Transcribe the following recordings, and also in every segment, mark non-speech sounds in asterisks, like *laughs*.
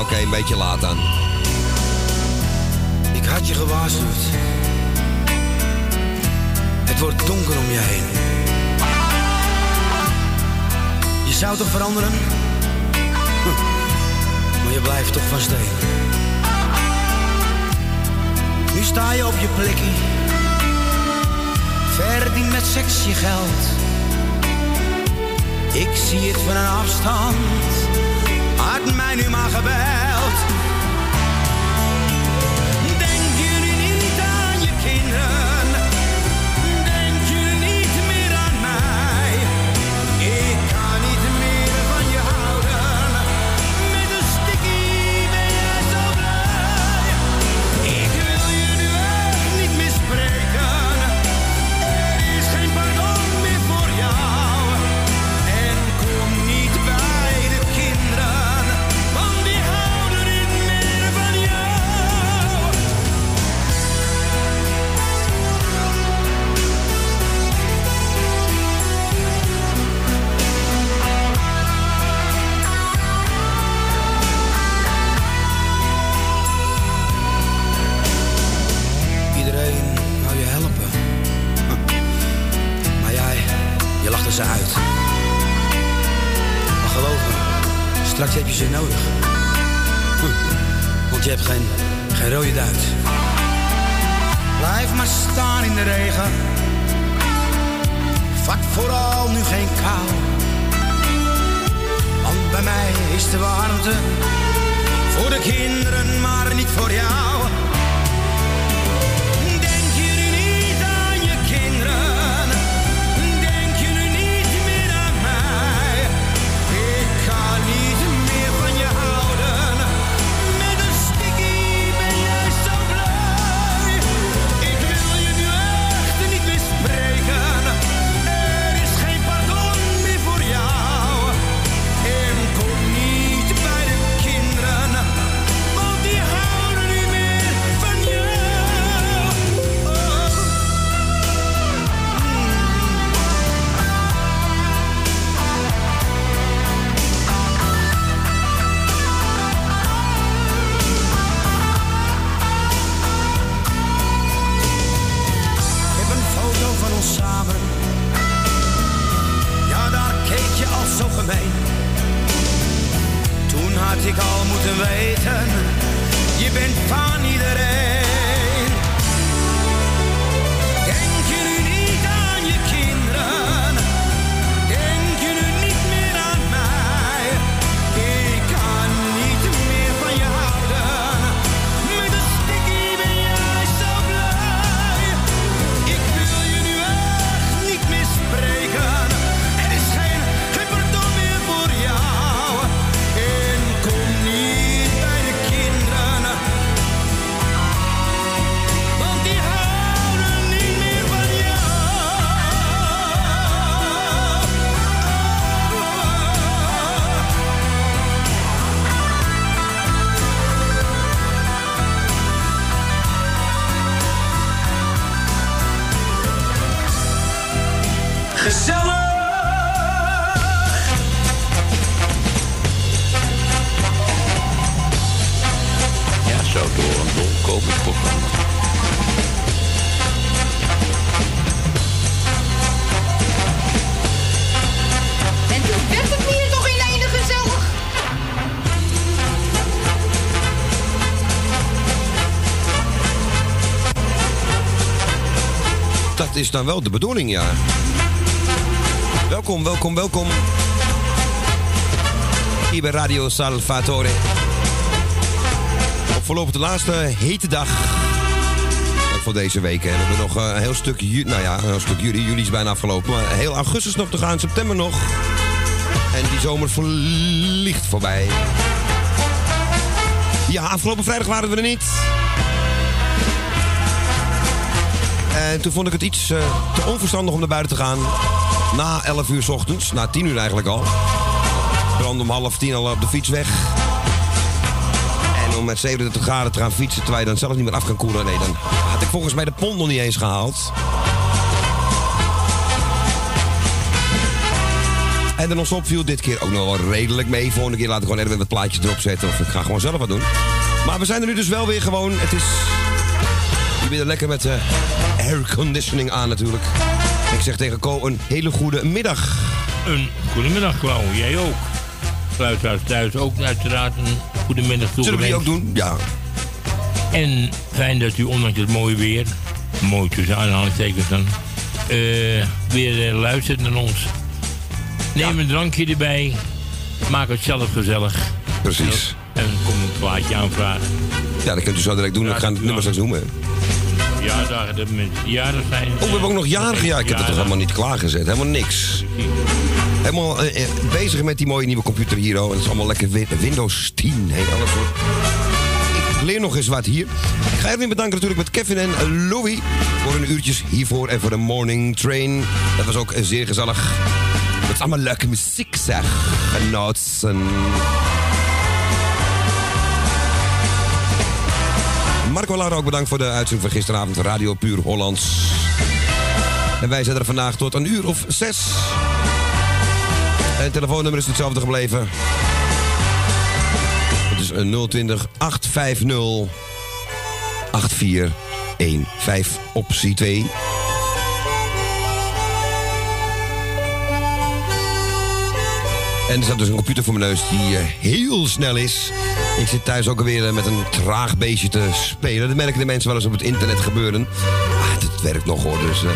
Oké, een beetje laat dan. Ik had je gewaarschuwd. Het wordt donker om je heen. Je zou toch veranderen? Hm. Maar je blijft toch van steen. Nu sta je op je plekje. Verdien met seks je geld. Ik zie het van een afstand. Had mij nu maar gebeld. gezellig. Ja, zo door een dolkomend programma. En toen werd het hier toch in einde gezellig. Dat is dan wel de bedoeling, ja. Welkom, welkom, welkom. Hier bij Radio Salvatore. Op voorlopig de laatste hete dag voor deze week. En we hebben nog eh, een heel stuk, ju- nou ja, een stuk juli. Juli is bijna afgelopen. Maar heel augustus nog te gaan, september nog. En die zomer vliegt voorbij. Ja, afgelopen vrijdag waren we er niet. En toen vond ik het iets eh, te onverstandig om naar buiten te gaan. Na 11 uur ochtends, na 10 uur eigenlijk al. Brand om half tien al op de fiets weg. En om met 37 graden te gaan fietsen terwijl je dan zelf niet meer af kan koelen. Nee, dan had ik volgens mij de pond nog niet eens gehaald. En dan ons opviel dit keer ook nog wel redelijk mee. Volgende keer laat ik gewoon even wat plaatjes erop zetten. Of ik ga gewoon zelf wat doen. Maar we zijn er nu dus wel weer gewoon. Het is... Je er lekker met de airconditioning aan natuurlijk. Ik zeg tegen Co een hele goede middag. Een goedemiddag, Klauw. Jij ook. Luisteraars thuis ook uiteraard een goedemiddag Zullen we die ook doen? Ja. En fijn dat u ondanks het mooie weer, mooi tussen aanhalingstekens dan, eh, weer eh, luistert naar ons. Neem een drankje erbij. Maak het zelf gezellig. Precies. En kom een plaatje aanvragen. Ja, dat kunt u zo direct doen. We gaan het nummer straks noemen. Ja, dat mensen jarig zijn. Oh, we hebben ook nog jarigen. Ja, ik heb het toch helemaal niet klaargezet. Helemaal niks. Helemaal eh, eh, bezig met die mooie nieuwe computer hier. Oh. En het is allemaal lekker win- Windows 10. Hey, alles. Ik leer nog eens wat hier. Ik ga even bedanken natuurlijk met Kevin en Louis. Voor hun uurtjes hiervoor en voor de morning train. Dat was ook eh, zeer gezellig. Het is allemaal leuke muziek zeg. Genoten. Marco Laura ook bedankt voor de uitzending van gisteravond Radio Puur Hollands. En wij zijn er vandaag tot een uur of zes. En het telefoonnummer is hetzelfde gebleven. Het is een 020 850 8415 optie 2. En er staat dus een computer voor mijn neus die eh, heel snel is. Ik zit thuis ook alweer eh, met een traag beestje te spelen. Dat merken de mensen wel eens op het internet gebeuren. Ah, het werkt nog hoor, dus... eh.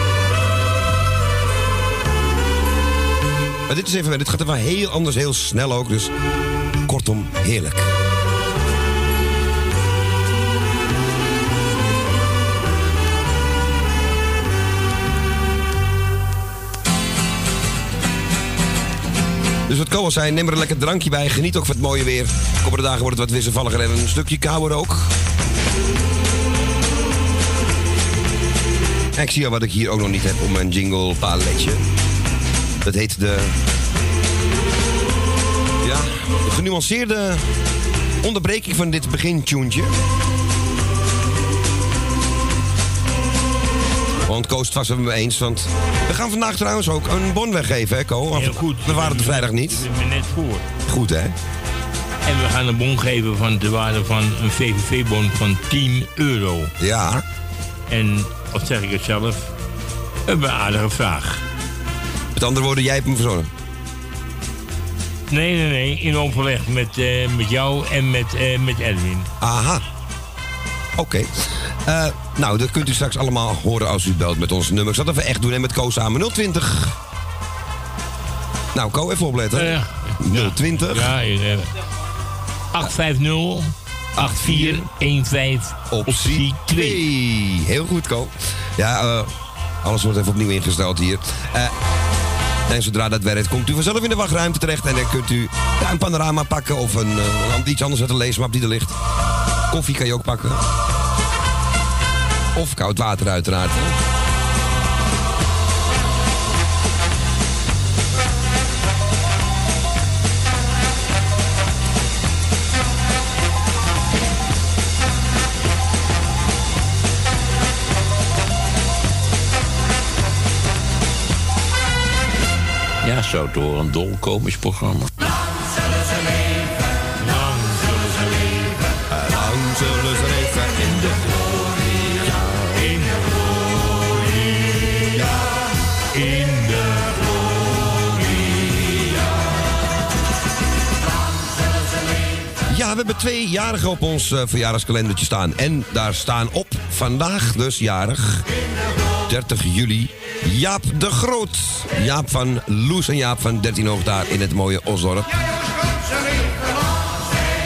Maar dit is even, dit gaat er wel heel anders, heel snel ook. Dus kortom, heerlijk. Dus wat Ko al zei, neem er een lekker drankje bij. Geniet ook van het mooie weer. Komende dagen wordt het wat wisselvalliger en een stukje kouder ook. En ik zie al wat ik hier ook nog niet heb op mijn jingle paletje. Dat heet de... Ja, de genuanceerde onderbreking van dit begintuntje. Want Koos het wel met me eens, want we gaan vandaag trouwens ook een bon weggeven, hè Ko? Heel goed. We waren er vrijdag niet. Ik ben net voor. Goed, hè? En we gaan een bon geven van de waarde van een VVV-bon van 10 euro. Ja. En, of zeg ik het zelf, een aardige vraag. Met andere woorden, jij hebt hem verzonnen. Nee, nee, nee. In overleg met, eh, met jou en met, eh, met Edwin. Aha. Oké. Eh, nou, dat kunt u straks allemaal horen als u belt met ons nummer. Ik zal het even echt doen en met Ko samen. 020. Nou, Ko, even opletten. Eh, 020. Ja, eh, 850 8415 Optie 2. Heel goed, Ko. Ja, eh, alles wordt even opnieuw ingesteld hier. Eh, en zodra dat werkt, komt u vanzelf in de wachtruimte terecht. En dan kunt u ja, een panorama pakken of een, een- iets anders uit de leesmap die er ligt. Koffie kan je ook pakken. Of koud water uiteraard. hè. Ja, zou door een dol komisch programma. Hebben twee jarigen op ons eh, verjaardagskalendertje staan. En daar staan op vandaag dus jarig. 30 juli. Jaap de Groot. Jaap van Loes en Jaap van 13 Hoog daar in het mooie Osdorp.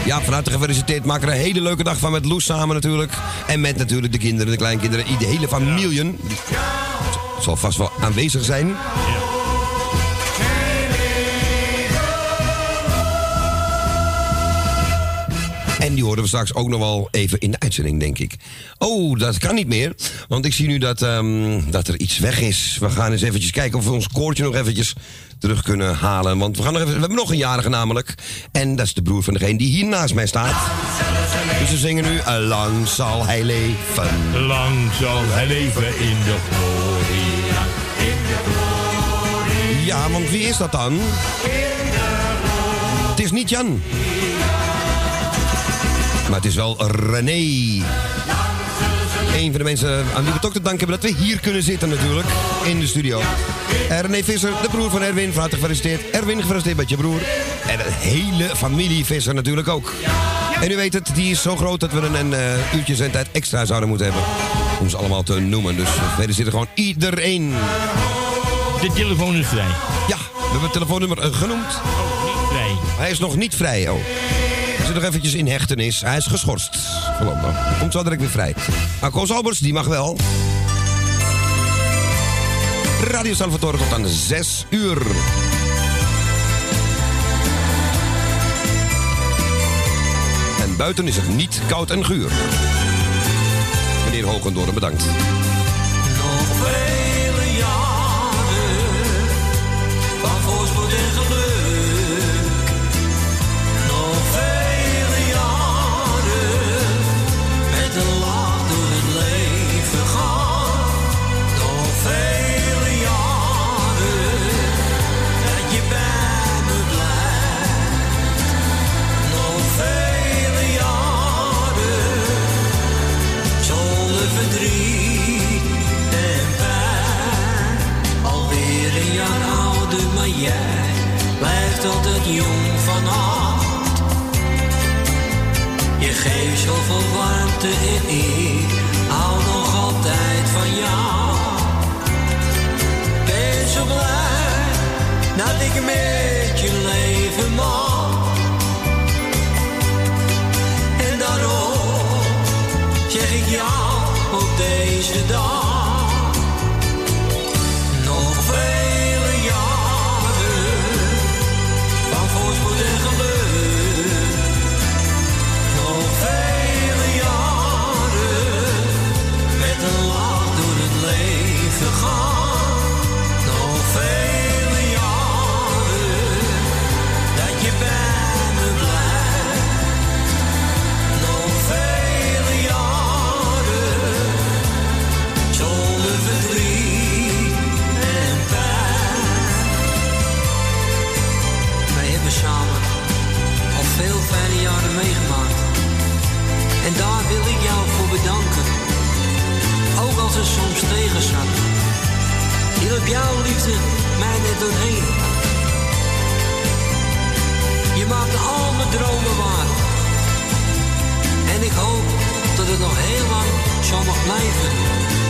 Jaap, van harte gefeliciteerd. Maak er een hele leuke dag van met Loes samen natuurlijk. En met natuurlijk de kinderen, de kleinkinderen, de hele familie. Die zal vast wel aanwezig zijn. En die horen we straks ook nog wel even in de uitzending, denk ik. Oh, dat kan niet meer. Want ik zie nu dat, ehm, dat er iets weg is. We gaan eens eventjes kijken of we ons koortje nog eventjes terug kunnen halen. Want we, gaan nog even, we hebben nog een jarige namelijk. En dat is de broer van degene die hier naast mij staat. Dus we zingen nu... Lang zal hij leven. Lang zal hij leven in de glorie. Ja, want wie is dat dan? Het is niet Jan. Maar het is wel René. Een van de mensen aan wie we toch te danken hebben dat we hier kunnen zitten natuurlijk. In de studio. Eh, René Visser, de broer van Erwin. Van harte gefeliciteerd. Erwin, gefeliciteerd met je broer. En de hele familie Visser natuurlijk ook. En u weet het, die is zo groot dat we een, een eh, uurtje zijn tijd extra zouden moeten hebben. Om ze allemaal te noemen. Dus we feliciteren gewoon iedereen. De telefoon is vrij. Ja, we hebben het telefoonnummer eh, genoemd. Niet vrij. Hij is nog niet vrij, oh. Hij zit nog eventjes in hechtenis. Hij is geschorst. Voorlopig. Komt zo direct weer vrij. Maar Koos Alberts, die mag wel. Radio Salvatore tot aan 6 uur. En buiten is het niet koud en guur. Meneer Hogendoren, bedankt. Jong van hart. Je geeft zoveel warmte en ik hou nog altijd van jou. Ben zo blij dat ik met je leven mag. En daarom zeg ik jou op deze dag. Meegemaakt. En daar wil ik jou voor bedanken. Ook als het soms tegen zat. Hielp jouw liefde mij net doorheen. Je maakte al mijn dromen waar. En ik hoop dat het nog heel lang zo mag blijven.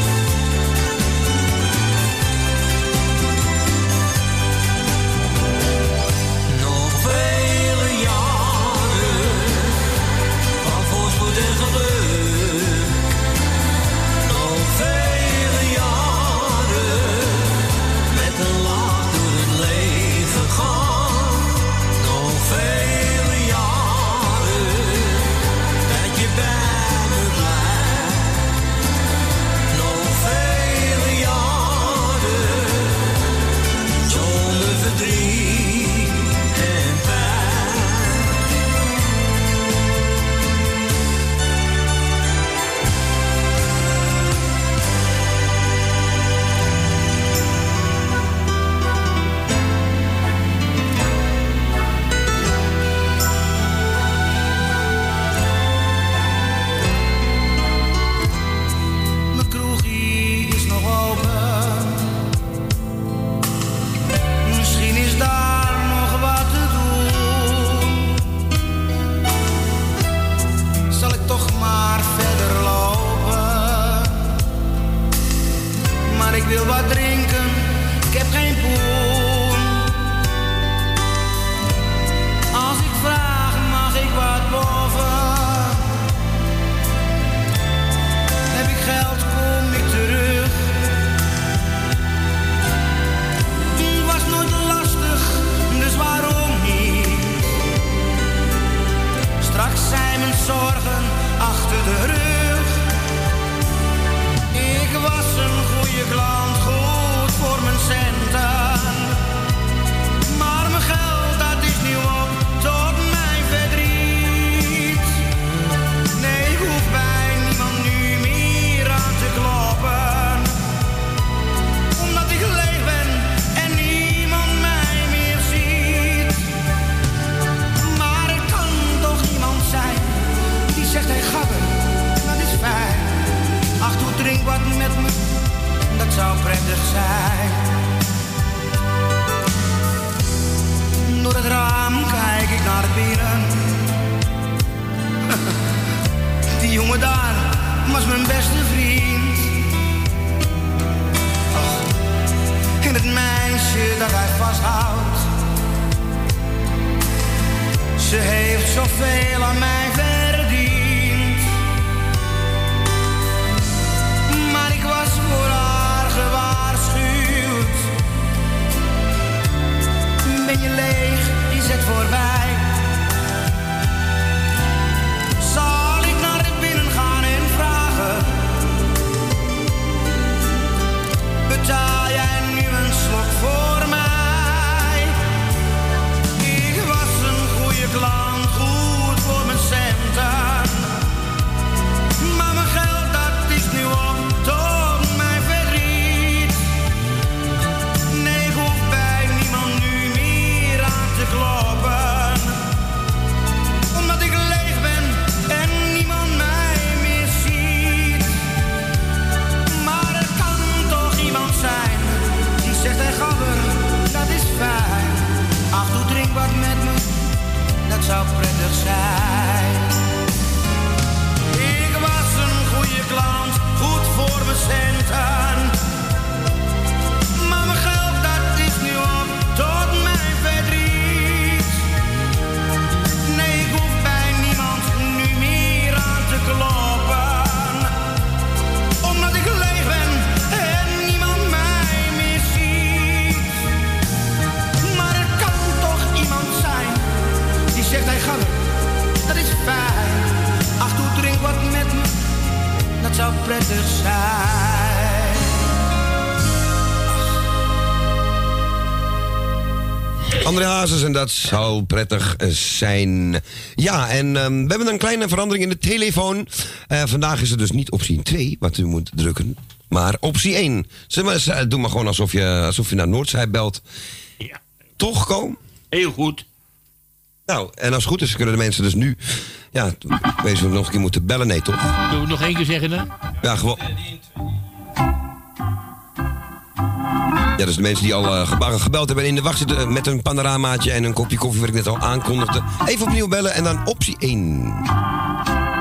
zorgen achter de rug. Ik was een goede klant. Dat zou prettig zijn. Door het raam kijk ik naar binnen. *laughs* Die jongen daar was mijn beste vriend. En het meisje dat hij vasthoudt. Ze heeft zoveel aan mij verdiend. Ben je leeg, is het voorbij. Zal ik naar binnen gaan en vragen? Betaal dat zou prettig zijn. André Hazes en dat zou prettig zijn. Ja, en ehm, we hebben een kleine verandering in de telefoon. Eh, vandaag is het dus niet optie 2 wat u moet drukken, maar optie 1. Zeg maar, eh, doe maar gewoon alsof je, alsof je naar Noordzij belt. Ja, Toch, Ko? heel goed. Nou, en als het goed is, kunnen de mensen dus nu... Ja, wezen we nog een keer moeten bellen. Nee, toch? Zullen we het nog één keer zeggen dan? Ja, gewoon... Ja, dus de mensen die al eh, gebeld hebben en in de wacht zitten... eh, met een panoramaatje en een kopje koffie, wat ik net al aankondigde. Even opnieuw bellen en dan optie 1.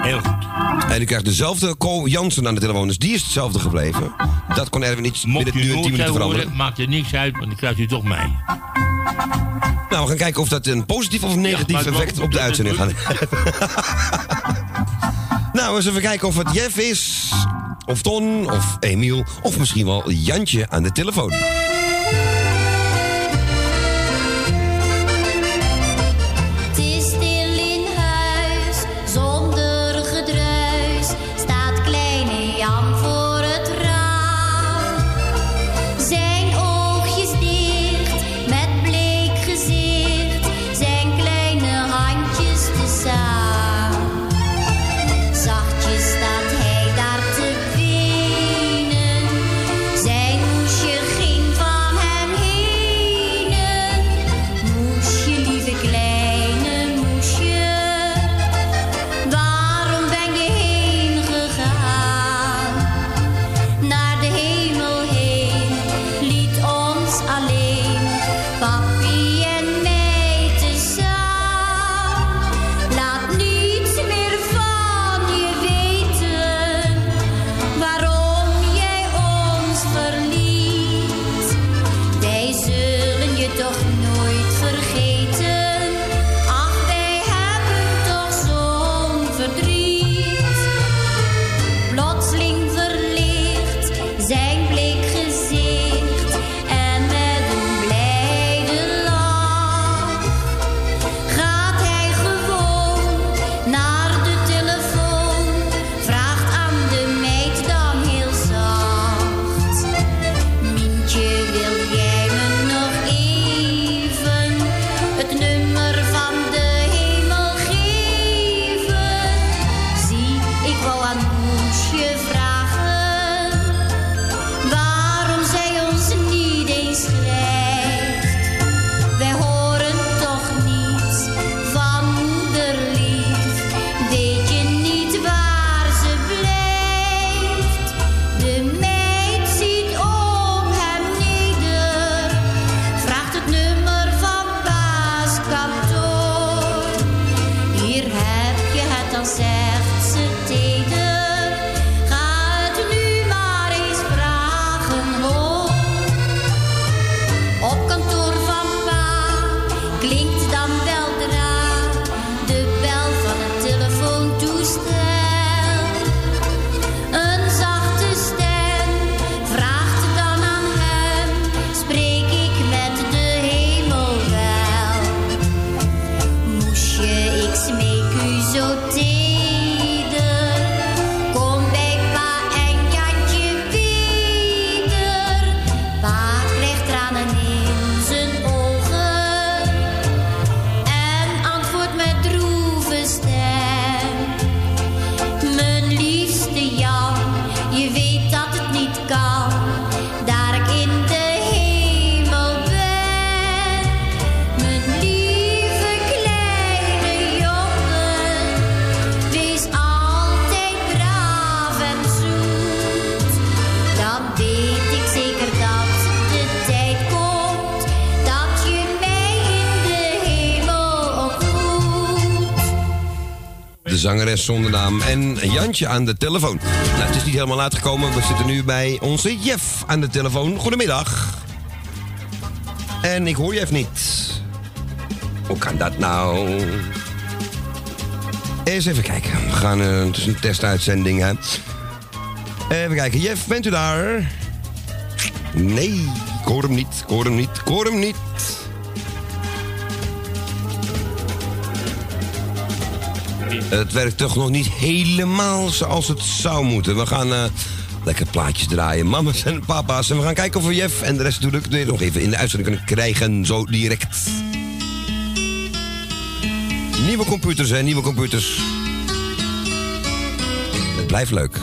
Heel goed. En u krijgt dezelfde Co Jansen aan de telefoon, dus die is hetzelfde gebleven. Dat kon Erwin niet binnen nu een 10 Noordzij minuten veranderen. horen, maakt er niks uit, want dan krijgt u toch mij. Nou, we gaan kijken of dat een positief of een negatief effect op de uitzending gaat *laughs* Nou, eens even kijken of het Jeff is, of Ton, of Emiel, of misschien wel Jantje aan de telefoon. Zonder naam en Jantje aan de telefoon. Nou, het is niet helemaal uitgekomen. We zitten nu bij onze Jeff aan de telefoon. Goedemiddag. En ik hoor Jeff niet. Hoe kan dat nou? Eens even kijken. We gaan, eh, het is een testuitzending, hè. Even kijken. Jeff, bent u daar? Nee, ik hoor hem niet. Ik hoor hem niet. Ik hoor hem niet. Het werkt toch nog niet helemaal zoals het zou moeten. We gaan eh, lekker plaatjes draaien. Mama's en papa's. En we gaan kijken of we Jeff en de rest natuurlijk nog even in de uitzending kunnen krijgen. Zo direct. Nieuwe computers, hè? Nieuwe computers. Het blijft leuk.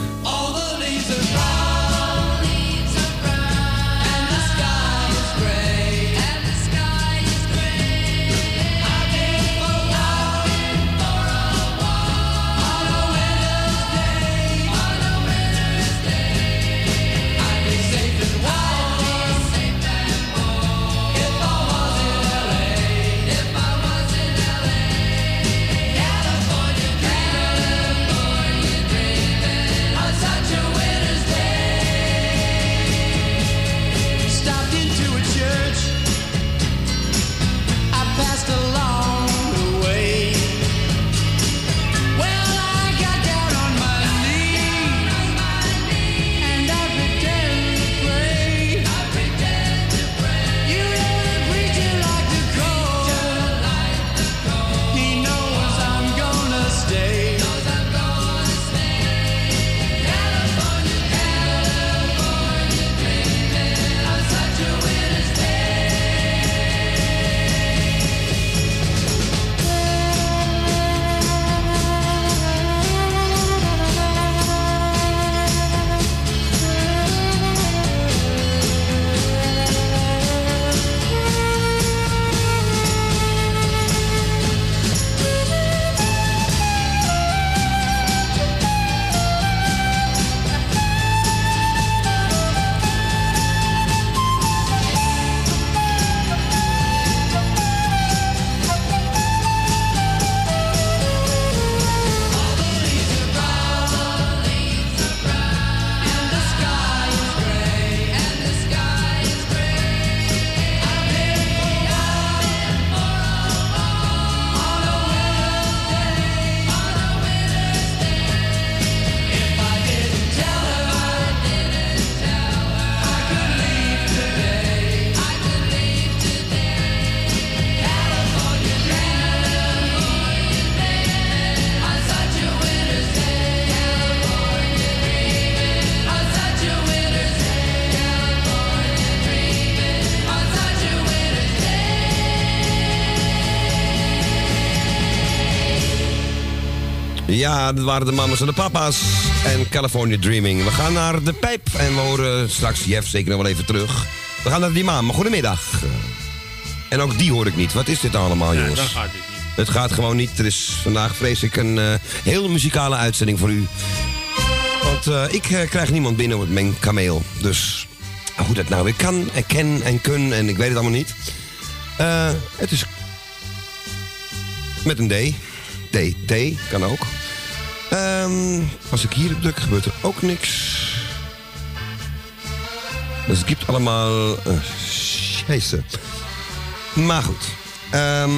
Ja, dat waren de mama's en de papa's. En California Dreaming. We gaan naar de pijp. En we horen straks Jeff zeker nog wel even terug. We gaan naar die mama. Goedemiddag. En ook die hoor ik niet. Wat is dit allemaal, Ja, jongens? dan gaat het niet. Het gaat gewoon niet. Er is vandaag, vrees ik, een eh heel muzikale uitzending voor u. Want eh, ik eh, krijg niemand binnen met mijn kameel. Dus hoe dat nou weer kan en ken en kun en ik weet het allemaal niet. Het is met een D. D. D kan ook. Als ik hier druk, gebeurt er ook niks. Dus het gibt allemaal... Uh, scheisse. Maar goed. Ehm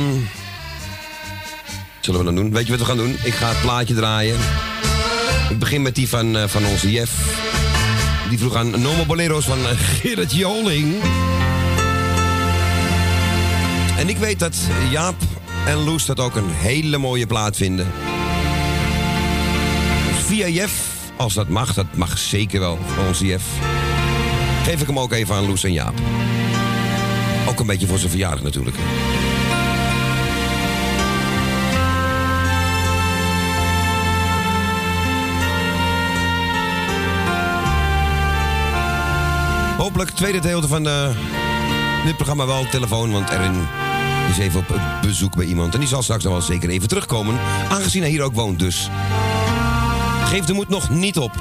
zullen we dan doen? Weet je wat we gaan doen? Ik ga het plaatje draaien. Ik begin met die van, eh, van onze Jeff. Die vroeg aan Nomo Bolero's van eh, Gerrit Joling. En ik weet dat Jaap en Loes dat ook een hele mooie plaat vinden. Via Jeff, als dat mag, dat mag zeker wel van onze Jeff. Geef ik hem ook even aan Loes en Jaap. Ook een beetje voor zijn verjaardag natuurlijk. Hopelijk tweede gedeelte van eh, dit programma wel telefoon, want Erin is even op bezoek bij iemand. En die zal straks nog wel zeker even terugkomen, aangezien hij hier ook woont. Dus geef de moed nog niet op.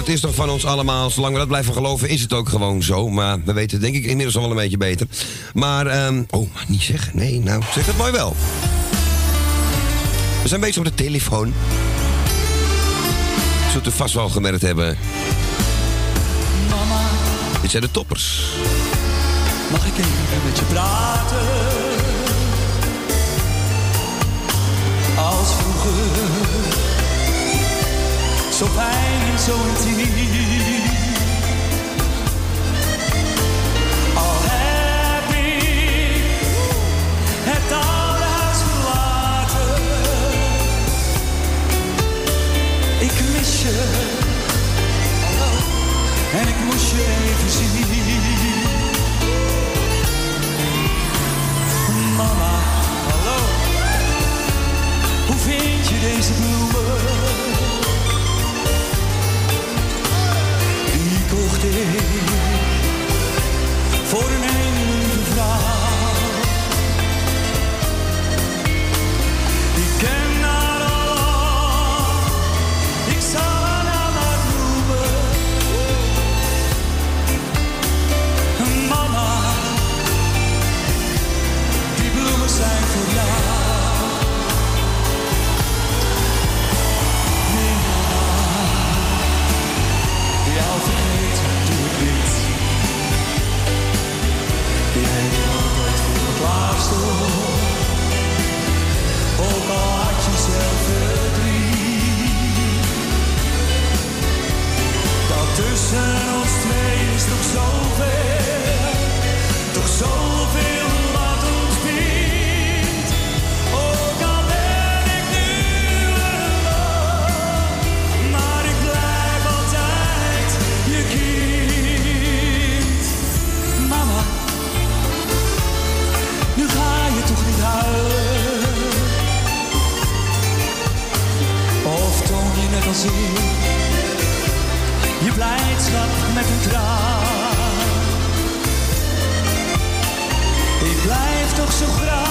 het is toch van ons allemaal. Zolang we dat blijven geloven, is het ook gewoon zo. Maar we weten denk ik inmiddels al wel een beetje beter. Maar, ehm, oh, maar niet zeggen. Nee, nou, zeg het mooi wel. We zijn bezig op de telefoon. Zult u vast wel gemerkt hebben. Mama. Dit zijn de toppers. Mag ik even met je praten? Als vroeger. Zo fijn, zo intiem. Al heb ik het oude huis verlaten. Ik mis je. En ik moest je even zien. Mama, hallo. Hoe vind je deze bloemen? voor een enkele vraag. Je Je blijdschap met een traan. Ik blijf toch zo graag.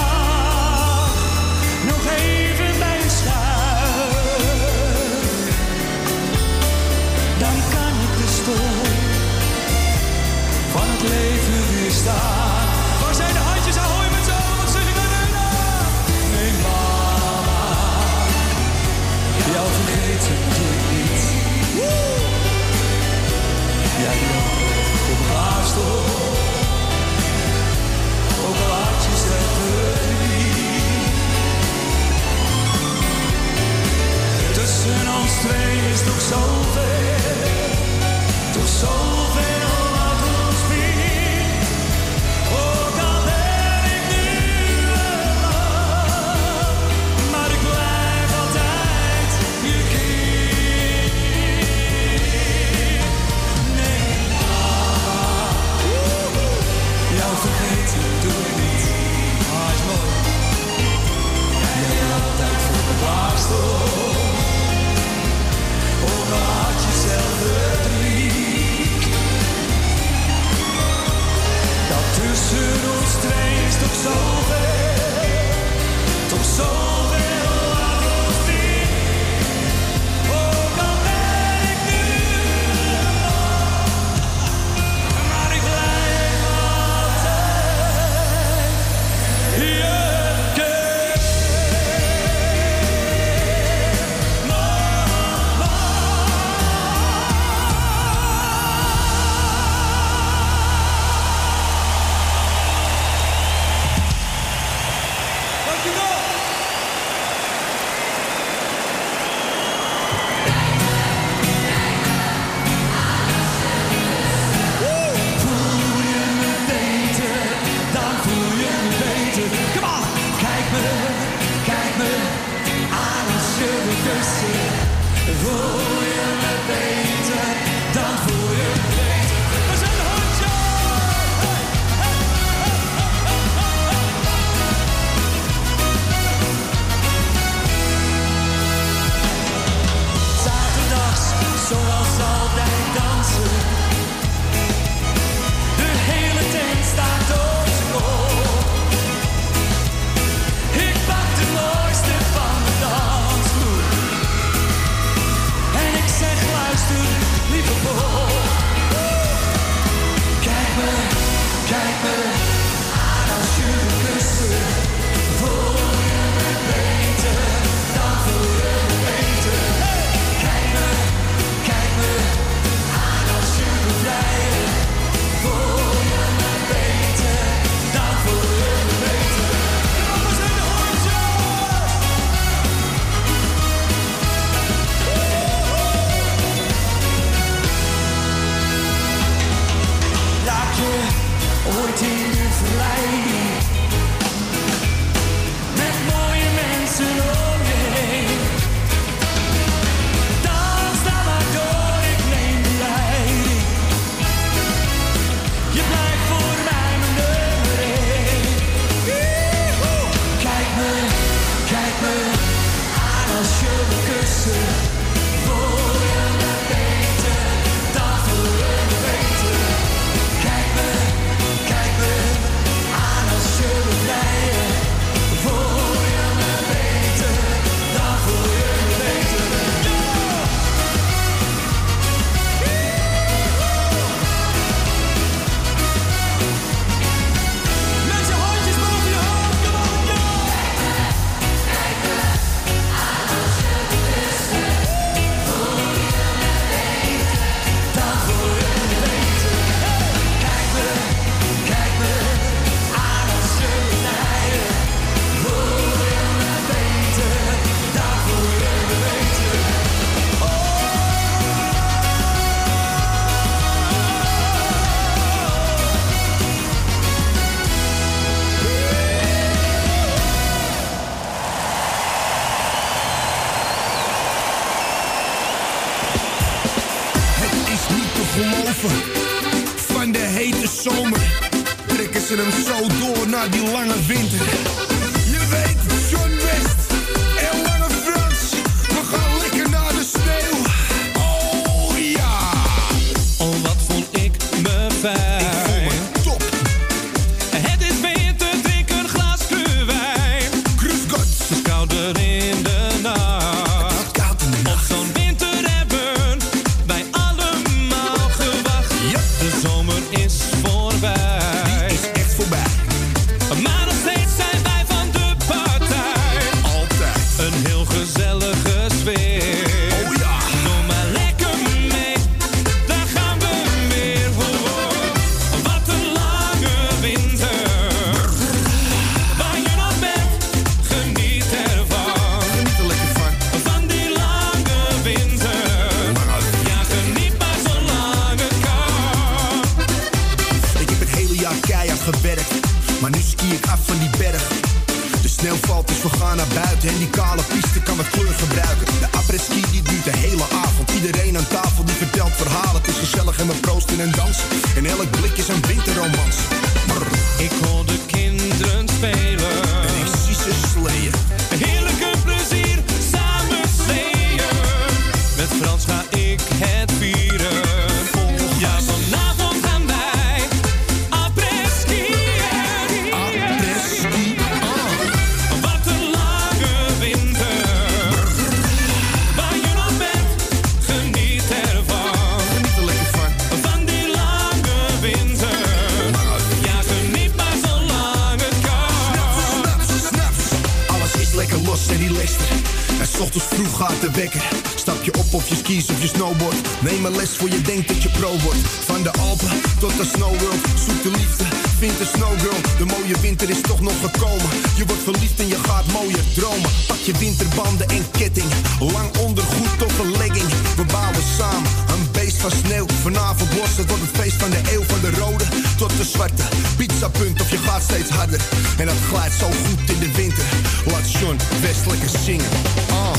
Stap je op of je skis of je snowboard. Neem een les voor je denkt dat je pro wordt. Van de Alpen tot de snowworld. Zoek de liefde, vind de snowgirl. De mooie winter is toch nog gekomen. Je wordt verliefd en je gaat mooie dromen. Pak je winterbanden en ketting. Lang ondergoed tot een legging. We bouwen samen een beest van sneeuw. Vanavond wordt het wordt een feest van de eeuw. Van de rode tot de zwarte. Pizza punt of je gaat steeds harder. En dat glijdt zo goed in de winter. Laat Sean best lekker zingen. Ah.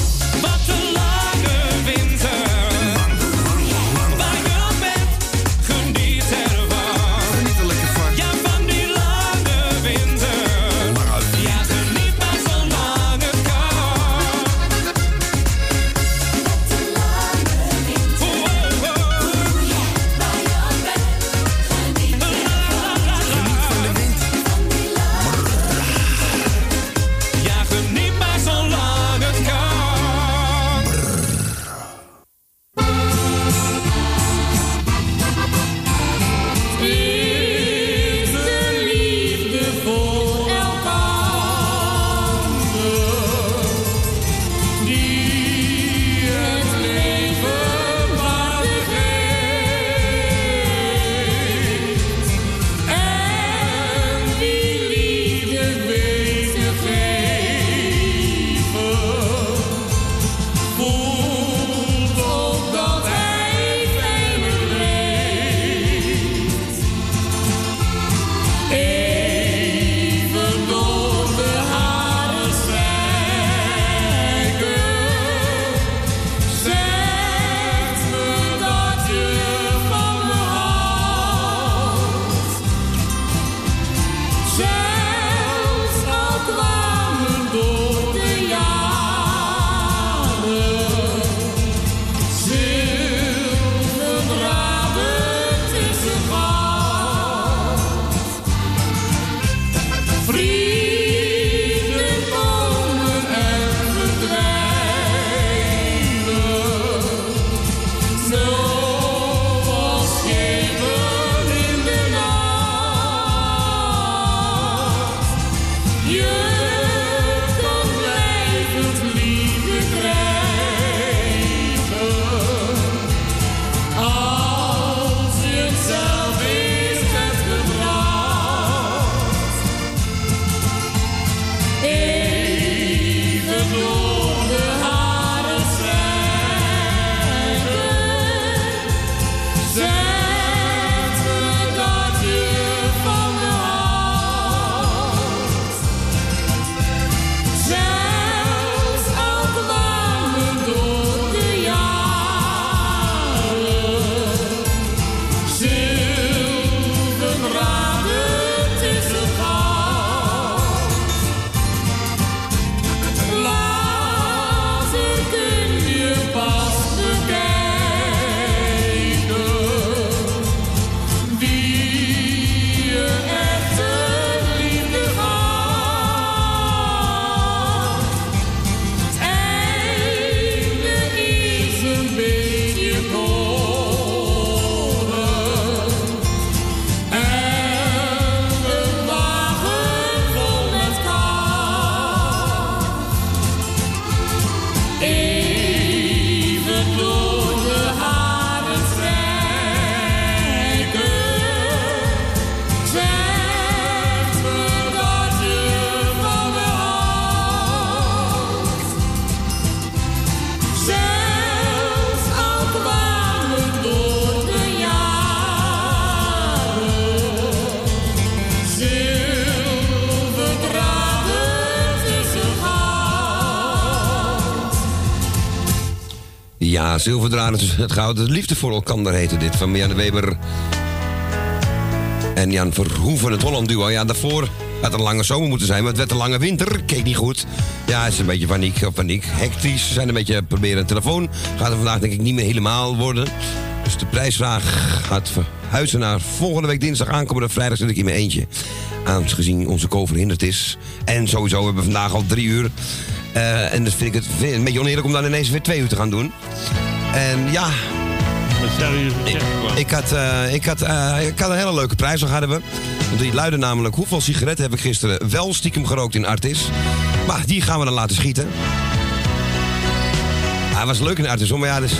Winter. Zilverdraad is het gouden liefde voor elkaar heette dit. Van Marianne Weber en Jan Verhoeven, het Holland duo. Ja, daarvoor had een lange zomer moeten zijn, maar het werd een lange winter. Keek niet goed. Ja, het is een beetje paniek paniek. Hectisch. We zijn een beetje proberen een telefoon. Gaat er vandaag denk ik niet meer helemaal worden. Dus de prijsvraag gaat verhuizen naar volgende week dinsdag aankomende vrijdag zit ik in mijn eentje. Aangezien onze co verhinderd is. En sowieso hebben we vandaag al drie uur. Eh, en dus vind ik het een beetje oneerlijk om dan ineens weer twee uur te gaan doen. En ja, Wat zou je ik, zeggen? Klaas? ik, had, eh, ik, had, eh, ik had een hele leuke prijs, hadden we. Want die luidde namelijk, hoeveel sigaretten heb ik gisteren wel stiekem gerookt in Artis? Maar die gaan we dan laten schieten. Hij was leuk in Artis, hoor, maar ja, dus,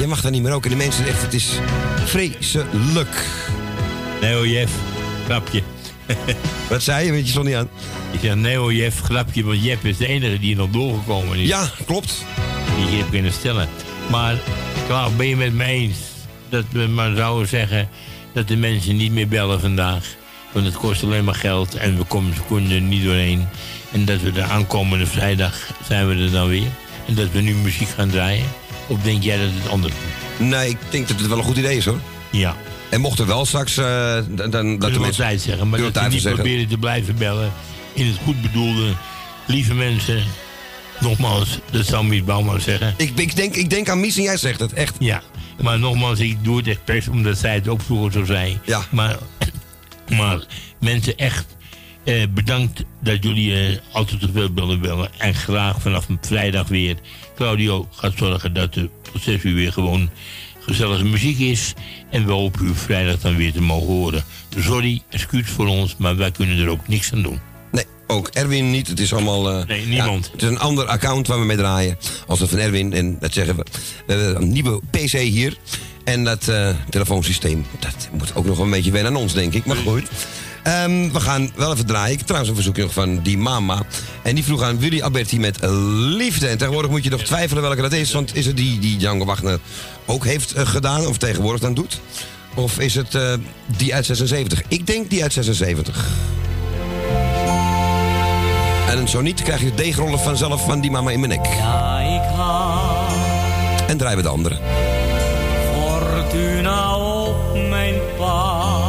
je mag daar niet meer roken. De mensen, echt, het is vreselijk. Nee hoor, Jeff. Grapje. *laughs* Wat zei je? Weet je zo niet aan? Ik zeg nee hoor, Jeff. Grapje, want Jeff is de enige die nog doorgekomen is. Ja, klopt. Die je hebt kunnen stellen. Maar, Klaas, ben je met me eens dat we maar zouden zeggen dat de mensen niet meer bellen vandaag? Want het kost alleen maar geld en we komen er niet doorheen. En dat we de aankomende vrijdag zijn we er dan weer. En dat we nu muziek gaan draaien. Of denk jij dat het anders moet? Nee, ik denk dat het wel een goed idee is, hoor. Ja. En mocht er wel straks... eh, dan, dan, dat de we mensen... tijd zeggen, maar dat we niet zeggen. proberen te blijven bellen. In het goed bedoelde, lieve mensen. Nogmaals, dat zou Mies Bouwman zeggen. Ik, ik, denk, ik denk aan Mies en jij zegt het, echt. Ja, maar nogmaals, ik doe het expres omdat zij het ook vroeger zo zei. Ja. Maar, maar mensen, echt eh, bedankt dat jullie eh, altijd zoveel willen bellen. En graag vanaf vrijdag weer. Claudio gaat zorgen dat zes uur weer gewoon gezellige muziek is. En we hopen u vrijdag dan weer te mogen horen. Sorry, excuus voor ons, maar wij kunnen er ook niks aan doen. Ook Erwin niet. Het is allemaal... eh, Nee, niemand. ja, het is een ander account waar we mee draaien. Als dat van Erwin. En dat zeggen we. We hebben een nieuwe PC hier. En dat eh, telefoonsysteem, dat moet ook nog wel een beetje wennen aan ons, denk ik. Maar goed. Ehm, we gaan wel even draaien. Ik trouwens een verzoekje nog van die mama. En die vroeg aan Willy Alberti met liefde. En tegenwoordig moet je nog twijfelen welke dat is. Want is het die die Django Wagner ook heeft eh, gedaan, of tegenwoordig dan doet? Of is het die uit 76? Ik denk die uit 76. En zo niet krijg je deegrollen vanzelf van die mama in mijn nek. Ja, ik hou En draaien we de andere. fortuna op mijn pad.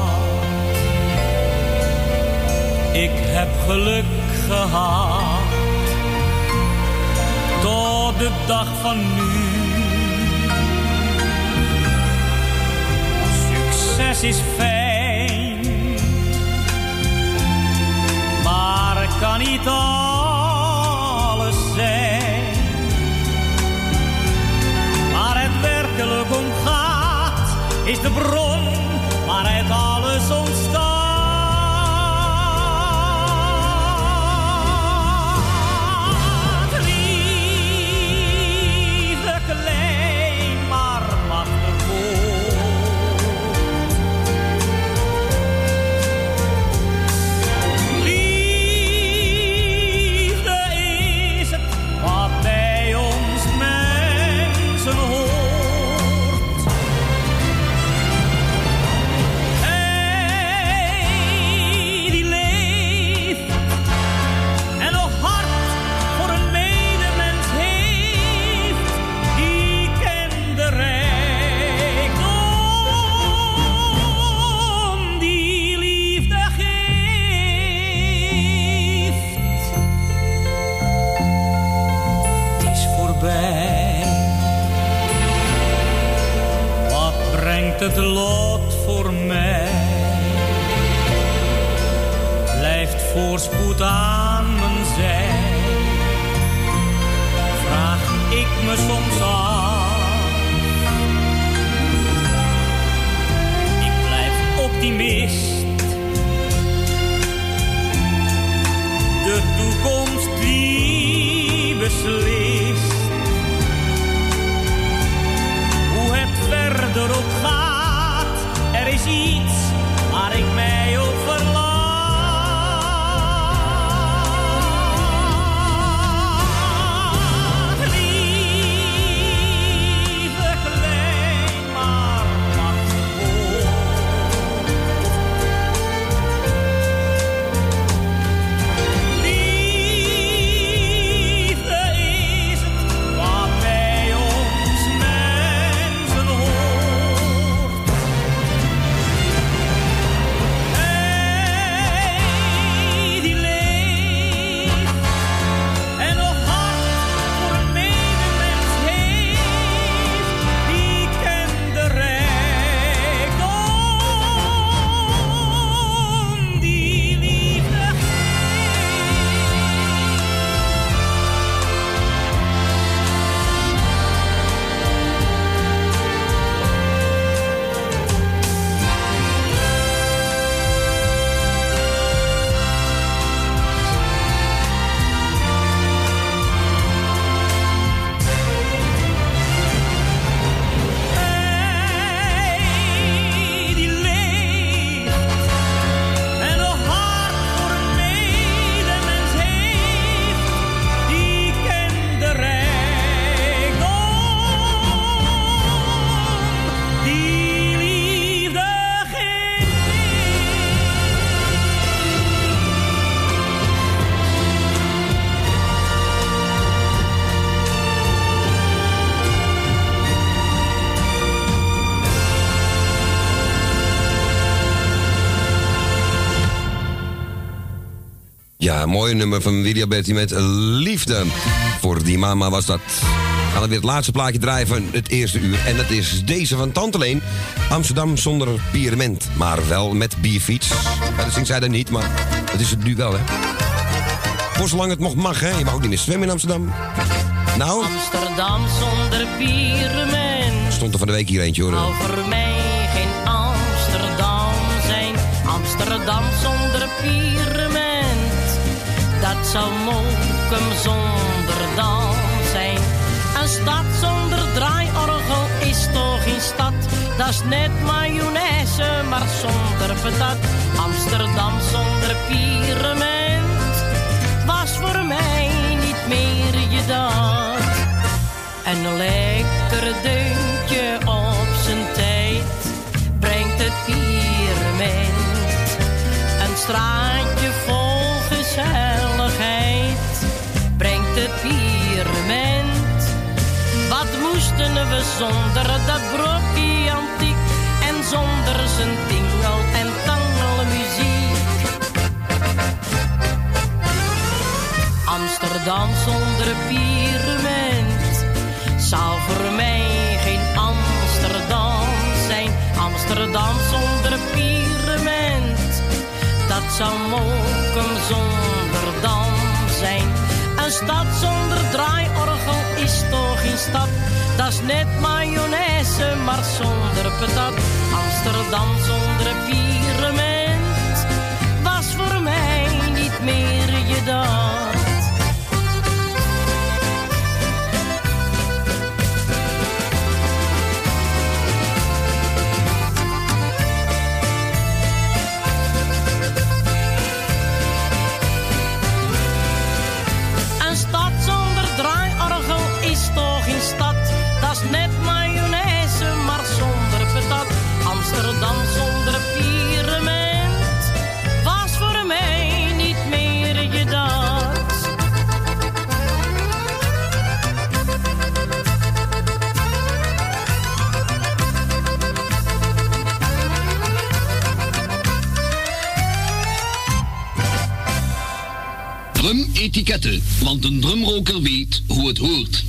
Ik heb geluk gehad tot de dag van nu. Succes is fijn, niet. Waar het werkelijk om gaat, is de bron waaruit alles het lot voor mij? Blijft voorspoed aan mijn zij? Vraag ik me soms af. Ik blijf optimist. De toekomst die beslist. Ja, mooi nummer van Willy Alberti met Liefde. Voor die mama was dat. We gaan we weer het laatste plaatje draaien van het eerste uur. En dat is deze van Tante Leen. Amsterdam zonder pyramid, maar wel met bierfiets. Ja, dat zingt zij dan niet, maar dat is het nu wel, hè. Voor zolang het nog mag, hè. Je mag ook niet meer zwemmen in Amsterdam. Nou, Amsterdam zonder pyramid. stond er van de week hier eentje, hoor. Zou voor mij geen Amsterdam zijn. Amsterdam zonder pyramid. Dat zou Mokum zonder dam zijn. Een stad zonder draaiorgel is toch geen stad. Dat is net mayonaise, maar zonder patat. Amsterdam zonder pyramid was voor mij niet meer je dat. Een lekker deuntje op zijn tijd brengt het pyramid. Een straatje we zonder dat brokje antiek en zonder zijn tingel en tangelmuziek? Amsterdam zonder pyramid zou voor mij geen Amsterdam zijn. Amsterdam zonder pyramid, dat zou Mokum zonder dam zijn. Een stad zonder draaiorgel is toch geen stad. Dat is net mayonaise, maar zonder patat. Amsterdam zonder pyramid was voor mij niet meer je dat. Want een drumroker weet hoe het hoort.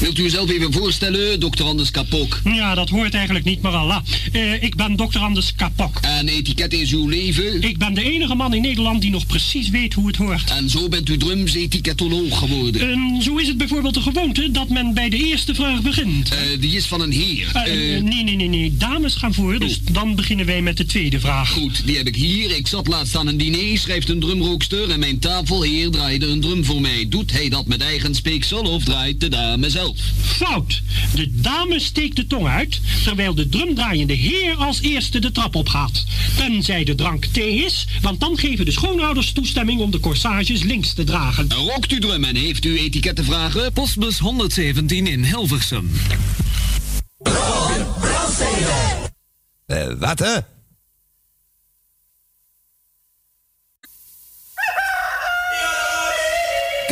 Wilt u uzelf even voorstellen, dokter Anders Kapok? Ja, dat hoort eigenlijk niet, maar Allah. Eh, ik ben dokter Anders Kapok. En etiket is uw leven? Ik ben de enige man in Nederland die nog precies weet hoe het hoort. En zo bent u drums-etiketoloog geworden? En zo is het bijvoorbeeld de gewoonte dat men bij de eerste vraag begint. Eh, die is van een heer. Eh, Eh, nee, nee, nee, nee. Dames gaan voor, dus dan beginnen wij met de tweede vraag. Goed, die heb ik hier. Ik zat laatst aan een diner, schrijft een drumrookster en mijn tafelheer draaide een drum voor mij. Doet hij dat met eigen speeksel of draait de dame zelf? Fout. De dame steekt de tong uit, terwijl de drumdraaiende heer als eerste de trap opgaat. Tenzij de drank thee is, want dan geven de schoonouders toestemming om de corsages links te dragen. Rookt u drum en heeft u etikettenvragen? Postbus 117 in Hilversum. Eh, wat, hè?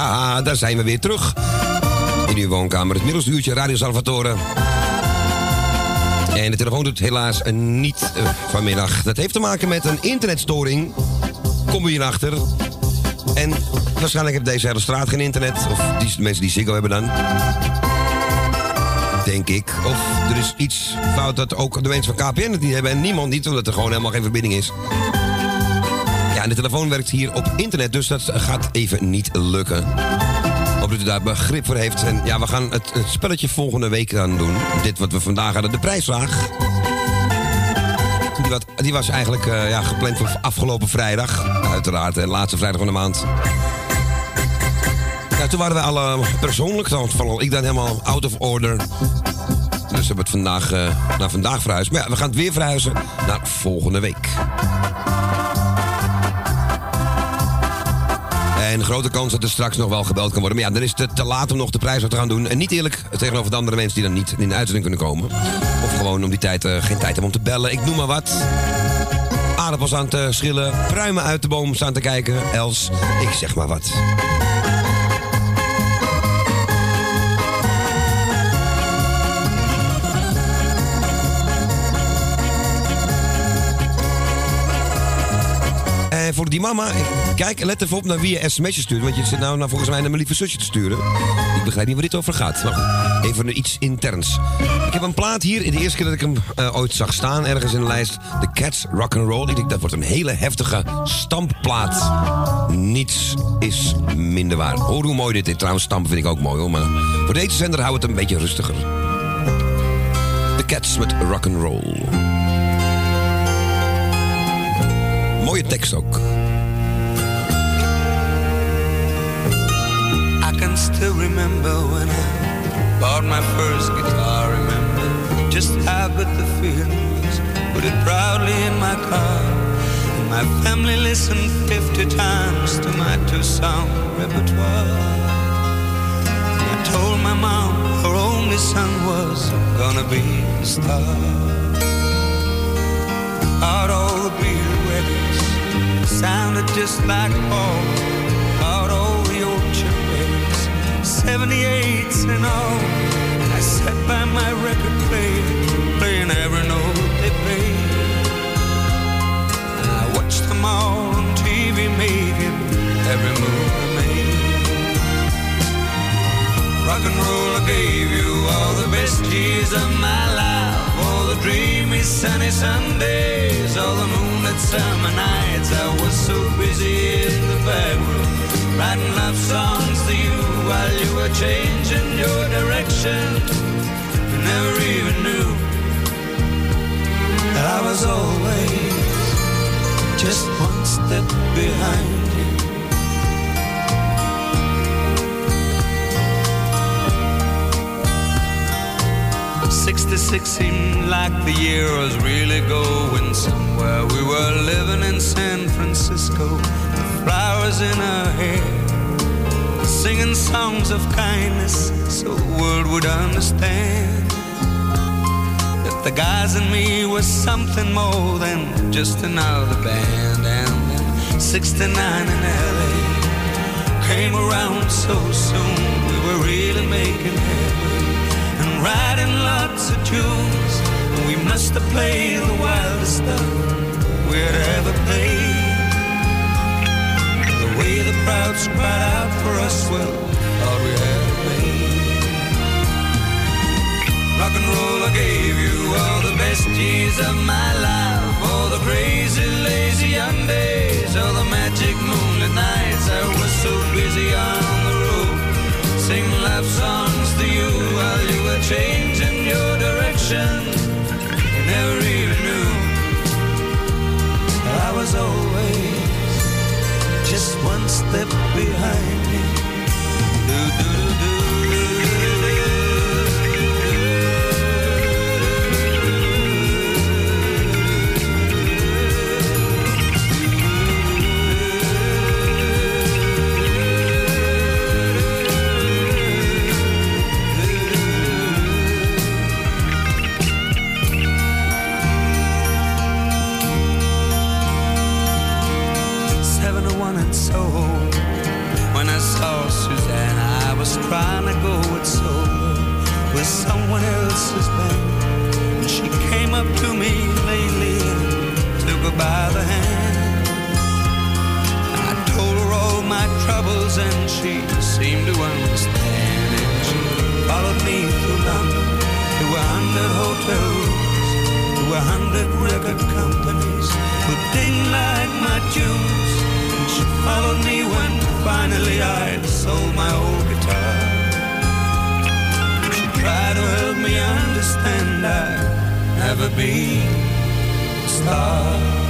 Ja, daar zijn we weer terug. In uw woonkamer, het middelste uurtje Radio Salvatore. En de telefoon doet helaas niet eh, vanmiddag. Dat heeft te maken met een internetstoring. Kom we hierachter. En waarschijnlijk heeft deze hele straat geen internet. Of die mensen die Ziggo hebben dan. Denk ik. Of er is iets fout dat ook de mensen van KPN het niet hebben en niemand niet, omdat er gewoon helemaal geen verbinding is. Ja, en de telefoon werkt hier op internet, dus dat gaat even niet lukken. Hoop dat u daar begrip voor heeft. En ja, we gaan het, het spelletje volgende week aan doen. Dit wat we vandaag hadden, de prijsvraag. Die, wat, die was eigenlijk eh, ja, gepland voor afgelopen vrijdag. Uiteraard, de laatste vrijdag van de maand. Toen waren we alle persoonlijk, vooral ik dan helemaal out of order. Dus we hebben het vandaag eh, naar vandaag verhuisd. Maar ja, we gaan het weer verhuizen naar volgende week. En grote kans dat er straks nog wel gebeld kan worden. Maar ja, dan is het te laat om nog de prijs te gaan doen. En niet eerlijk tegenover de andere mensen die dan niet in de uitzending kunnen komen. Of gewoon om die tijd eh, geen tijd hebben om te bellen. Ik noem maar wat. Aardappels aan te schillen, pruimen uit de boom staan te kijken. Els, ik zeg maar wat. En voor die mama, kijk, let even op naar wie je sms'jes stuurt. Want je zit nou, nou volgens mij naar mijn lieve zusje te sturen. Ik begrijp niet waar dit over gaat. Maar goed, even iets interns. Ik heb een plaat hier, de eerste keer dat ik hem eh, ooit zag staan, ergens in de lijst. The Cats Rock and Roll. Ik denk dat wordt een hele heftige stampplaat. Niets is minder waar. Hoor hoe mooi dit is. Trouwens, stampen vind ik ook mooi hoor. Maar voor deze zender houdt het een beetje rustiger. The Cats met Rock and Roll. Mooie tekst ook. I can still remember when I bought my first guitar. Remember just how good the feeling was. Put it proudly in my car. And my family listened 50 times to my two-song repertoire. I told my mom her only son was gonna be a star. Out sounded just like Paul. Out all the old churches, 78s and all. I sat by my record player, playing every note they played. I watched them all on TV making every move they made. Rock and roll I gave you all the best years of my life. Dreamy sunny Sundays, all the moonlit summer nights. I was so busy in the back room, writing love songs to you while you were changing your direction. You never even knew that I was always just one step behind 66 seemed like the year was really going somewhere. We were living in San Francisco, with flowers in our hair, singing songs of kindness so the world would understand that the guys and me was something more than just another band. And then 69 in LA came around so soon, we were really making headway and writing lots of tunes. And we must have played the wildest stuff we'd ever played. The way the crowds cried out for us, well, thought we it made. Rock and roll, I gave you all the best years of my life, all the crazy, lazy young days, all the magic moonlit nights. I was so busy on singing love songs to you while you were changing your direction. You never even knew I was always just one step behind you. She came up to me lately and took her by the hand. I told her all my troubles and she seemed to understand. And she followed me through London to a hundred hotels, to a hundred record companies who didn't like my tunes. And she followed me when finally I sold my old guitar. Try to help me understand I've never be a star.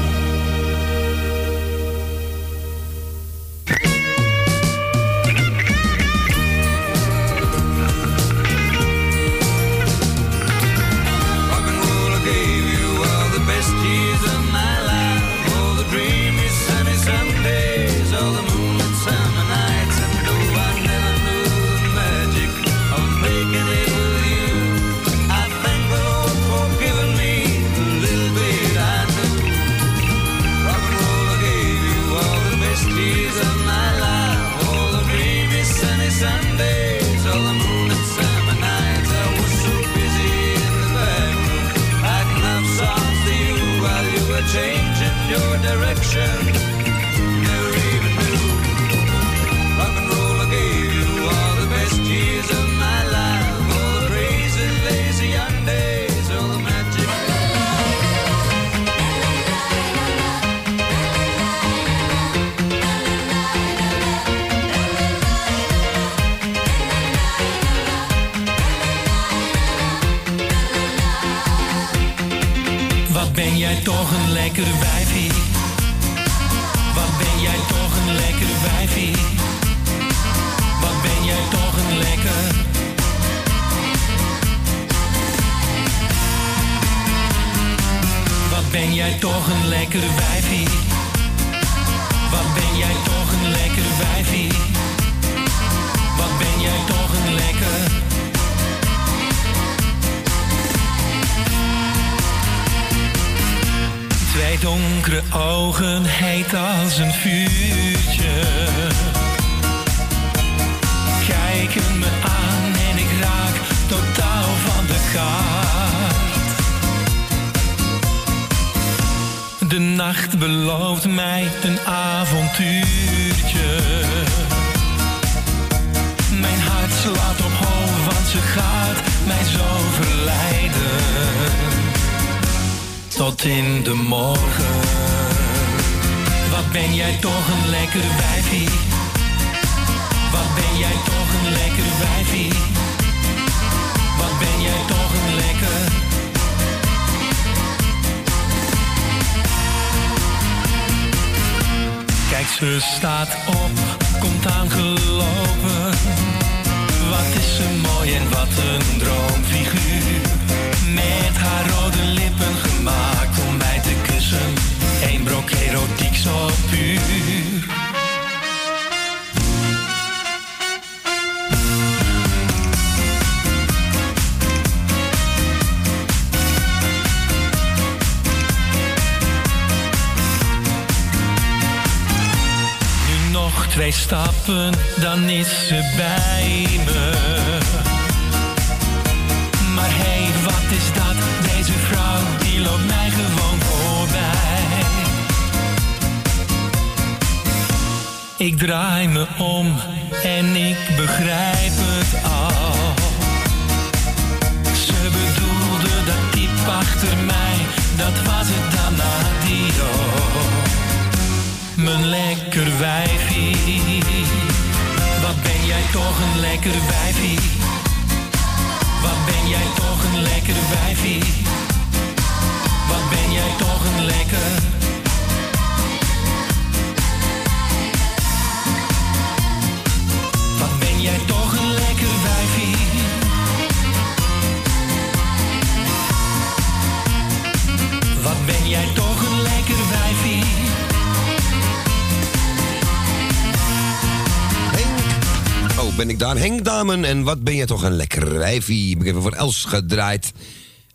En wat ben je toch een lekker wijfie. Ik heb voor Els gedraaid.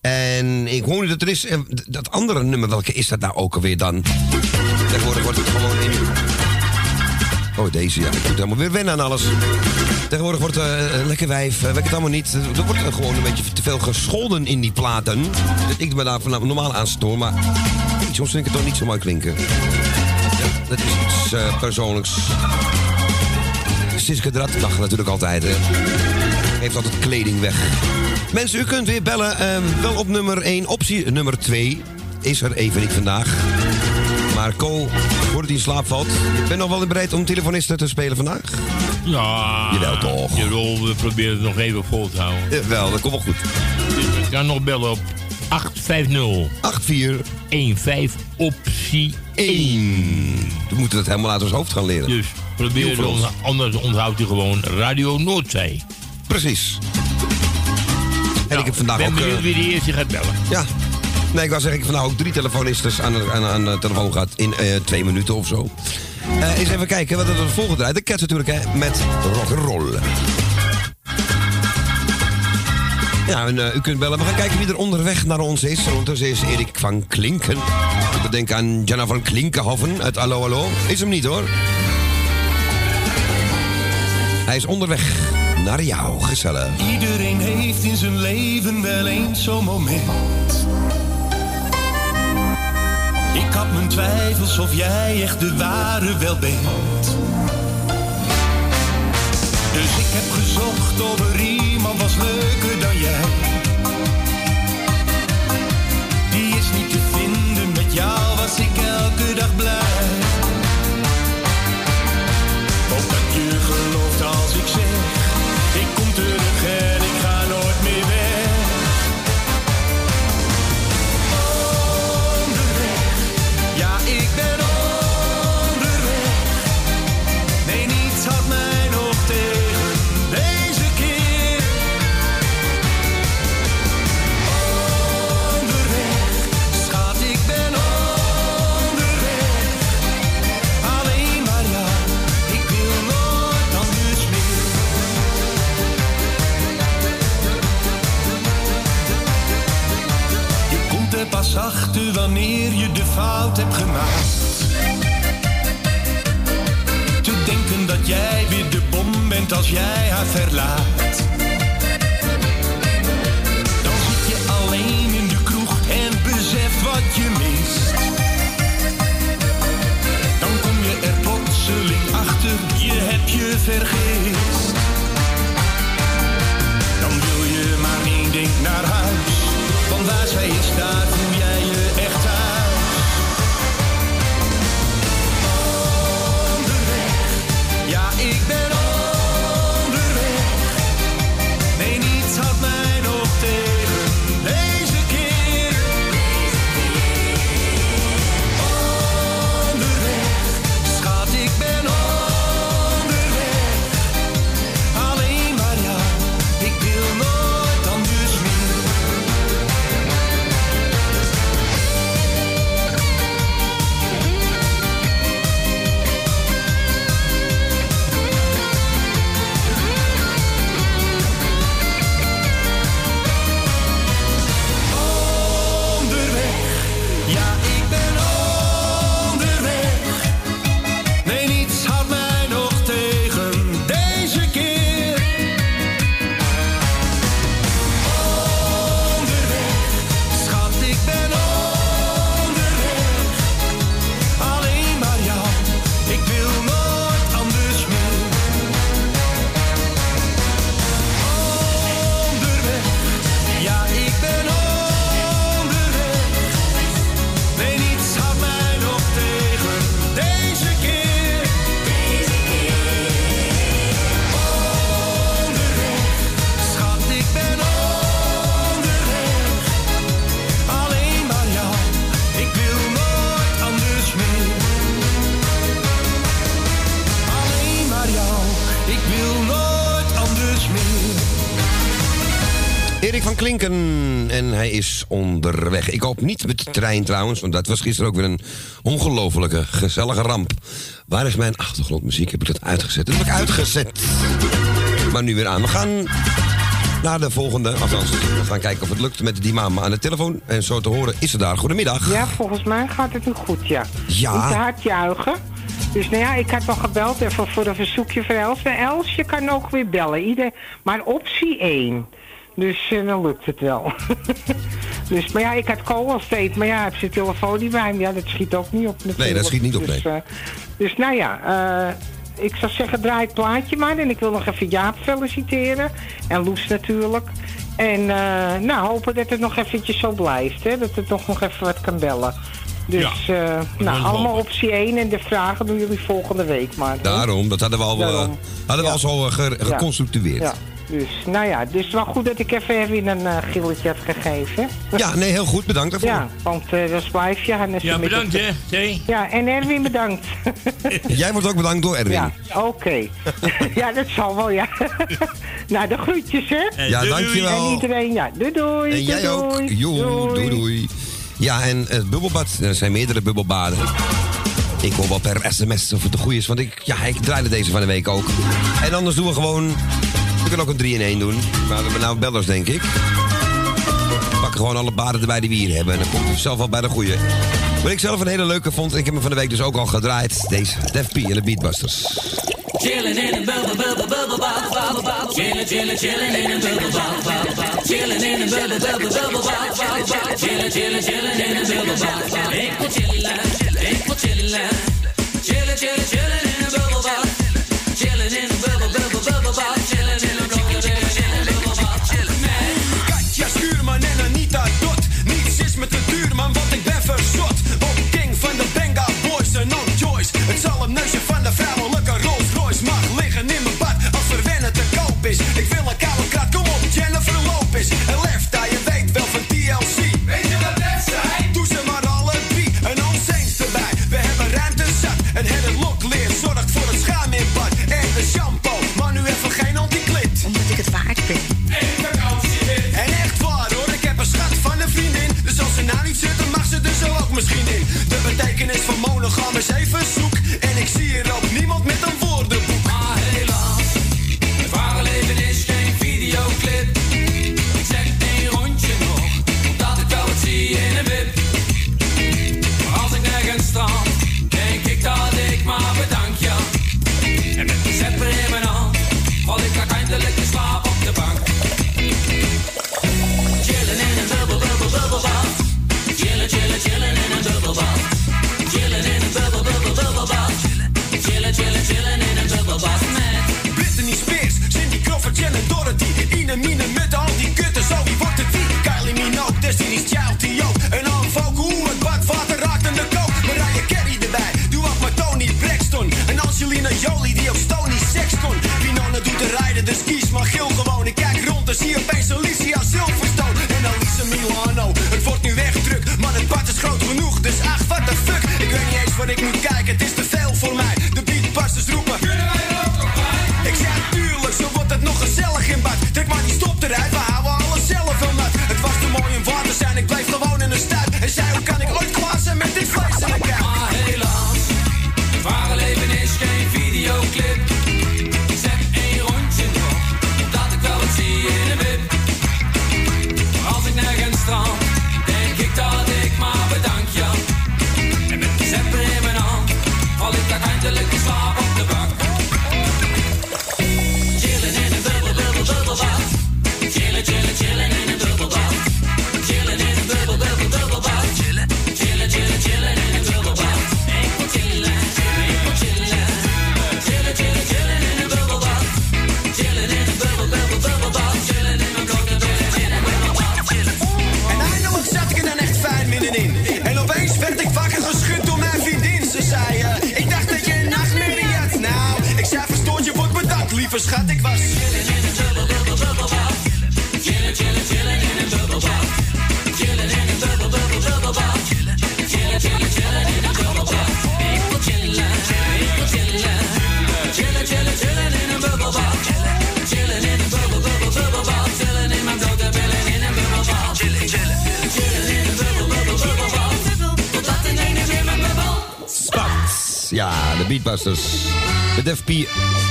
En ik hoor nu dat er is. Dat andere nummer, welke is dat nou ook alweer dan? Tegenwoordig wordt het gewoon in. Oh, deze ja. Ik moet helemaal weer wennen aan alles. Tegenwoordig wordt uh, lekker wijf, eh, uh, het allemaal niet. Er wordt gewoon een beetje te veel gescholden in die platen. Dat ik ben daar vanaf normaal aan stoor, maar soms vind ik het toch niet zo mooi klinken. Ja, dat is iets uh, persoonlijks. Siske Drat mag natuurlijk altijd. Hè. Heeft altijd kleding weg. Mensen, u kunt weer bellen. eh, wel op nummer 1. Optie nummer 2 is er even niet vandaag. Maar Co, voordat hij in slaap valt, ik ben nog wel bereid om telefonisten te spelen vandaag. Ja. Jawel, toch. Jawel, we proberen het nog even vol te houden. Jawel, dat komt wel goed. Je kan nog bellen op 850 84 15 optie 1. We moeten het helemaal uit ons hoofd gaan leren. Dus probeer het, anders onthoudt u gewoon Radio Noordzee. Precies. En ik heb vandaag ben ook... benieuwd eh, wie de eerste gaat bellen. Ja. Nee, ik wou zeggen, ik heb vandaag ook drie telefonistes aan de, aan, aan de telefoon gehad in eh, twee minuten of zo. Eh, eens even kijken wat er de volgende draait. De Cats natuurlijk, hè, met rock'n'roll. Ja, en u kunt bellen. We gaan kijken wie er onderweg naar ons is. Ondertussen is Erik van Klinken. We denken aan Janna van Klinkenhoven uit Allo Allo. Is hem niet hoor. Hij is onderweg naar jou. Gezellig. Iedereen heeft in zijn leven wel eens zo'n moment. Ik had mijn twijfels of jij echt de ware wel bent. Dus ik heb gezocht of er iemand was leuker dan jij. Die is niet te vinden, met jou was ik elke dag blij. Er wanneer je de fout hebt gemaakt. Te denken dat jij weer de bom bent als jij haar verlaat. Dan zit je alleen in de kroeg en beseft wat je mist. Dan kom je er plotseling achter, je hebt je vergist. Dan wil je maar één ding naar huis. Want waar zij is, daar is onderweg. Ik hoop niet met de trein trouwens, want dat was gisteren ook weer een ongelofelijke gezellige ramp. Waar is mijn achtergrondmuziek? Heb ik dat uitgezet? Dat heb ik uitgezet. Maar nu weer aan. We gaan naar de volgende. Althans, we gaan kijken of het lukt met die mama aan de telefoon. En zo te horen is ze daar. Goedemiddag. Ja, volgens mij gaat het nu goed, ja. Ja. Niet te hard juichen. Dus nou ja, ik had wel gebeld even voor een verzoekje van Els. En Els, je kan ook weer bellen. Ieder, maar optie 1, dus dan lukt het wel. *laughs* dus, maar ja, ik had kolen steeds maar ja, heb ze telefoon niet bij hem. Ja, dat schiet ook niet op. Nee, dat schiet niet op, dus, nee. Eh, dus nou ja, eh, ik zou zeggen, draai het plaatje maar. En ik wil nog even Jaap feliciteren. En Loes natuurlijk. En nou, hopen dat het nog eventjes zo blijft. Hè? Dat het toch nog even wat kan bellen. Dus nou, allemaal optie 1 en de vragen doen jullie volgende week maar. Daarom, dat hadden we al, hadden we al zo ge. Ja. Dus nou ja, dus wel goed dat ik even Erwin een eh, gilletje heb gegeven. Ja, nee, heel goed. Bedankt daarvoor. Ja, want uh, dat is live. Ja, ja bedankt hè. Ja, en Erwin bedankt. *laughs* Jij wordt ook bedankt door Erwin. Ja, oké. *laughs* Ja, dat zal wel, ja. *laughs* nou, de groetjes hè. Eh, ja, dankjewel. En iedereen, ja. Doei doei. En jij ook. Joe, doei. doei. Ja, en het bubbelbad, er zijn meerdere bubbelbaden. Ik hoor wel per sms of het de goede is, want ik, ja, ik draaide deze van de week ook. En anders doen we gewoon we kunnen ook een 3 in 1 doen. Maar we hebben nou bellers, denk ik. We pakken gewoon alle baden erbij die we hier hebben. En dan komt het zelf al bij de goede. Wat ik zelf een hele leuke vond, ik heb hem van de week dus ook al gedraaid. Deze, Def P en de Beatbusters. Chillin' in a bubble, bubble, bubble, bop, bop, bop. Chillin', chillin', chillin' in a bubble, bop, bop, bop. Chillin' in a bubble, bubble, bubble, bop, bop. Chillin', chillin', chillin' in a bubble, bop, bop. Ik wil chillen, ik wil chillen. Chillin', chillin', chillin'.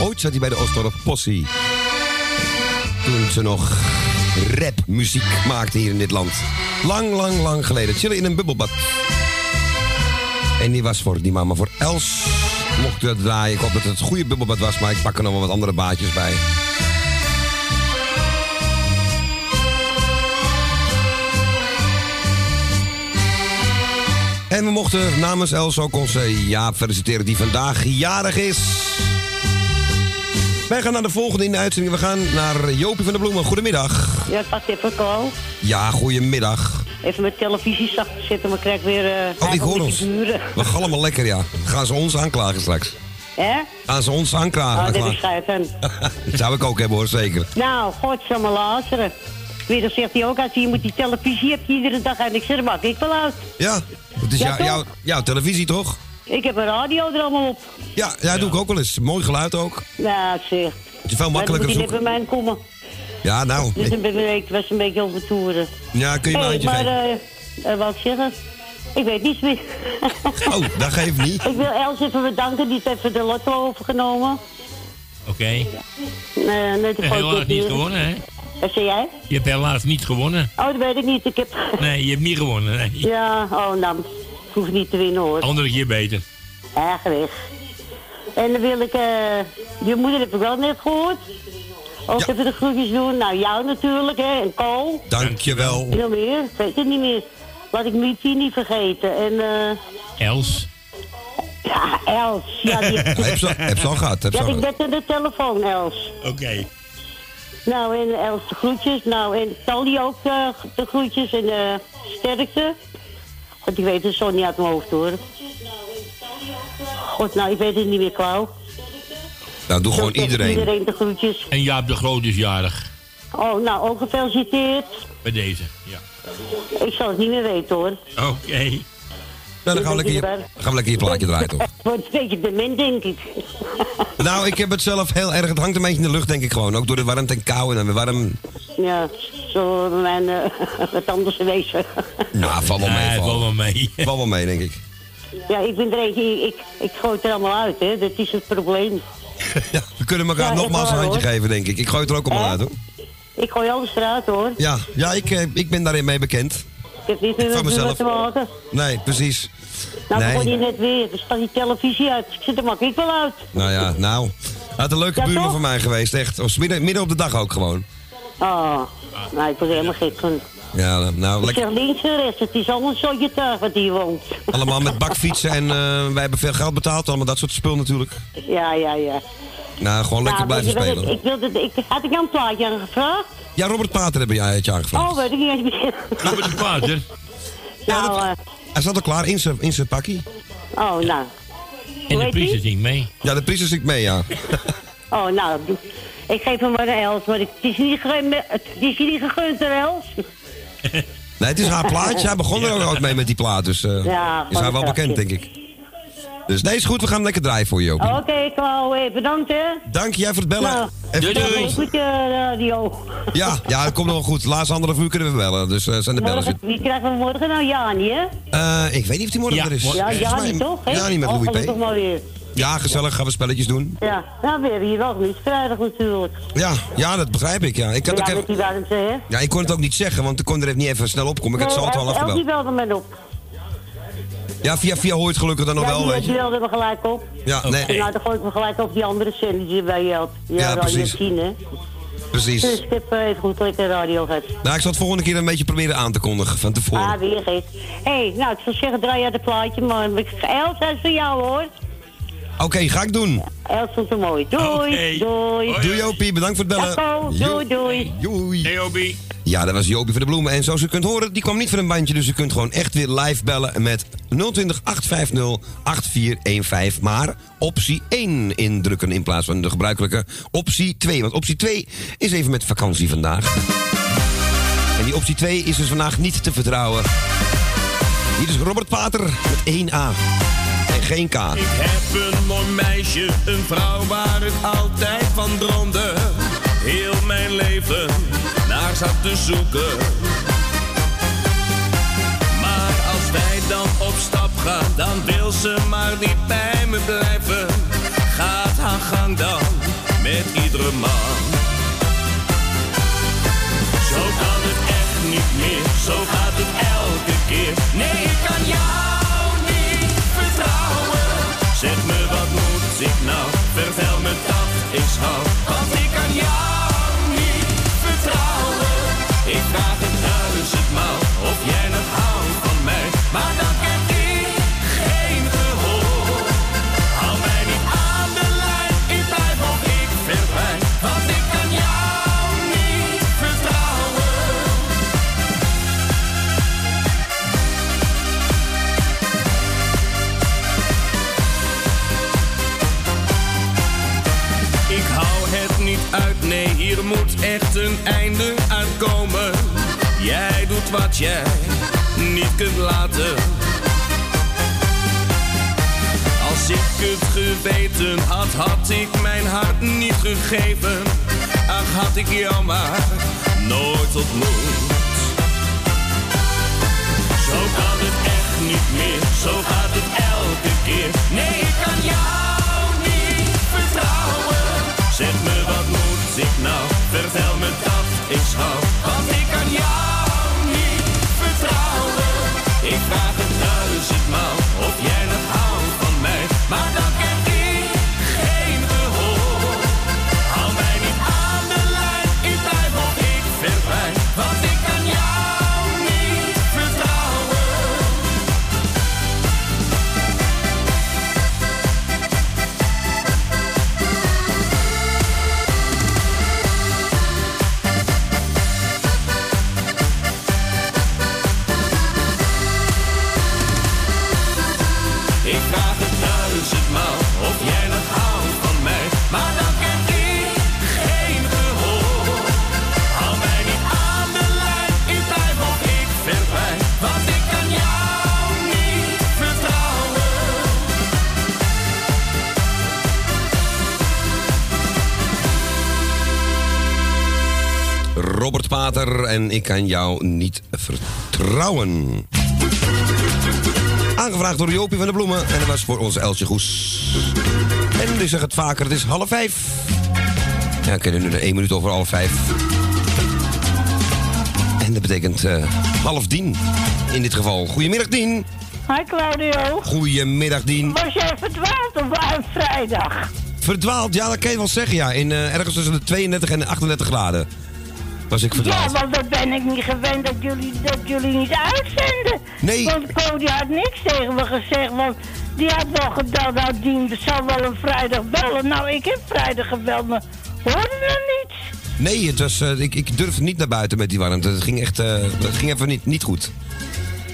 Ooit zat hij bij de Oostdorp Possie. Toen ze nog rapmuziek maakten hier in dit land. Lang, lang, lang geleden. Chillen in een bubbelbad. En die was voor die mama, voor Els. Mocht dat draaien. Ik hoop dat het een goede bubbelbad was, maar ik pak er nog wel wat andere baadjes bij. En we mochten namens Els ook onze Jaap feliciteren die vandaag jarig is. Wij gaan naar de volgende in de uitzending. We gaan naar Jopie van der Bloemen. Goedemiddag. Ja, wacht even, Carl. Ja, goedemiddag. Even mijn televisie zacht zetten, maar krijg weer... eh Oh, ik hoor ons. Buren. We galmen lekker, ja. Gaan ze ons aanklagen straks? Hè? Gaan ze ons aanklagen? Oh, dat Klaar. is schijt aan. *laughs* Dat zou ik ook hebben hoor, zeker. Nou, godsamme luisteren. Weer dan zegt hij ook, als je moet die televisie hebt iedere dag en ik zeg, maak ik wel uit. Ja, het is Ja, jou- jouw televisie toch? Ik heb een radio er allemaal op. Ja, ja, doe ik ook wel eens. Mooi geluid ook. Nou, zeg. Het is veel makkelijker Maar zoeken. je net bij mij komen. Ja, nou. Dus een beetje, ik was een beetje over toeren. Ja, kun je Hey, handje maar, geven? eh, eh, wat ik zeggen? Ik weet niets meer. *laughs* Oh, dat geeft niet. Ik wil Els even bedanken, die heeft even de lotto overgenomen. Oké. Nee, net de Helaas niet gewonnen, hè? Wat zei jij? Je hebt helaas niet gewonnen. Oh, dat weet ik niet. Ik heb... Nee, je hebt niet gewonnen. Nee. Ja, oh, nou, ik hoef niet te winnen hoor. Andere keer beter. Erg weg. En dan wil ik, eh, je moeder heb ik wel net gehoord. Ook even de groetjes doen. Nou, jou natuurlijk, hè, en Kool. Dankjewel. Veel meer, ik weet het niet meer. Laat ik Mietje niet vergeten. En, eh, Els. ja, Els. Ja, die *laughs* heb, ze, heb ze al gehad. Heb Die ze al had ik net aan de telefoon, Els. Oké. Nou, en Els de groetjes. Nou, en Tally ook eh, de groetjes en eh sterkte. Want ik weet het zo niet uit mijn hoofd hoor. God, nou, ik weet het niet meer, Klauw. Nou, doe gewoon iedereen. Iedereen de groetjes. En Jaap de Groot is jarig. Oh, nou, ook gefeliciteerd. Bij deze, ja. Ik zal het niet meer weten hoor. Oké. Nou, dan gaan we lekker je, dan gaan we lekker je plaatje draaien, toch? Het *laughs* wordt een beetje dement, denk ik. *laughs* Nou, ik heb het zelf heel erg. Het hangt een beetje in de lucht, denk ik gewoon. Ook door de warmte en kou en dan weer warm. Ja, zo mijn eh, *laughs* wat anders wezen. Nou, val wel mee. Val wel mee. Val wel mee, denk ik. Ja, ik ben er eentje, ik, ik gooi het er allemaal uit, hè. Dat is het probleem. *laughs* We kunnen elkaar Ja, nogmaals een handje hoor. geven, denk ik. Ik gooi het er ook allemaal uit, hoor. Ik gooi alles eruit, hoor. Ja, ja ik, eh, ik ben daarin mee bekend. Ik heb niet meer Van mezelf. te maken. Nee, precies. Nou, Nee. begon je net weer. Er staat die televisie uit. Ik zit er maak ik wel uit. Nou ja, nou. Had een leuke Ja, buurman van mij geweest, echt. Of midden, midden op de dag ook gewoon. Oh, nou, ik word er helemaal gek van. Ja, nou, Ik lekker. zeg links en rechts. Het is allemaal zo'n tuig wat hier woont. *laughs* Allemaal met bakfietsen en eh, wij hebben veel geld betaald. Allemaal dat soort spul natuurlijk. Ja, ja, ja. Nou, gewoon lekker nou, blijven je wat spelen. Ik, ik wilde, ik, had ik jou een plaatje aangevraagd? Ja, Robert Pater heb jij het je aangevraagd. Oh, weet ik niet eens meer. *laughs* Robert Pater. nou, eh, Hij staat al klaar in zijn in zijn pakkie. oh, nou. En de priester zingt mee. Ja, de priester zit mee, ja. Oh, nou, ik geef hem maar een Els, maar ik, het, is niet gegund, het is je niet gegund, Els. Nee, het is haar plaatje. Hij begon er ook ooit mee met die plaat. Dus eh, Ja, is haar wel bekend, denk ik. Dus nee, is goed. We gaan lekker draaien voor je. Oké, Klauw, eh, bedankt, hè. Dank jij voor het bellen. Nou, Even doei, doei. Goed, eh, radio. Ja, ja, dat komt nog wel goed. Laatste anderhalf uur kunnen we bellen. Dus eh, zijn de bellen. Morgen, wie krijgen we morgen nou? Jani, hè? Eh, ik weet niet of die morgen Ja, er is. Ja, Jani toch, hè? Jani met Oh, Louis P. maar weer. Ja, gezellig. Gaan we spelletjes doen. Ja, nou, we hebben hier wel niet vrijdag natuurlijk. Ja, ja, dat begrijp ik. Ja. Ik, had ook Ja, even, die hè? ja, ik kon het ook niet zeggen, want ik kon er even niet even snel opkomen. Ik had Nee, het al Els, die afgebeld. belde me op. Ja, via via hoort gelukkig dan nog ja, wel, die, weet die je. belde me gelijk op. Ja, nee, Nou, dan gooi ik me gelijk op die andere zender die je bij je had. Ja, Ja, precies. 10, hè? precies. Dus ik heb eh, even goed lekker radio gehad. Nou, ik zal het volgende keer een beetje proberen aan te kondigen van tevoren. Ah, weer gek. Hé, hey, nou, ik zou zeggen, draai uit het plaatje, maar ik- dat is voor jou, hoor. Oké, ga ik doen. Els vond het mooi. Doei, doei. Doei Jopie, bedankt voor het bellen. Dag. Doei, doei. Doei. Hey, Obi. Ja, dat was Jopie van de Bloemen. En zoals u kunt horen, die kwam niet van een bandje. Dus u kunt gewoon echt weer live bellen met 020 850 8415. Maar optie 1 indrukken in plaats van de gebruikelijke optie 2. Want optie 2 is even met vakantie vandaag. En die optie 2 is dus vandaag niet te vertrouwen. Hier is Robert Pater met 1A. En geen K. Ik heb een mooi meisje, een vrouw waar ik altijd van droomde. Heel mijn leven naar zat te zoeken. Maar als wij dan op stap gaan, dan wil ze maar niet bij me blijven. Gaat haar gang dan met iedere man. Zo kan het echt niet meer, zo gaat het elke keer. Nee, ik kan jou. Zeg me wat moet ik nou, vervel me dat ik hou. Want ik kan jou niet vertrouwen, ik vraag het duizendmaal. Hier moet echt een einde aan komen. Jij doet wat jij niet kunt laten. Als ik het geweten had, had ik mijn hart niet gegeven. Ach, had ik jou maar nooit ontmoet. Zo kan het echt niet meer, zo gaat het elke keer. Nee, ik kan jou niet vertrouwen. Zeg me Robert Pater en ik kan jou niet vertrouwen. Aangevraagd door Jopie van de Bloemen en dat was voor onze Elsje Goes. En die zegt het vaker, het is half vijf. Ja, ik ken nu één minuut over half vijf. En dat betekent eh, half tien in dit geval. Goedemiddag, Dien. Hi Claudio. Goedemiddag, Dien. Was jij verdwaald op vrijdag? Verdwaald, ja, dat kan je wel zeggen, ja. In, eh, ergens tussen de 32 en de 38 graden was ik verdwaald. Ja, want dat ben ik niet gewend dat jullie, dat jullie niet uitzenden. Nee. Want Cody had niks tegen me gezegd, want die had wel gedacht, nou Dien, zal wel een vrijdag bellen. Nou, ik heb vrijdag gebeld, maar hoorde er niets. Nee, het was, eh, ik, ik durfde niet naar buiten met die warmte. Het ging echt eh, het ging even niet, niet goed.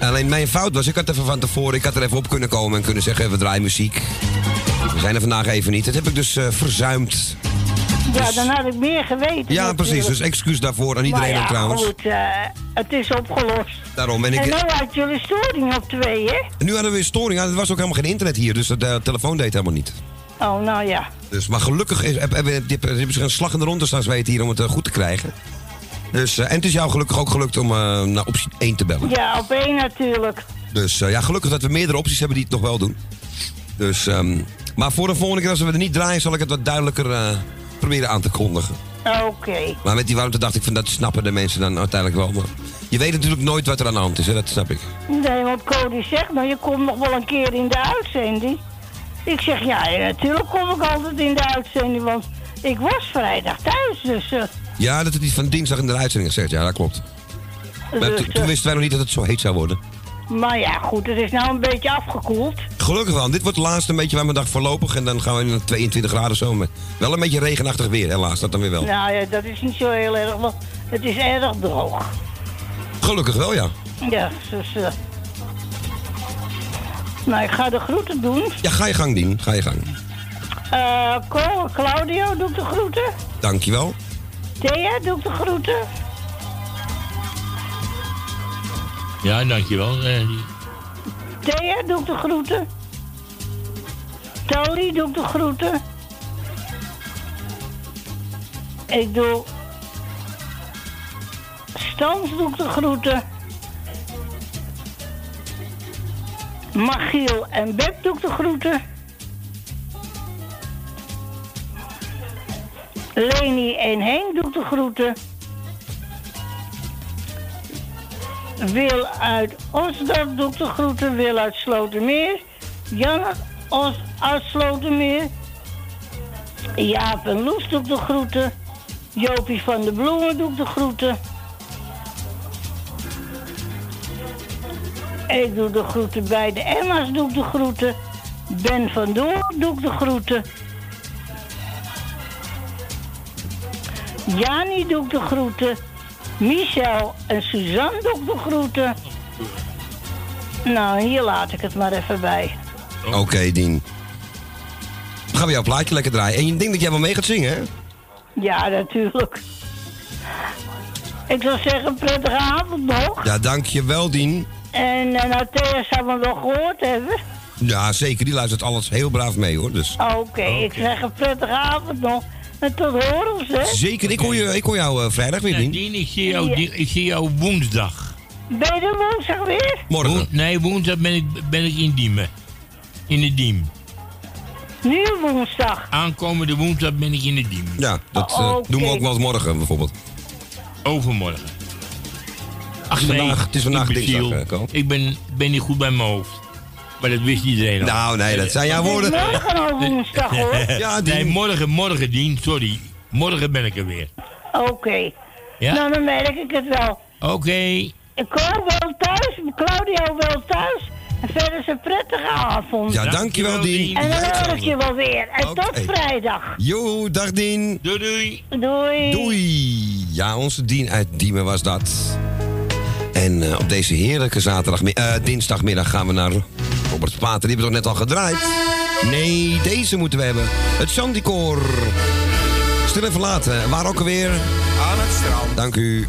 Alleen mijn fout was, ik had even van tevoren, ik had er even op kunnen komen en kunnen zeggen, we draaien muziek. We zijn er vandaag even niet. Dat heb ik dus eh, verzuimd. Ja, dan had ik meer geweten. Ja, natuurlijk. precies. Dus excuus daarvoor aan iedereen maar ja, trouwens. goed, eh, het is opgelost. Daarom. En, ik, En nu had jullie storing op twee, hè? en nu hadden we weer storing. Er was ook helemaal geen internet hier, dus de eh, telefoon deed helemaal niet. Oh, nou ja. Dus, maar gelukkig is, hebben heb, hebben ze een slag in de ronde staan weten hier om het eh, goed te krijgen. Dus, en het is jou gelukkig ook gelukt om naar optie 1 te bellen. Ja, op één natuurlijk. Dus ja, gelukkig dat we meerdere opties hebben die het nog wel doen. Dus, ehm, maar voor de volgende keer als we er niet draaien, zal ik het wat duidelijker proberen aan te kondigen. Oké. Maar met die warmte dacht ik van dat snappen de mensen dan uiteindelijk wel. Maar je weet natuurlijk nooit wat er aan de hand is, hè? dat snap ik. Nee, want Cody zegt, nou, je komt nog wel een keer in de uitzending. Ik zeg, ja, ja, natuurlijk kom ik altijd in de uitzending, want ik was vrijdag thuis, dus... eh, Ja, dat het iets van dinsdag in de uitzending gezegd, ja, dat klopt. Maar dus, to- eh, toen wisten wij nog niet dat het zo heet zou worden. Maar ja, goed, het is nou een beetje afgekoeld. Gelukkig wel. Dit wordt het laatste een beetje waar mijn dag voorlopig. En dan gaan we in 22 graden zo. Met wel een beetje regenachtig weer, helaas. Dat dan weer wel. Nou ja, dat is niet zo heel erg, want het is erg droog. Gelukkig wel, ja. Ja, dus... eh, nou, ik ga de groeten doen. Ja, ga je gang, Dien. Ga je gang. Eh, Cor, Claudio, doe ik de groeten. Dankjewel. Thea, doe ik de groeten. Ja, dankjewel. eh, Thea, doe de groeten. Tony, doe de groeten. Ik doe... Stans, doe de groeten. Magiel en Beb doe de groeten. Leni en Henk doe de groeten. Wil uit Osdorp doe ik de groeten. Wil uit Slotermeer. Jan uit Slotermeer. Jaap en Loes doe ik de groeten. Jopie van de Bloemen doe ik de groeten. Ik doe de groeten bij de Emma's doe de groeten. Ben van Door doe de groeten. Jani doe de groeten. Michel en Suzanne doe ik de groeten. Nou, hier laat ik het maar even bij. Oké, Dien. Dan gaan we jouw plaatje lekker draaien. En je denkt dat jij wel mee gaat zingen, hè? Ja, natuurlijk. Ik zou zeggen, prettige avond nog. Ja, dankjewel, Dien. En uh, nou, Thea zou me wel gehoord hebben. Ja, zeker. Die luistert alles heel braaf mee, hoor. Dus. Oké, ik zeg een prettige avond nog. En tot horen, hè? Zeker. Ik hoor, je, ik hoor jou eh, vrijdag weer, Dien. Dien, ik zie jou, die- ik zie jou woensdag. Ben je er woensdag weer? Morgen. Nee, woensdag ben ik, ben ik in Diemen. In de Diem. Nu woensdag. Aankomende woensdag ben ik in de Diem. Ja, dat eh, Oh, oké. doen we ook wel eens morgen, bijvoorbeeld. Overmorgen. Ach, vandaag, het is vandaag dinsdag, eh, Ko. Ik ben, ben niet goed bij mijn hoofd. Maar dat wist iedereen al. Nou, nee, dat zijn jouw woorden. Morgen al woensdag, hoor. *laughs* Ja. Nee, morgen, morgen, Dien, sorry. Morgen ben ik er weer. Oké. Ja? Nou, dan merk ik het wel. Oké. Ik kom wel thuis, Claudio wel thuis. En verder is een prettige avond. Ja, dankjewel, Dien. En dan hoor ik je wel weer. En tot vrijdag. Jo, dag Dien. Doei, doei. Doei. Doei. Ja, onze Dien uit Diemen was dat. En eh, op deze heerlijke zaterdag, eh, dinsdagmiddag gaan we naar Robert Pater. Die hebben we toch net al gedraaid? Nee, deze moeten we hebben. Het Chanticoor. Stil en verlaten. Waar ook alweer? Aan het strand. Dank u.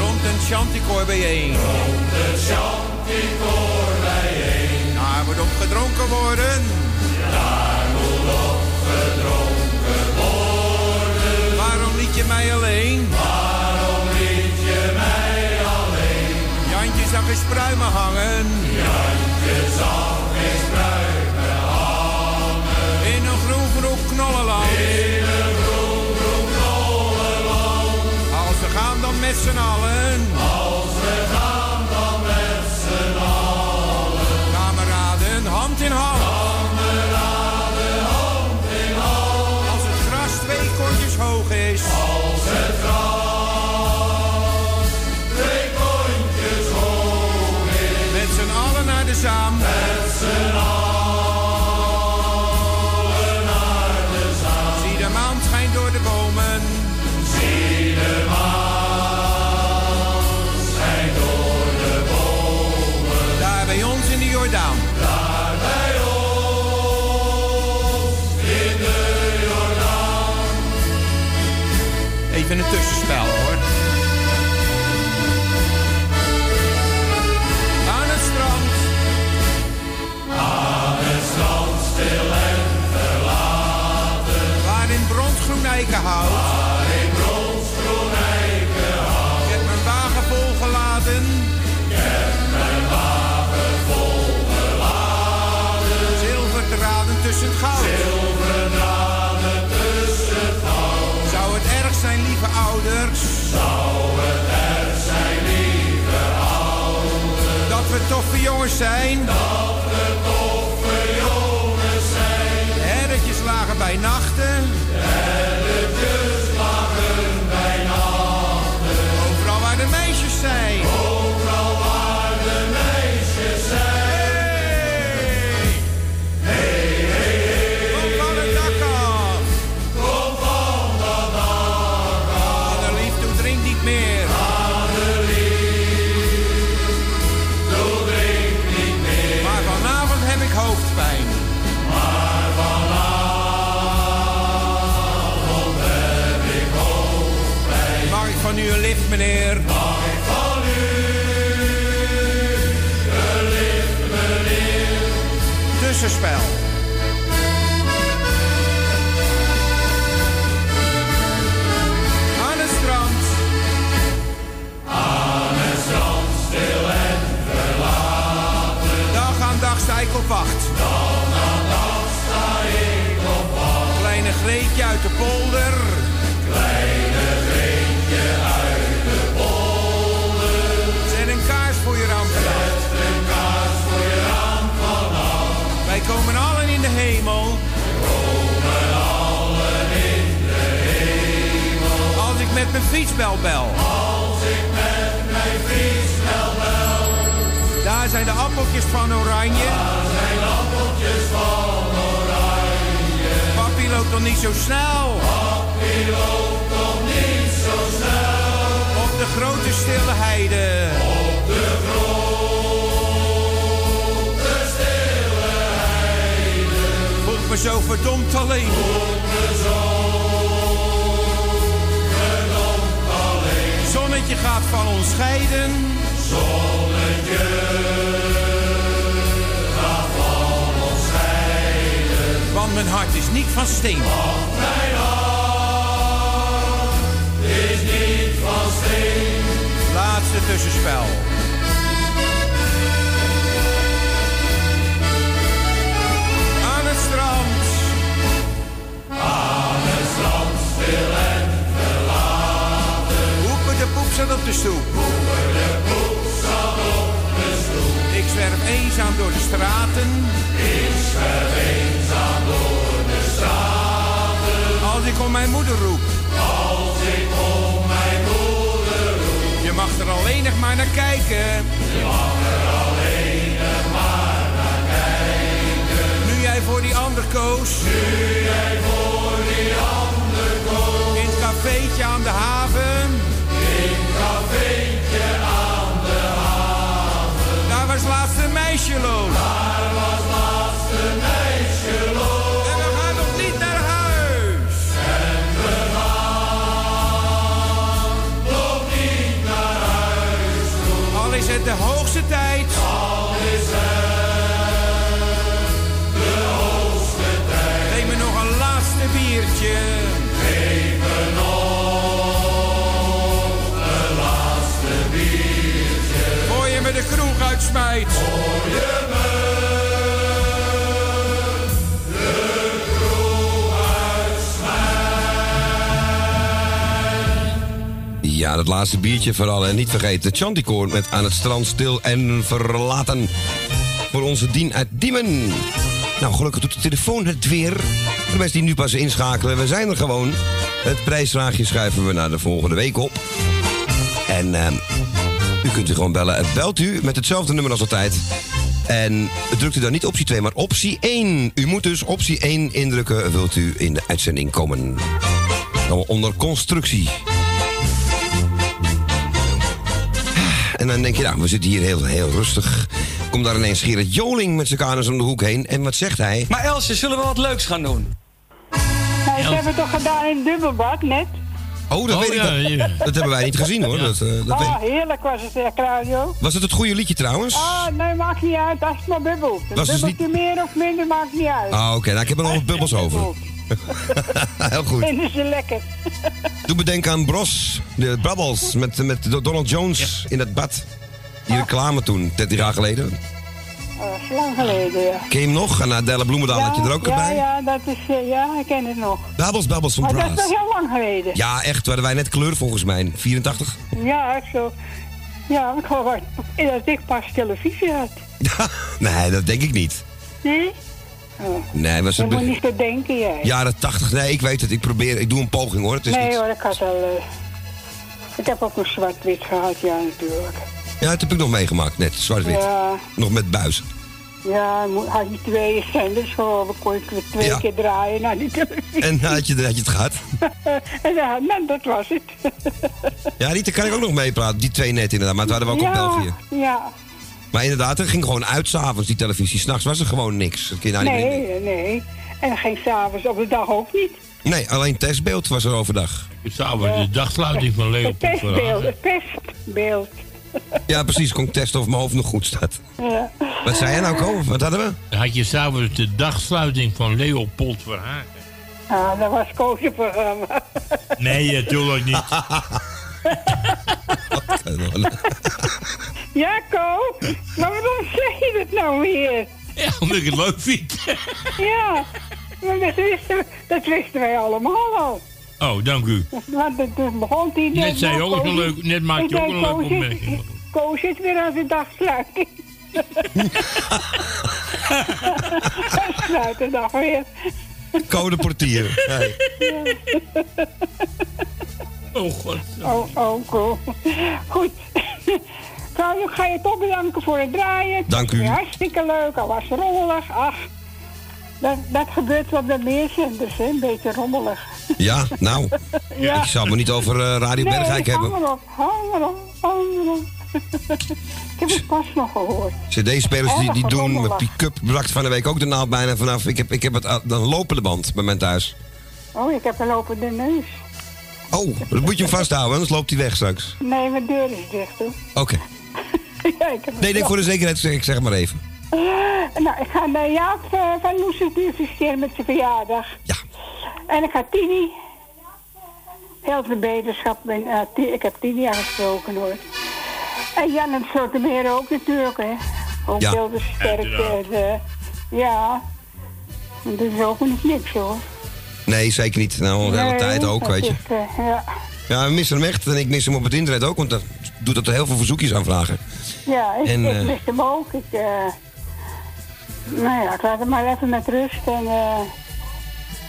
Rond een chanticoor bijeen. Rond een chanticoor bijeen. Daar moet op gedronken worden. Daar moet op gedronken worden. Waarom liet je mij alleen? Eens pruimen hangen. Jantje zag eens pruimen hangen. In een groen groen knollenland. In een groen groen knollenland. Als we gaan dan met z'n allen. Zijn. Meneer? Van u een lift, meneer? Tussenspel. Aan het strand. Aan het strand, stil en verlaten. Dag aan dag sta ik op wacht. Dag aan dag sta ik op wacht. Kleine Greetje uit de polder. Met mijn fietsbel bel. Als ik met mijn fietsbel bel. Daar zijn de appeltjes van oranje. Daar zijn appeltjes van oranje. Papi loopt nog niet zo snel. Papi loopt nog niet zo snel. Op de grote stille heide. Op de grote stille heide. Voelt me zo verdomd alleen. Zonnetje gaat van ons scheiden. Zonnetje gaat van ons scheiden. Want mijn hart is niet van steen. Want mijn hart is niet van steen. Laatste tussenspel. Poep zat op de stoep. De poep zat op de stoep. Ik zwerf eenzaam door de straten. Ik zwerf eenzaam door de straten. Als ik om mijn moeder roep. Als ik om mijn moeder roep. Je mag er alleen nog maar naar kijken. Je mag er alleen nog maar naar kijken. Nu jij voor die ander koos. Nu jij voor die ander koos. In het cafeetje aan de haven. Was laatst een meisje loos. Daar was laatst een meisje loos. En we gaan nog niet naar huis. En we gaan nog niet naar huis toe. Al is het de hoogste tijd. Al is het de hoogste tijd. Neem me nog een laatste biertje. De kroeg uitsmijt. Voor je me de kroeg uitsmijt. Ja, dat laatste biertje vooral. En niet vergeten, Chanticoor met Aan het strand stil en verlaten. Voor onze Dien uit Diemen. Nou, gelukkig doet de telefoon het weer. De mensen die nu pas inschakelen, we zijn er gewoon. Het prijsvraagje schuiven we naar de volgende week op. En ehm, u kunt u gewoon bellen. Belt u met hetzelfde nummer als altijd. En drukt u dan niet optie 2, maar optie 1. U moet dus optie 1 indrukken, wilt u in de uitzending komen. Dan onder constructie. En dan denk je, nou, we zitten hier heel, heel rustig. Komt daar ineens Gerrit Joling met zijn kanus om de hoek heen. En wat zegt hij? Maar Elsje, zullen we wat leuks gaan doen? Nou, dat hebben toch gedaan in dubbelbad net? Oh, dat Oh, weet ik. ja, Dat, ja. dat hebben wij niet gezien hoor. Dat, eh, dat Oh, weet- heerlijk was het echt, radio. Was het het goede liedje trouwens? Ah, nee, maakt niet uit. Als het maar bubbelt. Een dus bubbeltje meer of minder maakt niet uit. Ah, oké. Nou, ik heb er nog wat bubbels *laughs* over. *laughs* Heel goed. Vinden ze lekker. Doe me denken aan Bros. De Bubbles met, met Donald Jones in het bad. Die reclame toen, 13 jaar geleden. Is lang geleden, ja. Ken je hem nog? En Adele Bloemendaal had je er ook ja, bij. Ja, dat is, eh, ja, ik ken het nog. Bubbles, Bubbles van Maar dat is Brass. toch heel lang geleden? Ja, echt. Toen hadden wij net kleur volgens mij. 84? Ja, zo. Ja, ik hoor dat ik pas televisie had. *laughs* Nee, dat denk ik niet. Nee? Oh. Nee, was Je het moet be- niet zo denken, jij. jaren 80. Nee, ik weet het. Ik probeer. Ik doe een poging hoor. Het is nee niet... hoor, ik had al... eh, ik heb ook een zwart-wit gehad, ja, natuurlijk. Ja, dat heb ik nog meegemaakt. Net, zwart-wit. Ja, Nog met buis. ja, had je twee zenders gewoon, kon ik weer twee Ja. keer draaien naar die televisie. En had je, had je het gehad? *laughs* en ja, nou, dat was het. *laughs* Ja, die kan ik ook nog meepraten. Die twee net inderdaad. Maar het waren we ook ja, op België. Ja, Maar inderdaad, het ging gewoon uit s'avonds, die televisie. S'nachts was er gewoon niks. Dat kun je nou niet meer- nee, nee. En geen s'avonds, op de dag ook niet. Nee, alleen testbeeld was er overdag. S'avonds de dagsluiting van Leo Het pestbeeld, het pestbeeld. Ja, precies. Kon ik testen of mijn hoofd nog goed staat. Ja. Wat zei jij nou, Ko? Wat hadden we? Had je s'avonds de dagsluiting van Leopold Verhagen. Ah, dat was koosje programma. Nee, natuurlijk niet. *laughs* *laughs* Ja, Ko, maar waarom zeg je dat nou weer? Ja, omdat ik het leuk vind. Ja, maar dat wisten, dat wisten wij allemaal al. Oh, dank u. Het begon die Net zei je ook Koos- een leuk, net maak Ik je ook een leuke opmerking. Koos zit weer aan de dagsluiting. *laughs* Sluit de dag weer. Code portier. Hey. Oh god. Oh, oh, cool. Goed. Claudio, ik ga je toch bedanken voor het draaien. Dank u. Ja, Hartstikke leuk, al was het rommelig. Ach, dat, dat gebeurt wel bij meer zenders, hè. Een beetje rommelig. Ja, nou. *laughs* Ja. Ik zou me niet over eh, Radio nee, Bergijk hebben. hang erop, hang erop, hang erop. ik heb het pas nog gehoord. CD-spelers die, die doen, pick-up brak van de week ook de naald bijna vanaf. Ik heb, ik heb het, een lopende band bij mijn thuis. Oh, ik heb een lopende neus. Oh, dan moet je hem vasthouden, anders loopt hij weg straks. Nee, mijn deur is dicht, hoor. Oké. *laughs* ja, ik heb Nee, nee, voor de zekerheid zeg ik zeg maar even. Eh, nou, ik ga naar Jaap eh, van nu feliciteren met zijn verjaardag. Ja. En ik ga Tini. Heel veel beterschap. Ben, eh, ik heb Tini aangesproken hoor. En Jan en Sotermeer ook natuurlijk, hè. Ook Ja. heel de sterkte. en, eh, ja. Dat is ook niet niks hoor. Nee, zeker niet. Nou, de hele Nee, tijd ook, weet je. is, ja. Ja, we missen hem echt en ik mis hem op het internet ook, want dat doet dat er heel veel verzoekjes aanvragen. Ja, ik, En, ik eh, mis hem ook. Ik, eh, nou ja, ik laat hem maar even met rust en eh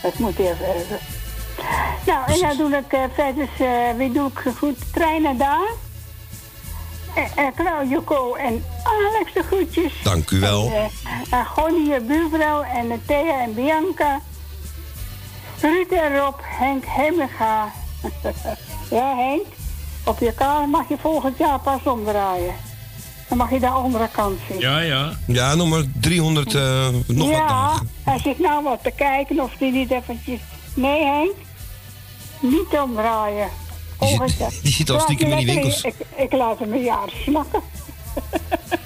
het moet even even. Nou, en dan doe ik eh, verder, eh, wie doe ik goed? Treinen daar. Eh, Claudio Co en Alex de groetjes. Dank u wel. En, en Gonnie, je buurvrouw en Thea en Bianca. Ruud en Rob, Henk Hemmega. *laughs* ja, Henk, op je kamer mag je volgend jaar pas omdraaien. Dan mag je de andere kant zien. Ja, ja. Ja, nog maar 300, eh, nog wat ja, dagen. hij zit nou wat te kijken of die niet eventjes... Nee, Henk, niet omdraaien. Volgend jaar. die zit al stiekem in die winkels. Ik, ik laat hem een jaar snakken.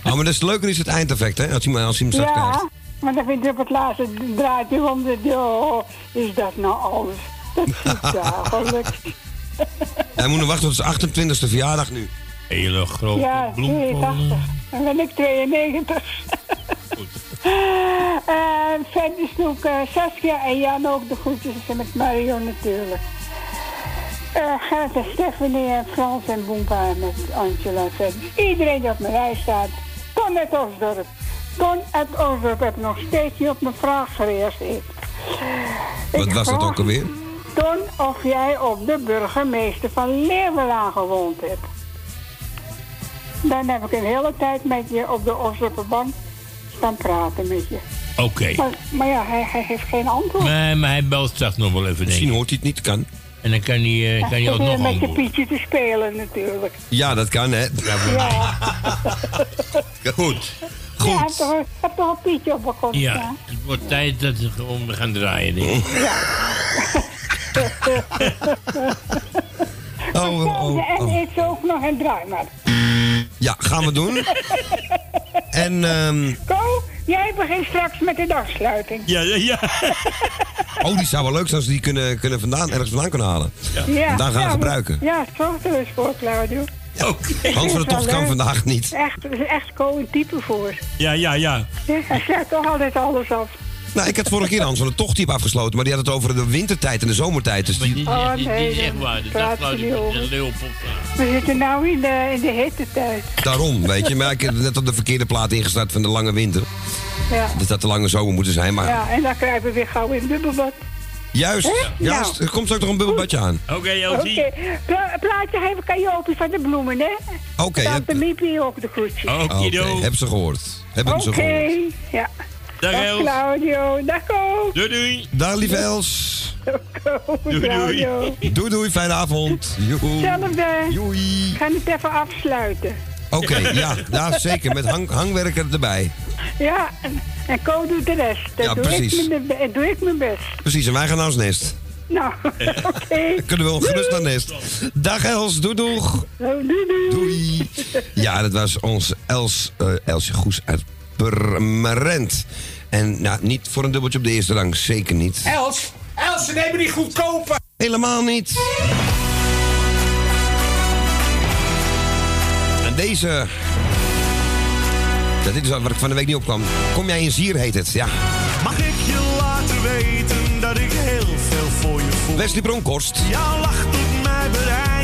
Oh, maar dat is leuker is het eindeffect, hè? Als hij, als hij hem straks krijgt. Ja, maar dan vind ik op het laatste draait hij om de... Oh, is dat nou alles? Dat is *laughs* dagelijks. Hij moet nog wachten tot zijn 28e verjaardag nu. Hele grote Ja, bloemkolen. 82. Dan ben ik 92. *laughs* En verder doe ik eh, Saskia en Jan ook de groetjes en met Mario natuurlijk. Eh Gert en Stephanie en Frans en Boempa en met Angela en verder. Iedereen die op mijn lijst staat. Ton uit Osdorp. Ton uit Osdorp heb nog steeds niet op mijn vraag gereageerd. Wat Ik was dat ook alweer? Ton, of jij op de burgemeester van Leeuwen gewoond hebt. Dan heb ik een hele tijd met je op de Osdorpenbank staan praten met je. Oké. Maar, maar ja, hij, hij heeft geen antwoord. Nee, maar hij belt straks nog wel even, Misschien hoort hij het niet, kan. En dan kan hij, eh, kan hij ook zit nog met je. Pietje te spelen natuurlijk. Ja, dat kan, hè? Ja. *laughs* Goed. Ja, hij heeft toch, een Pietje op balkon Ja, staan? het wordt tijd dat we gewoon gaan draaien, denk ik. *laughs* Oh, oh, oh, En oh. ik zou ook nog een draai maar. Ja, gaan we doen. En, ehm Ko, jij begint straks met de dagsluiting. Ja, ja, ja. *laughs* oh, die zou wel leuk zijn als we die kunnen, kunnen vandaan, ergens vandaan kunnen halen. En daar gaan ja, gebruiken. Ja, zorg er eens voor, Claudio. Hans van de Tocht kan vandaag niet. Echt, er is echt Ko een type voor. Ja, ja, ja. Ja, hij sluit toch altijd alles af. Nou, ik had vorige keer Hans van de Tocht type afgesloten, maar die had het over de wintertijd en de zomertijd. Dus die... Oh nee, is echt waar. De praat dag je niet over. een leeuwpop. We zitten nou in de, in de hitte tijd. Daarom, weet je. Maar ik heb net op de verkeerde plaat ingestart van de lange winter. Ja. Dus dat de lange zomer moeten zijn, maar... ja, en dan krijgen we weer gauw in bubbelbad. Juist, juist. Nou. Er komt straks nog een bubbelbadje aan. Oké, Oké, Elsie. Pla- plaatje geven kan Jopie van de bloemen, hè? Oké, Dan heb- de Miepie ook de groetjes. Oké, heb ze gehoord. Hebben Oké, ze gehoord. ja. Dag, Els. Claudio, dag Ko. Doei, doei. Dag lieve Els. Doei, Claudio. Doei doei, fijne avond. Joehoe. Hetzelfde. Joei. Ik ga het even afsluiten. Oké, ja, ja, zeker. Met hang, hangwerker erbij. Ja, en, en Ko doet de rest. Dat Ja, doe, precies. Ik mijn, doe ik mijn best. Precies, en wij gaan naar ons nest. Nou, *laughs* oké. Kunnen we wel gerust naar nest. Dag Els, doei doeg. Doei, doei. Doei. Ja, dat was ons Els, eh, Elsje Goes uit Purmerend. En nou, niet voor een dubbeltje op de eerste rang, zeker niet. Els, Els, ze nemen die goedkoper. Helemaal niet. En deze... Ja, dit is wat ik van de week niet opkwam. Kom jij in Zier, heet het. Ja. Mag ik je laten weten dat ik heel veel voor je voel? Wesley Bronkhorst. Jouw lach doet mij bereiken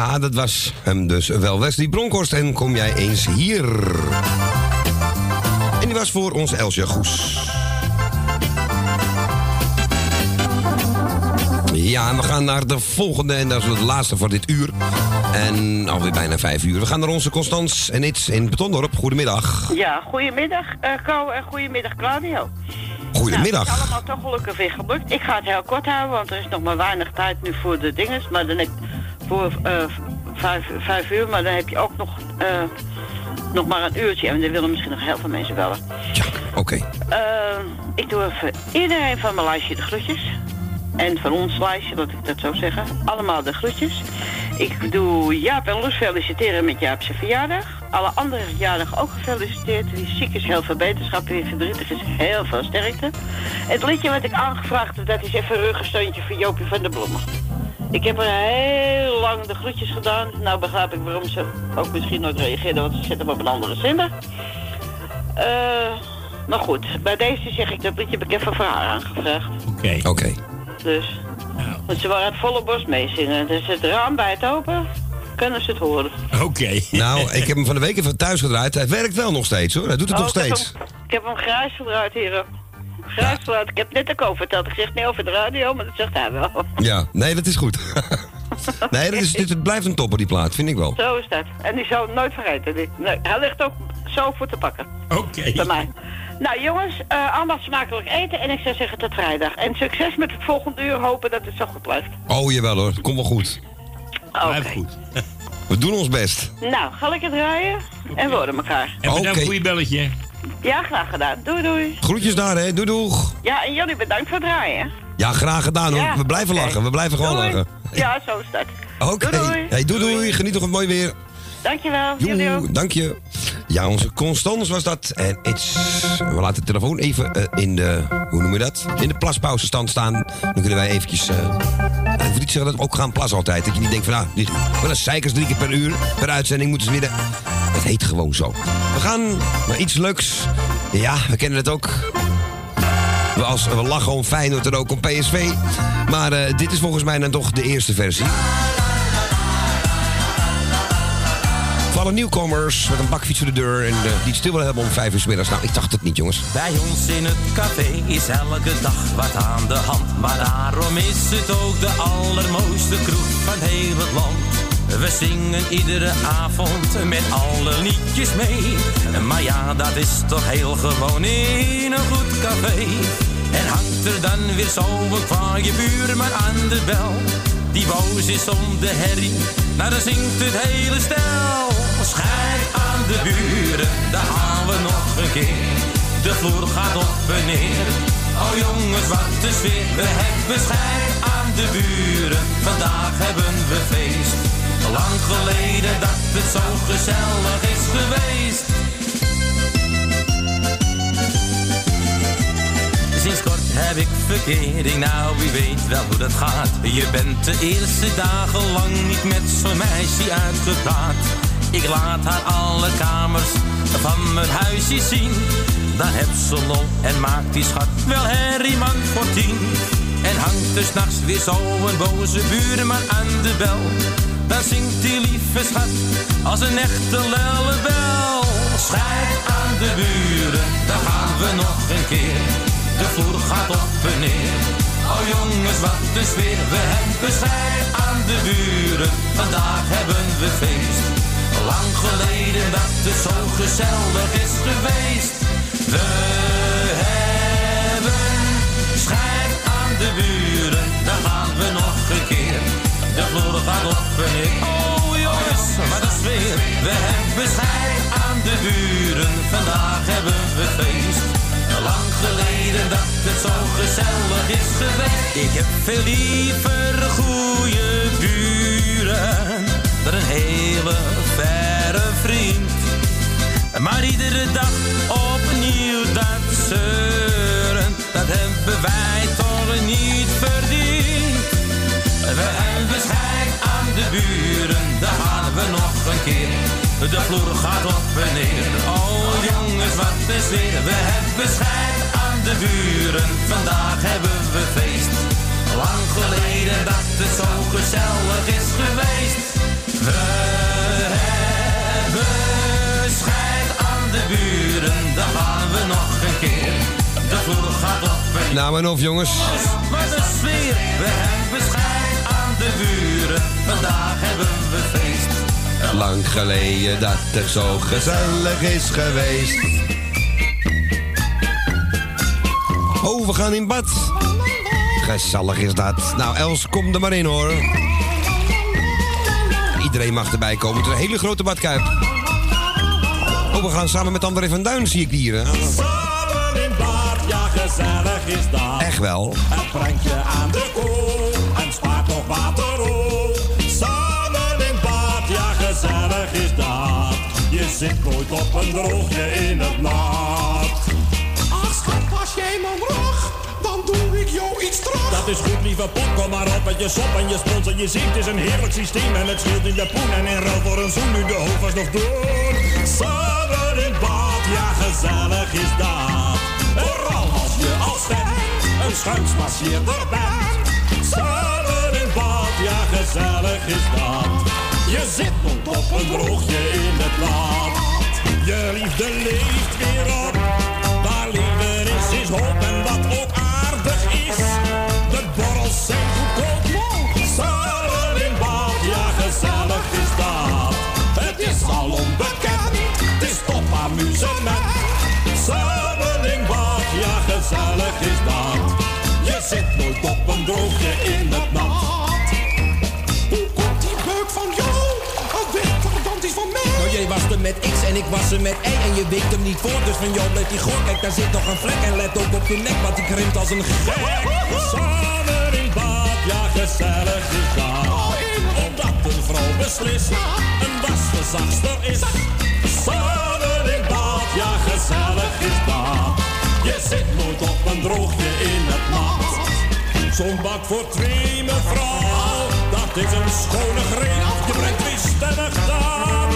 Ja, dat was hem dus wel Wesley Bronkhorst. En kom jij eens hier. En die was voor ons Elsje Goes. Ja, en we gaan naar de volgende. En dat is het laatste voor dit uur. En alweer bijna vijf uur. We gaan naar onze Constans en Iets in Betondorp. Goedemiddag. Ja, goedemiddag uh, Ko en goedemiddag Claudio. Goedemiddag. Nou, het is allemaal toch gelukkig weer gelukt. Ik ga het heel kort houden, want er is nog maar weinig tijd nu voor de dinges. Maar dan heb voor eh, vijf, vijf uur, maar dan heb je ook nog, eh, nog maar een uurtje. En dan willen misschien nog heel veel mensen bellen. Oké. Eh, ik doe even iedereen van mijn lijstje de groetjes. En van ons lijstje, laat ik dat zo zeggen. Allemaal de groetjes. Ik doe Jaap en Loes feliciteren met Jaap zijn verjaardag. Alle andere verjaardagen ook gefeliciteerd. Wie ziek is, heel veel beterschap. Wie verdrietig is, heel veel sterkte. Het liedje wat ik aangevraagd heb, dat is even een ruggensteuntje voor Jopie van der Bloemen. Ik heb er heel lang de groetjes gedaan. Nou begrijp ik waarom ze ook misschien nooit reageerden, want ze zitten op een andere zender. Eh, maar goed, bij deze zeg ik dat liedje heb ik even voor haar aangevraagd. Oké. Oké. Dus, want ze waren het volle borst meezingen. Dus het raam bij het open, kunnen ze het horen. Oké. Nou, ik heb hem van de week even thuis gedraaid. Hij werkt wel nog steeds hoor. Hij doet het Oh, nog ik heb steeds. hem- Ik heb hem grijs gedraaid hier. Grijs gedraaid. Ik heb net ook over verteld. Ik zeg niet over de radio, maar dat zegt hij wel. Ja, nee, dat is goed. *laughs* nee, dat is, dit, het blijft een topper die plaat, vind ik wel. Zo is dat. En die zou ik nooit vergeten. Die, nee, hij ligt ook zo voor te pakken. Oké. Bij mij. Nou jongens, eh, allemaal smakelijk eten en ik zou zeggen tot vrijdag. En succes met het volgende uur, hopen dat het zo goed blijft. Oh jawel hoor, komt wel goed. Oké. goed. We doen ons best. Nou, ga lekker draaien en we horen elkaar. En bedankt voor je belletje. Ja, graag gedaan. Doei doei. Groetjes daar hè, doei doeg. Ja, en jullie bedankt voor het draaien. Ja, graag gedaan hoor. Ja, we blijven lachen, we blijven gewoon Doei. lachen. Ja, zo is dat. Oké, Doei doei. Hey, doei doei, geniet nog het mooi weer. Dankjewel. Jullie ook. Joe, dank je. Ja, onze Constance was dat. En it's, we laten de telefoon even eh, in de, hoe noem je dat? In de plaspauzestand staan. Dan kunnen wij eventjes, eh wil niet zeggen dat ook gaan plassen altijd. Dat je niet denkt van, nou, die, wel een zeikers drie keer per uur, per uitzending moeten ze de... Het heet gewoon zo. We gaan naar iets leuks. Ja, we kennen het ook. We, als, we lachen om Feyenoord en ook om PSV. Maar eh, dit is volgens mij dan toch de eerste versie. Alle nieuwkomers met een bakfiets voor de deur en eh, die het stil willen hebben om vijf uur 's middags. Nou, ik dacht het niet, jongens. Bij ons in het café is elke dag wat aan de hand. Maar daarom is het ook de allermooiste kroeg van heel het land. We zingen iedere avond met alle liedjes mee. Maar ja, dat is toch heel gewoon in een goed café. En hangt er dan weer zo een kwaaie buurman aan de bel. Die boos is om de herrie, nou dan zingt het hele stel. Schijt aan de buren, daar gaan we nog een keer. De vloer gaat op en neer. Oh jongens, wat een sfeer. We hebben schijn aan de buren. Vandaag hebben we feest. Lang geleden dat het zo gezellig is geweest. Sinds kort heb ik verkering, nou wie weet wel hoe dat gaat. Je bent de eerste dagen lang niet met zo'n meisje uitgepraat. Ik laat haar alle kamers van mijn huisje zien. Dan heb ze lol en maakt die schat wel herrieman voor tien. En hangt er s'nachts weer zo een boze buurman aan de bel. Dan zingt die lieve schat als een echte lellebel. Schijt aan de buren, daar gaan we nog een keer. De vloer gaat op en neer. Oh jongens, wat een sfeer. We hebben schijt aan de buren, vandaag hebben we feest. Lang geleden dat het zo gezellig is geweest. We hebben schijt aan de buren, daar gaan we nog een keer. De vloer gaat en neer. Oh jongens, wat een sfeer. We hebben schijt aan de buren, vandaag hebben we feest. Lang geleden dat het zo gezellig is geweest. Ik heb veel liever goede buren dan een hele verre vriend. Maar iedere dag opnieuw dat zeuren, dat hebben wij toch niet verdiend. We hebben schijt aan de buren, daar gaan we nog een keer. De vloer gaat op en neer. Oh jongens, wat is weer. We hebben schijt aan de buren, vandaag hebben we feest. Lang geleden dat het zo gezellig is geweest. We hebben schijt aan de buren, daar gaan we nog een keer. De vloer gaat op en neer. Nou en of, jongens. Wat een sfeer, we hebben schijt aan de buren, vandaag hebben we feest. Lang geleden dat het zo gezellig is geweest. Oh, we gaan in bad. Gezellig is dat. Nou, Els, kom er maar in hoor. Iedereen mag erbij komen. Het is een hele grote badkuip. Oh, we gaan samen met André van Duin, zie ik hier. hè? Samen in bad, ja gezellig is dat. Echt wel. Het brengt je aan de kool en spaart nog water op. Samen in bad, ja gezellig is dat. Je zit nooit op een droogje in het nat. Ach schat, als jij mag, dan Dat is goed, lieve pop, kom maar op met je sop en je spons en je ziet. Is een heerlijk systeem en het scheelt in je poen. En in ruil voor een zoen nu de hoofd nog door. Samen in bad, ja gezellig is dat. Vooral als je als stem een schuimsmasseerder bent. Samen in bad, ja gezellig is dat. Je zit nog op een droogje in het nat. Je liefde leeft en ik was er met Y en je weekt hem niet voor, dus van jou blijft die goor. Kijk, daar zit nog een vlek en let ook op je nek, want die krimpt als een gek. Samen in bad, ja gezellig is dat. Omdat een vrouw beslist een wasverzachtster is. Samen in bad, ja gezellig is. Je zit nooit op een droogje in het nat. Zo'n bad voor twee mevrouw, dat is een schone greep. Je brengt wie stemmig aan,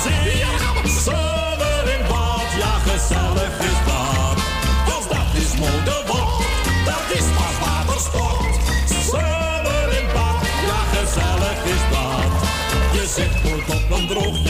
Samen in bad, ja gezellig is dat. Als dat is mode wordt, dat is pas watersport. Samen in bad, ja gezellig is dat. Je zit nooit op een droogje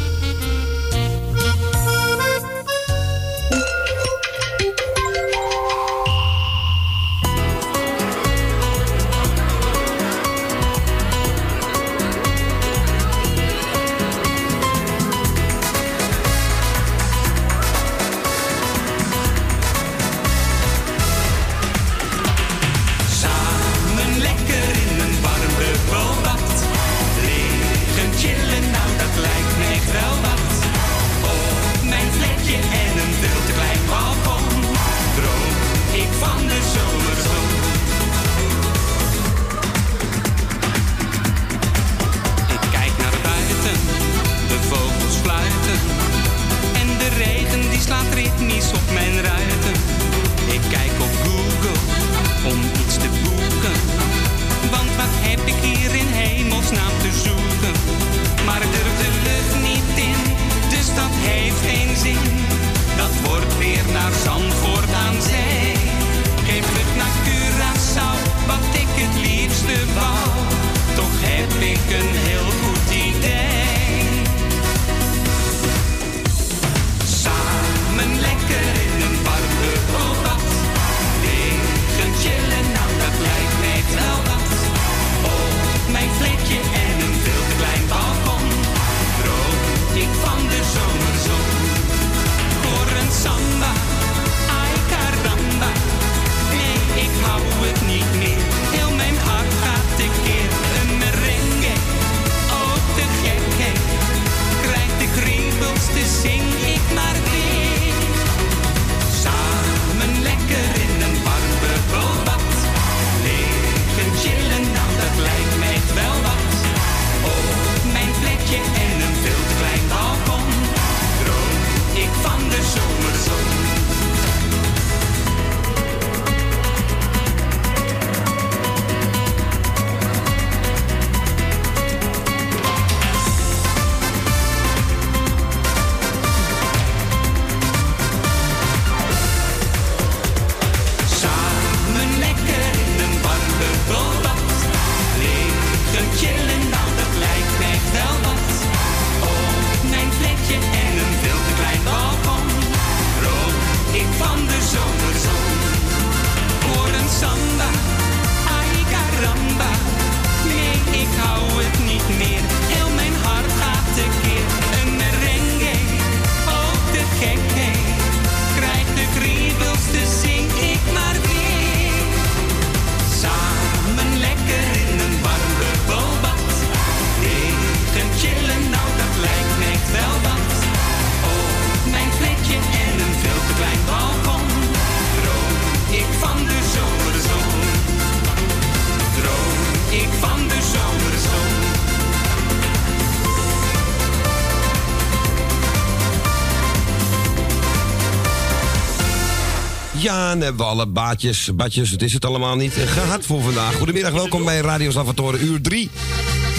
En alle baatjes, badjes, het is het allemaal niet, eh, gehad voor vandaag. Goedemiddag, welkom bij Radio Salvatore, uur 3.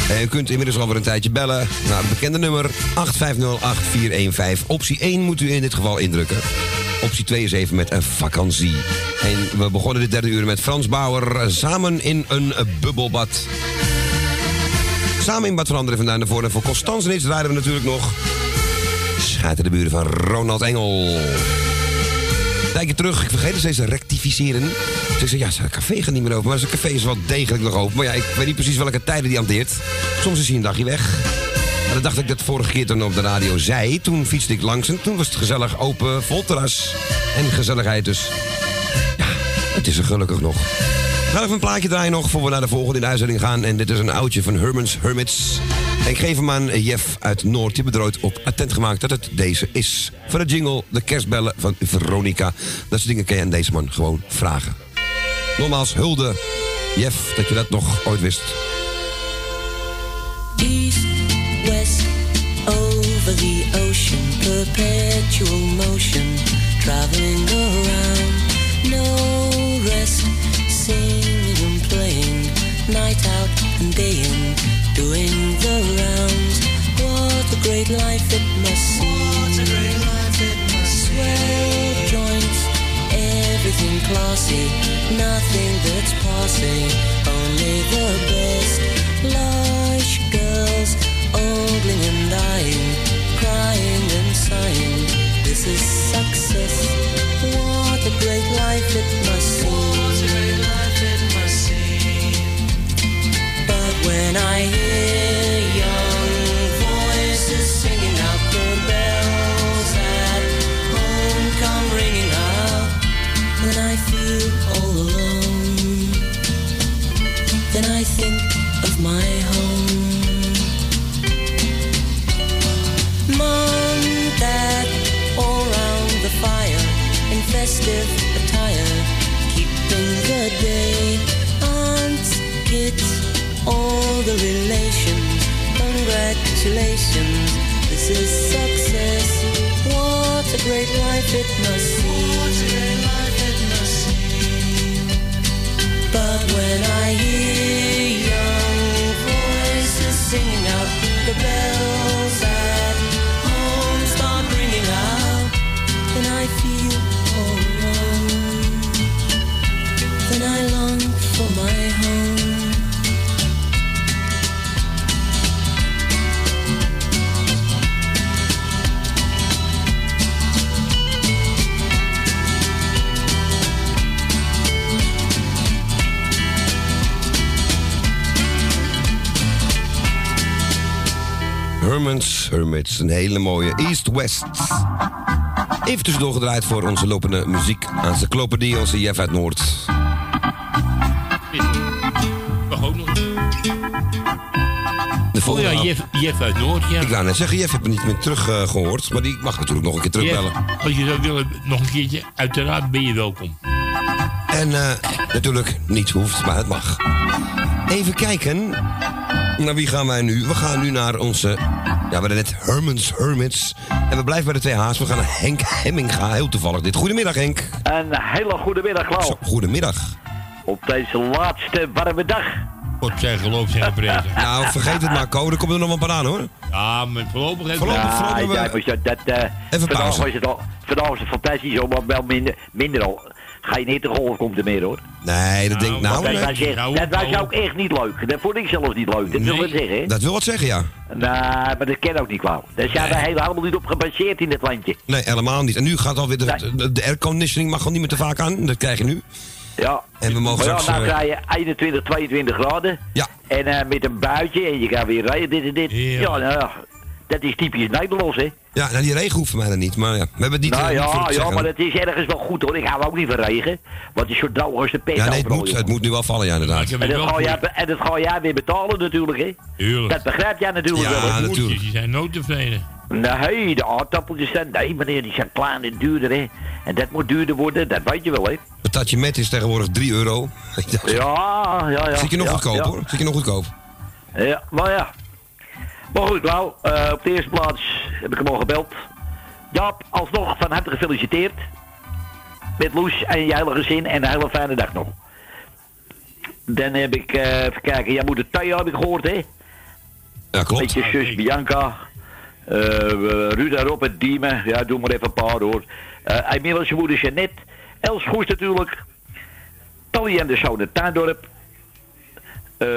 En u kunt inmiddels alweer een tijdje bellen naar het bekende nummer 8508415. Optie 1 moet u in dit geval indrukken. Optie 2 is even met een vakantie. En we begonnen dit derde uur met Frans Bauer, eh, samen in een bubbelbad. Samen in Bad Veranderen vandaan naar voren. En voor Constance Nits draaiden we natuurlijk nog in de buren van Ronald Engel. Tijdje terug, ik vergeet het steeds te rectificeren. Ik zei, ja, zijn café gaat niet meer open. Maar zijn café is wel degelijk nog open. Maar ja, ik weet niet precies welke tijden die hanteert. Soms is hij een dagje weg. En dat dacht ik dat vorige keer toen op de radio zei. Toen fietste ik langs en toen was het gezellig open, vol terras. En gezelligheid dus. Ja, het is er gelukkig nog. Gaan even een plaatje draaien nog voor we naar de volgende in de uitzending gaan. En dit is een oudje van Herman's Hermits. Ik geef hem aan Jeff uit Noord. Die ooit op attent gemaakt dat het deze is. Van de jingle, de kerstbellen van Veronica. Dat soort dingen kan je aan deze man gewoon vragen. Nogmaals, hulde. Jeff, dat je dat nog ooit wist. East, west, over the ocean, perpetual motion, traveling around, no rest, singing and playing, night out and day in, doing What a great life it must seem. What a great life it must Swell joints, everything classy, nothing that's passing, only the best. Lush girls, ogling and dying, crying and sighing. This is success. What a great life it must seem. Festive attire, keeping the day. Aunts, all the relations, congratulations. This is success. What a great life it must seem. But when I hear young voices singing out, the bells Herman's Hermits, een hele mooie East-West. Even tussendoor gedraaid voor onze lopende muziek. Encyclopedie, onze Jeff uit Noord. Mag ook nog. De Oh volgende ja, Jeff, Jeff uit Noord, ja. Ik wou net zeggen, Jeff heb ik niet meer terug eh, gehoord. Maar die mag natuurlijk nog een keer terugbellen. Jeff, als je zou willen, nog een keertje, uiteraard ben je welkom. En eh, natuurlijk niet hoeft, maar het mag. Even kijken. Naar wie gaan wij nu? We gaan nu naar onze... Ja, we hadden net Herman's Hermits. En we blijven bij de twee H's. We gaan naar Henk Hemminga. Heel toevallig dit. Goedemiddag, Henk. Een hele goede middag, goedemiddag. Op deze laatste warme dag. Op zijn geloof zijn geprezen. *laughs* Nou, vergeet het maar, Ko. Er komt er nog een paar aan, hoor. Ja, maar voorlopig even... Voorlopig, Ja, voorlopig we- ja, dat, eh, Even vandaag pauze. was het al, vandaag was het fantastisch, maar wel minder, minder al. Ga je niet de golf komt er meer hoor. Nee, dat denk ik nou. dat nee. was, echt, dat was ook echt niet leuk. Dat vond ik zelfs niet leuk. Dat wil ik zeggen. hè. Dat wil wat zeggen, ja. Nee, maar dat ken ook niet kwam. Daar zijn we helemaal niet op gebaseerd in het landje. Nee, helemaal niet. En nu gaat alweer de, de, de airconditioning mag gewoon niet meer te vaak aan. Dat krijg je nu. Ja. En we mogen maar ja, straks... nou eh, krijg je 21, 22 graden. Ja. En eh, met een buitje en je gaat weer rijden, dit en dit. Ja, nou ja. Dat is typisch Nederlands, hè. Ja, nou, die regen hoeft voor mij dan niet. Maar ja, we hebben het niet, nou eh, niet voor ja, ja, maar het is ergens wel goed hoor. Ik hou ook niet van regen. Want het is zo droog als de pest Ja, nee, het moet, het moet nu wel vallen, ja, inderdaad. En dat, ga jij, en dat ga jij weer betalen natuurlijk, hè? Tuurlijk. Dat begrijp jij natuurlijk Ja, wel. hè? natuurlijk. Die zijn nooit tevreden. Nee, de aardappeltjes zijn... Nee, meneer, die zijn klein en duurder, hè? En dat moet duurder worden, dat weet je wel, hè? Patatje met is tegenwoordig 3 euro. *laughs* Ja, ja, ja. Zit je nog ja, goedkoop, ja. hoor. Zit je nog goedkoop. Ja, maar ja. Maar goed, nou, eh, op de eerste plaats heb ik hem al gebeld. Jaap, alsnog van harte gefeliciteerd. Met Loes en je hele gezin en een hele fijne dag nog. Dan heb ik, eh, even kijken, jij moet heb ik gehoord, hè? Ja, klopt. Beetje zus Bianca. eh Ruud en Rob en Diemen. Ja, doe maar even een paar hoor. Eh Emiel en zijn moeder Jeannette. Els Goes natuurlijk. Tally en de zoon in Tuindorp. Eh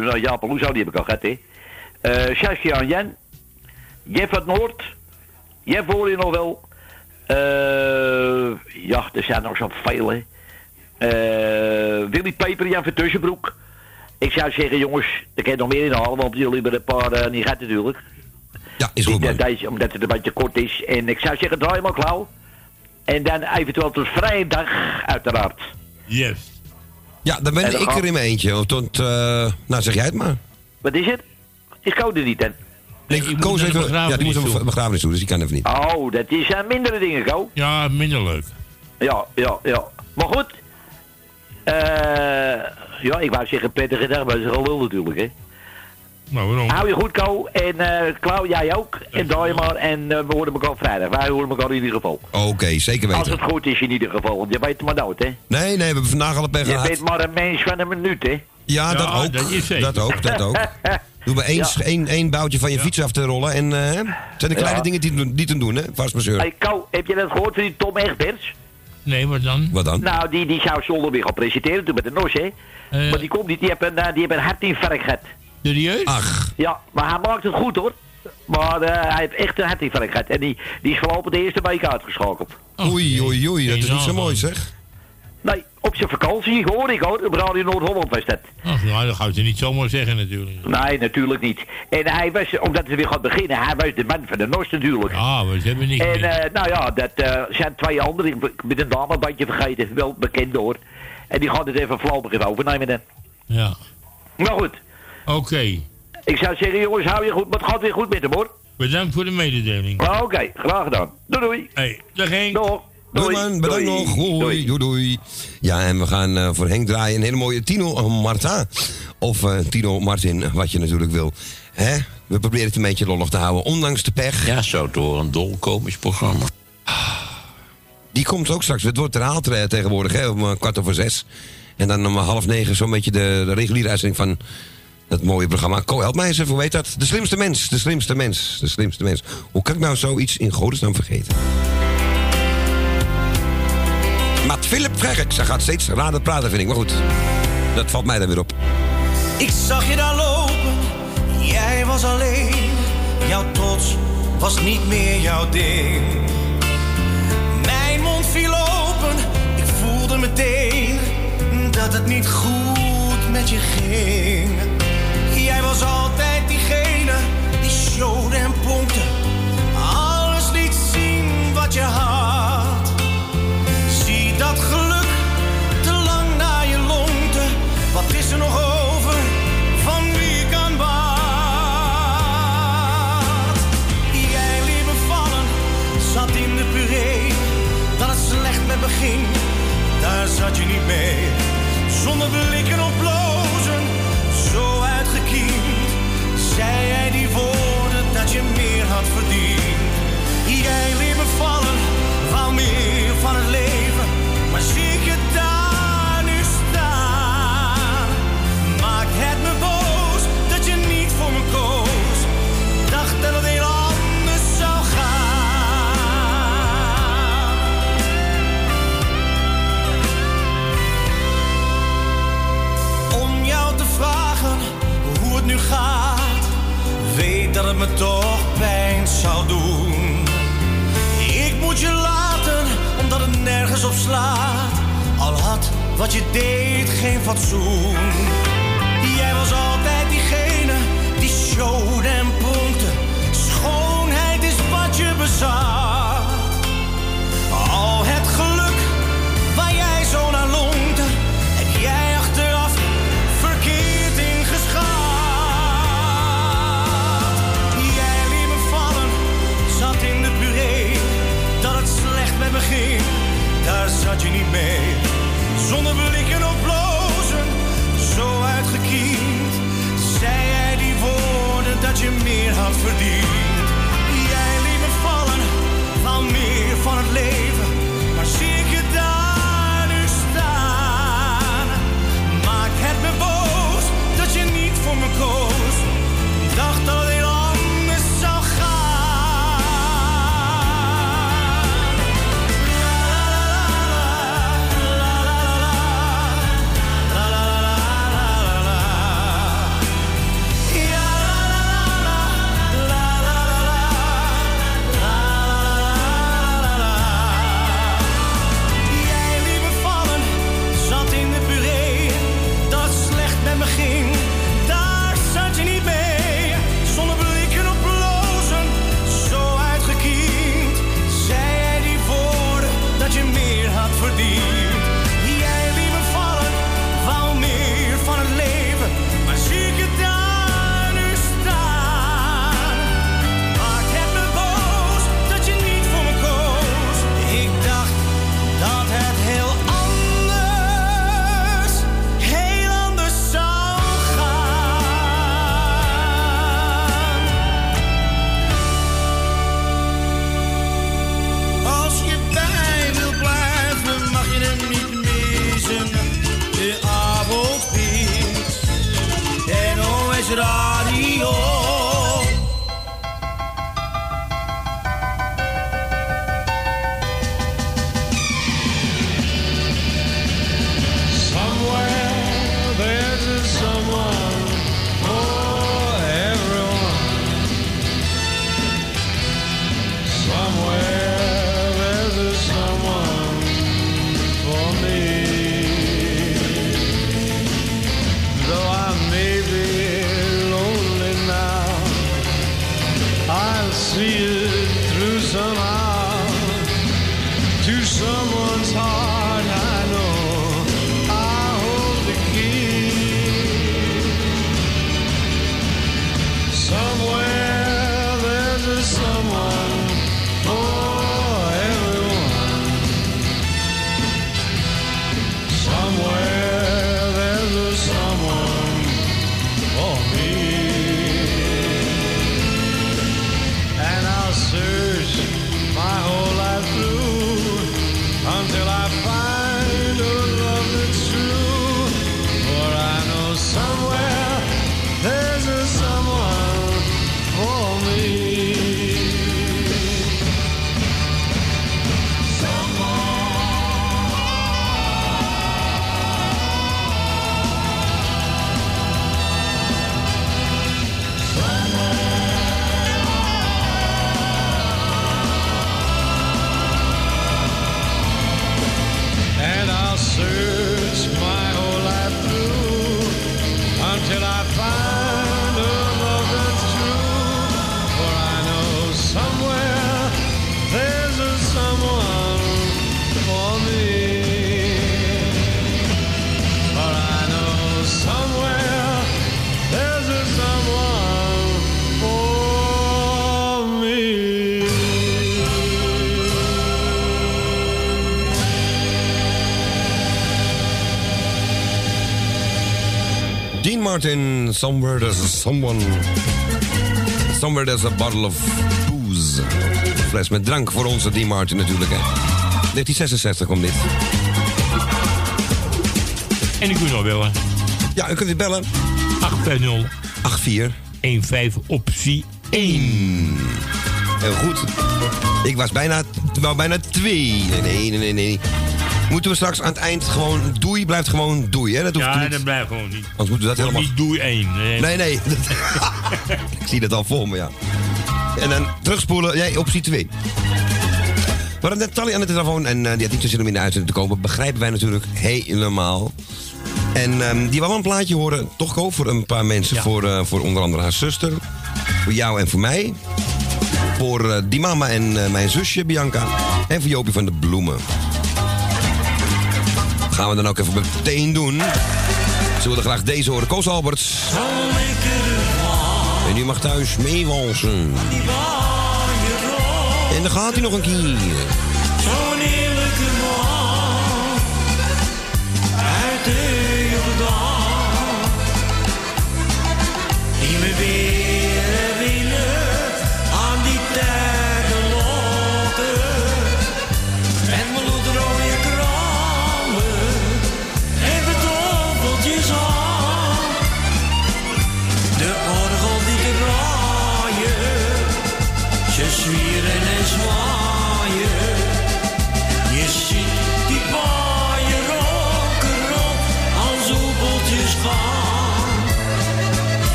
nou, Jaap en Loes, die heb ik al gehad, hè. Eh Saskia en Jan. Jeff uit Noord. Jij hoor je nog wel. Eh, ja, er zijn nog zoveel, hè. Eh, Willy Peper, Jan van Tussenbroek. Ik zou zeggen, jongens, er kan nog meer in halen, want jullie hebben een paar eh, niet gehad natuurlijk. Ja, is goed. Deze, omdat het een beetje kort is. En ik zou zeggen, draai maar klauw. En dan eventueel tot vrijdag, uiteraard. Yes. Ja, dan ben dan ik gaan- er in mijn eentje. Tot, eh, nou, zeg jij het maar. Wat is het? Is Code er niet, dan? Nee, Koos naar de even, ja, die moet een begrafenis toe, dus die kan even niet. Oh, dat is aan mindere dingen, Ko. Ja, minder leuk. Ja, ja, ja. Maar goed. Eh, ja, ik wou zeggen prettige dag, maar dat is een lul natuurlijk, hè. Nou, waarom? Hou je goed, Ko. En eh Klauw, jij ook. En draai je maar. En eh, we horen elkaar vrijdag. Wij horen elkaar in ieder geval. Oké, zeker Als weten. het goed is in ieder geval. Want je weet het maar nooit, hè. Nee, nee, we hebben vandaag al een pech Je gehad. bent maar een mens van een minuut, hè. Ja, dat ook. dat is zeker. Dat ook, dat ook. *laughs* Doe maar één, Ja. één, één boutje van je fiets af te rollen. En eh, het zijn de kleine Ja. dingen die, die te doen, hè? Vast maar zeur. Hey, Ko, heb je dat gehoord van die Tom Egberts? Nee, wat dan? Wat dan? Nou, die, die zou zonder weer gaan presenteren toen met de NOS, hè. Eh. maar die komt niet. Die heeft een, eh, die heeft een hartinfarct gehad. Serieus? Ach, Ja, maar hij maakt het goed, hoor. Maar eh, hij heeft echt een hartinfarct gehad. En die, die is voorlopig de eerste week uitgeschakeld. oei, oei, oei. Dat is niet zo mooi, zeg. Nee, op zijn vakantie, hoor ik hoor. Op Radio Noord-Holland was dat. Ach, nou, dat gaat ze niet zomaar zeggen natuurlijk. Nee, natuurlijk niet. En hij was, omdat het weer gaat beginnen, hij was de man van de NOS natuurlijk. Ah, we hebben niet En eh, nou ja, dat eh, zijn twee anderen. Ik ben met een dame een bandje vergeten, wel bekend hoor. En die gaat het even even overnemen dan. Ja. Maar goed, Oké. ik zou zeggen jongens, hou je goed, maar het gaat weer goed met hem hoor. Bedankt voor de mededeling. Maar Oké, graag gedaan. Doei doei. Hey, dag Henk. Doeg. Doei man, bedankt Doei. nog. Hoi, doei. doei Ja, en we gaan eh, voor Henk draaien een hele mooie Tino Marta. Of eh, Tino Martin, wat je natuurlijk wil. Hè? We proberen het een beetje lollig te houden, ondanks de pech. Ja, zo door een dolkomisch programma. Die komt ook straks. Het wordt herhaald eh, tegenwoordig, hè, om eh, kwart over zes. En dan om half negen zo'n beetje de, de reguliere uitzending van dat mooie programma. Ko, help mij eens even, hoe heet dat? De slimste mens, de slimste mens, de slimste mens. Hoe kan ik nou zoiets in godesnaam vergeten? Maat Philip Fregek, ze gaat steeds raden praten, vind ik. Maar goed, dat valt mij dan weer op. Ik zag je daar lopen, jij was alleen. Jouw trots was niet meer jouw ding. Mijn mond viel open, ik voelde meteen dat het niet goed met je ging. Jij was altijd diegene die showde en pompte. Alles liet zien wat je had. Zat je niet mee. Zonder blikken of blozen, zo uitgekiend. Zei jij die woorden dat je meer had verdiend. Jij liet me vallen, wou meer van het leven. Maar zie je me toch pijn zou doen. Ik moet je laten, omdat het nergens op slaat. Al had wat je deed geen fatsoen. Jij was altijd diegene die showde zat je niet mee. Zonder blikken of blozen, zo uitgekiend. Zei hij die woorden dat je meer had verdiend? Martin, Somewhere There's a Someone. Somewhere There's a Bottle of Booze. Een fles met drank voor onze Dean Martin natuurlijk. Hè. 1966 komt dit. En ik kunt nog bellen. Ja, u kunt weer bellen. 850 84 15 optie 1. Heel goed. Ik was bijna, wel bijna twee. Nee, nee, nee, nee, nee. Moeten we straks aan het eind gewoon doei, blijft gewoon doei, hè? Dat hoeft Ja, niet. dat blijft gewoon niet. Anders moeten we dat Wordt helemaal... Niet doe één. Nee, nee. *laughs* ik zie dat al voor me, ja. En dan terugspoelen, jij optie 2. We hadden net Tally aan de telefoon en eh, die had niet zo zin om in de uitzending te komen. Begrijpen wij natuurlijk helemaal. En ehm, die wou een plaatje horen, toch ook voor een paar mensen. Voor, eh, voor onder andere haar zuster, voor jou en voor mij. Voor eh, die mama en mijn zusje Bianca. En voor Jopie van de Bloemen. Gaan we dan ook even meteen doen. Ze willen graag deze horen. Koos Alberts. En u mag thuis meewalsen. En dan gaat hij nog een keer. Zo'n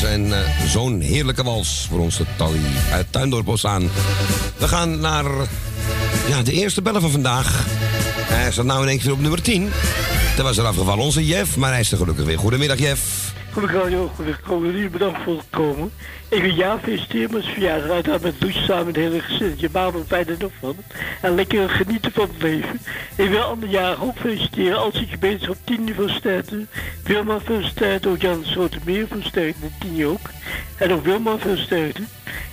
en eh, zo'n heerlijke wals voor onze Tally uit Tuindorp Bosaan. We gaan naar ja, de eerste bellen van vandaag. Hij staat nou in één keer op nummer 10. Dat was er afgevallen onze Jeff, maar hij is er gelukkig weer. Goedemiddag Jeff. Joh. Goedemiddag, jullie bedankt voor het komen. Ik wil jou feliciteren met zijn verjaardag. Uiteraard met Loes samen het hele gezin. Je maakt er fijne dag van. En lekker genieten van het leven. Ik wil andere jaren ook feliciteren. Als ik bezig op 10 niveau sterkte. Wilma veel sterkte. Ook Jan Sotermeer veel sterkte. En 10 ook. En ook Wilma veel sterkte.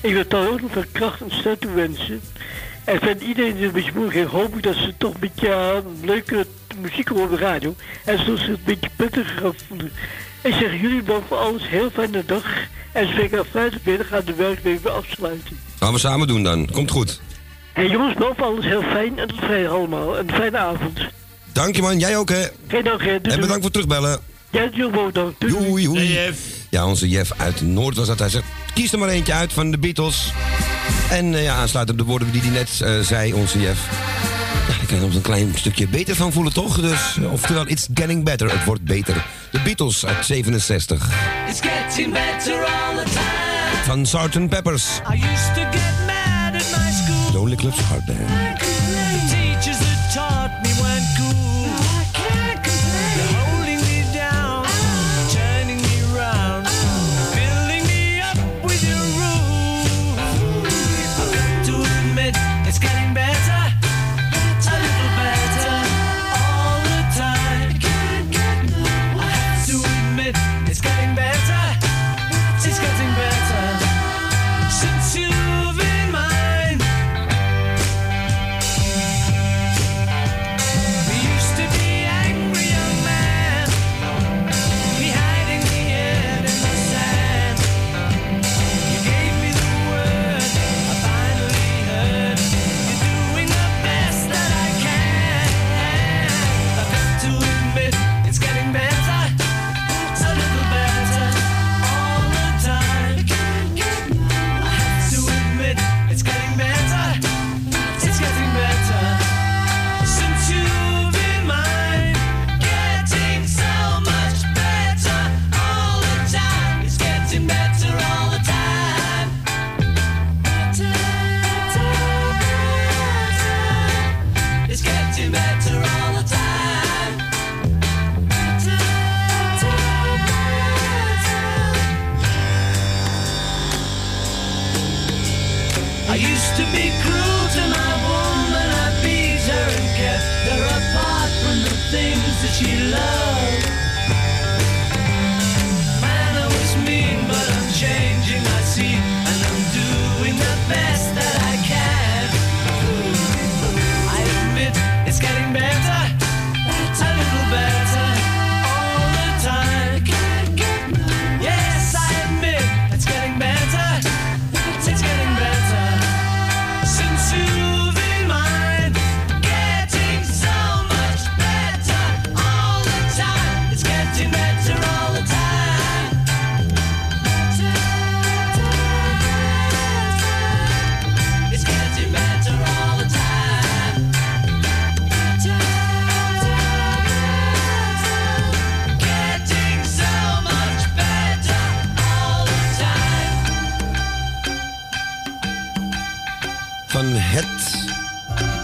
Ik wil dan ook nog veel kracht en sterkte wensen. En van iedereen die een beetje moeilijk heeft, hoop ik dat ze toch een beetje ja, leuke muziek horen op de radio. En zo ze het een beetje prettiger gaan voelen. Ik zeg jullie bedankt voor alles. Heel fijne dag. En ik aan 45 gaan de werkweek weer afsluiten. Gaan we samen doen dan. Komt goed. En jongens, voor alles. Heel fijn en tot vrijdag allemaal. En een fijne avond. Dank je man, jij ook hè. Geen dank hè. En bedankt voor terugbellen. Ja. Doei. Doei, doei. Ja, onze Jeff uit Noord was dat. Hij zegt, kies er maar eentje uit van de Beatles. En eh, ja, aansluitend op de woorden die hij net eh, zei, onze Jeff. Ja, daar kan je ons een klein stukje beter van voelen, toch? Dus, eh, oftewel, it's getting better. Het wordt beter. De Beatles uit 67. It's getting better all the time. Van Sgt. Peppers. I used to get mad at my school. Lonely Clubs Hard Band.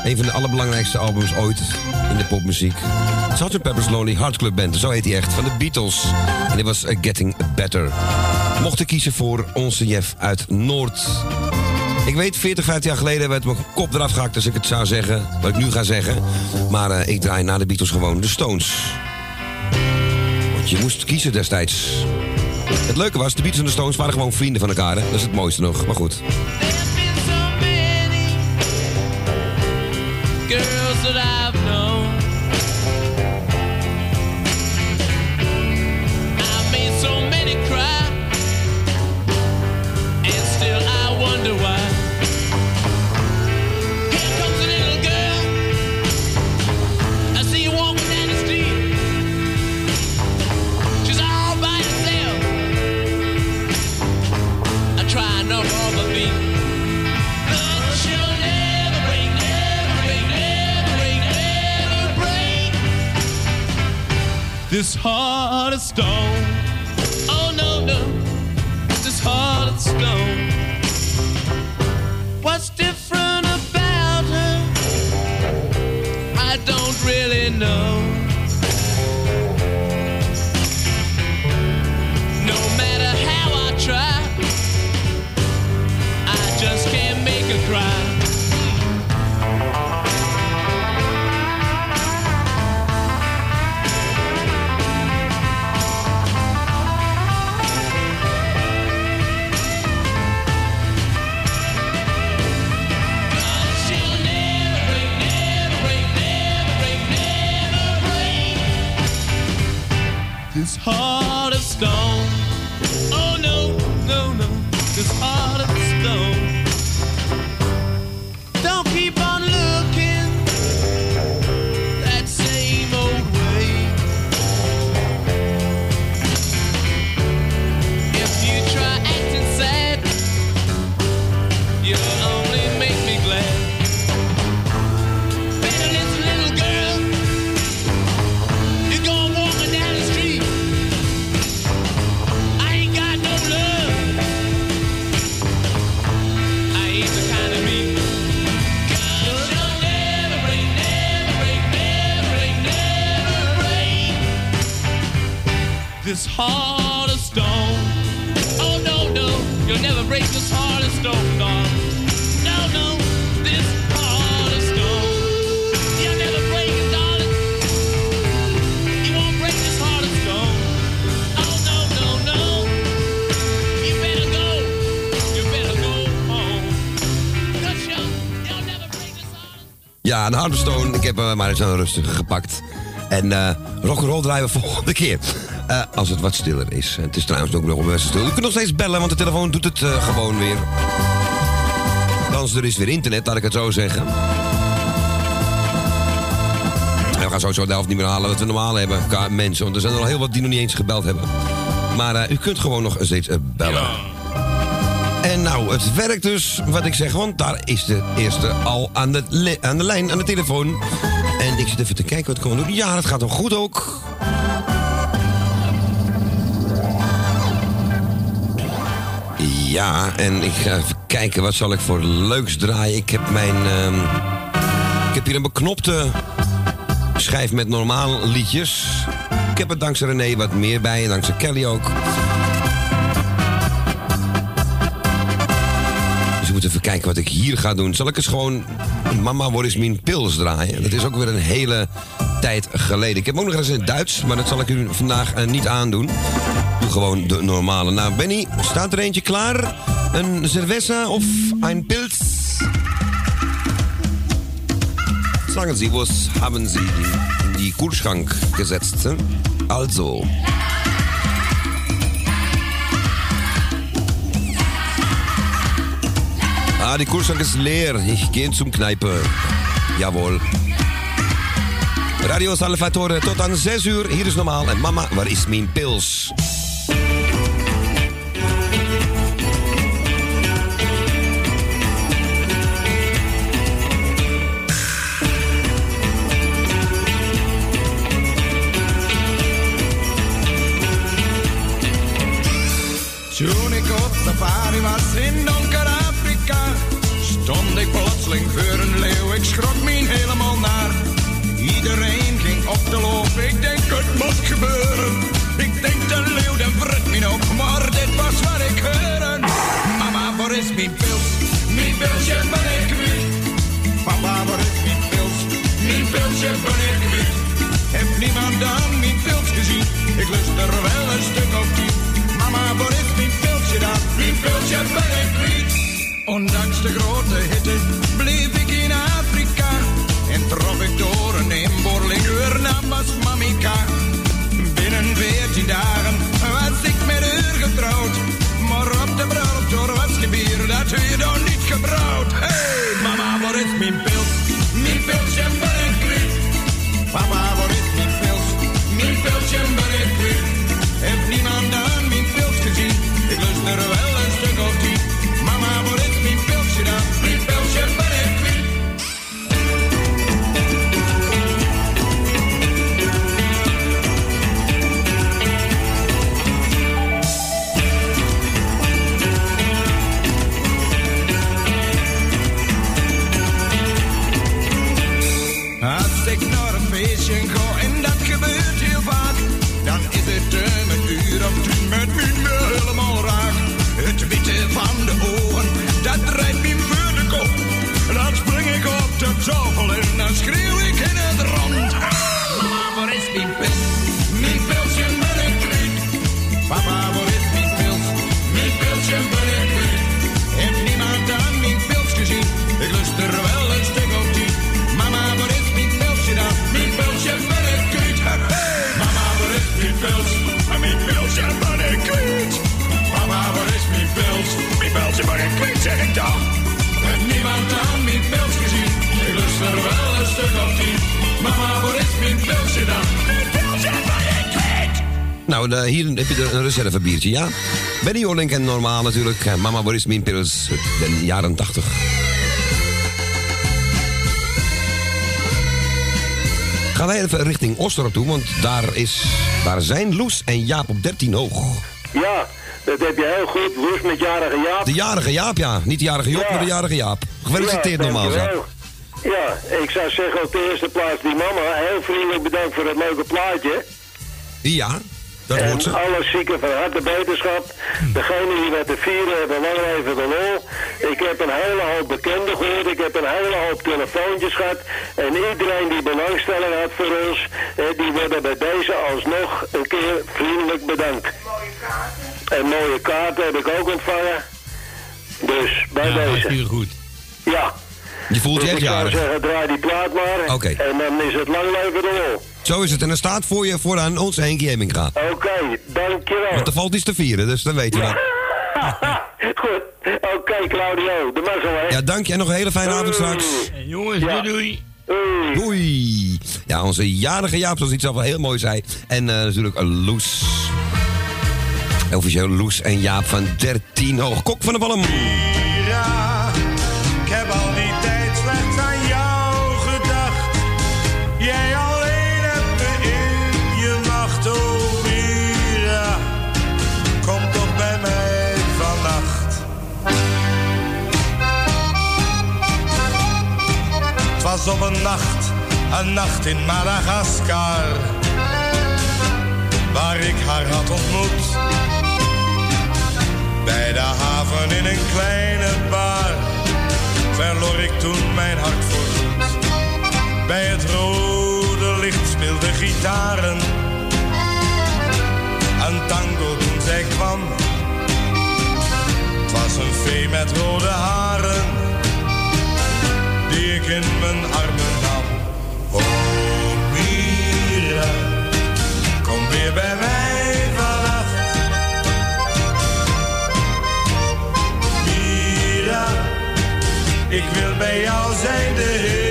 Een van de allerbelangrijkste albums ooit in de popmuziek. Sgt. Pepper's Lonely Hearts Club Band, zo heet hij echt, van de Beatles. En dit was Getting Better. Mocht ik kiezen voor onze Jeff uit Noord. Ik weet, 40, 50 jaar geleden werd mijn kop eraf gehakt als ik het zou zeggen, wat ik nu ga zeggen. Maar eh, ik draai na de Beatles gewoon de Stones. Want je moest kiezen destijds. Het leuke was, de Beatles en de Stones waren gewoon vrienden van elkaar. Hè? Dat is het mooiste nog, maar goed. Girls that I've this heart of stone. Stone. Ik heb hem maar eens aan rustig gepakt. En eh rock'n'roll draaien we *laughs* volgende keer. Eh, als het wat stiller is. Het is trouwens ook nog best stil. U kunt nog steeds bellen, want de telefoon doet het eh, gewoon weer. Althans, er is weer internet, laat ik het zo zeggen. En we gaan sowieso de helft niet meer halen wat we normaal hebben, qua mensen. Want er zijn er al heel wat die nog niet eens gebeld hebben. Maar eh, u kunt gewoon nog steeds eh, bellen. En nou, het werkt dus, wat ik zeg, want daar is de eerste al aan de, aan de lijn, aan de telefoon. En ik zit even te kijken wat ik kan doen. Ja, dat gaat dan goed ook. Ja, en ik ga even kijken, wat zal ik voor leuks draaien? Ik heb mijn... ehm, ik heb hier een beknopte schijf met normaal liedjes. Ik heb er dankzij René wat meer bij en dankzij Kelly ook. Dus ik moet even kijken wat ik hier ga doen. Zal ik eens gewoon Mama What is Mijn Pils draaien? Dat is ook weer een hele tijd geleden. Ik heb ook nog eens in het Duits, maar dat zal ik u vandaag eh, niet aandoen. Doe gewoon de normale. Nou, Benny, staat er eentje klaar? Een cerveza of een pils? Sagen Sie, was haben Sie die Kühlschrank gesetzt? Also. Die Kühlschrank ist leer. Ich gehe zum Kneipe. Jawohl. Radio Salvatore tot aan 6 uur. Hier is normaal. En mama, waar is mijn pils? Ik op safari was in donker stond ik plotseling voor een leeuw. Ik schrok me helemaal naar. Iedereen ging op de loop, ik denk het moet gebeuren. Ik denk de leeuw, de vrit me op, maar dit was wat ik hoorde. Mama, waar is mijn pils? Mijn pilsje ben ik kwijt. Papa, waar is mijn pils? Mijn pilsje ben ik kwijt. Heb niemand dan mijn pils gezien? Ik lust er wel een stuk op tien. Mama, waar is mijn pilsje dan? Mijn pilsje ben ik kwijt. Ondanks de grote hitte bleef ik in Afrika. En trok ik door een inboorling, naam was Mamika. Binnen veertien dagen was ik met haar getrouwd. Maar op de bruiloft door was gebier, dat weer dan niet gebrouwd. Hey, mama, waar is mijn pils? Mijn pilsje ben ik. Papa, waar is mijn pils? Mijn pilsje ben ik Nou, de- hier heb je een reservebiertje, ja? Benny Jolink en normaal natuurlijk. Mama, waar is mijn pils? De jaren 80. Gaan wij even richting Osterop toe, want daar, is, daar zijn Loes en Jaap op 13 hoog. Ja, dat heb je heel goed. Woest met jarige Jaap. De jarige Jaap, ja. Niet de jarige Job, Ja. maar de jarige Jaap. Gefeliciteerd Ja, normaal, Jaap. Ja, ik zou zeggen op de eerste plaats die mama. Heel vriendelijk bedankt voor het leuke plaatje. Ja, dat en alle zieken van harte beterschap. Degene die wat te vieren hebben, lang even de lol. Ik heb een hele hoop bekenden gehoord. Ik heb een hele hoop telefoontjes gehad. En iedereen die belangstelling had voor ons, die worden bij deze alsnog een keer vriendelijk bedankt. En mooie kaarten heb ik ook ontvangen. Dus bij Ja, deze. goed. Ja. Je voelt je Dus echt ik zou jarig. zeggen, draai die plaat maar. En dan is het lang leven de lol. Zo is het. En er staat voor je vooraan onze Henkie Hemminga. Oké, dankjewel. Want er valt iets te vieren, dus dan weet je dat. *laughs* Goed. Oké, Claudio. De mazzel, hè? Ja, dank je en nog een hele fijne avond straks. jongens, doei doei. Doei. Ja, onze jarige Jaap, zoals hij zelf wel heel mooi zei. En eh, natuurlijk een Loes. Officieel Loes en Jaap van 13 hoog. Kok van de Palm. Op een nacht, een nacht in Madagaskar. Waar ik haar had ontmoet. Bij de haven in een kleine bar verloor ik toen mijn hart voorgoed. Bij het rode licht gitaren. Een tango toen zij kwam. Het was een vee met rode haren. Ik in mijn armen nam. Oh Mira, kom weer bij mij vannacht. Mira, ik wil bij jou zijn de hele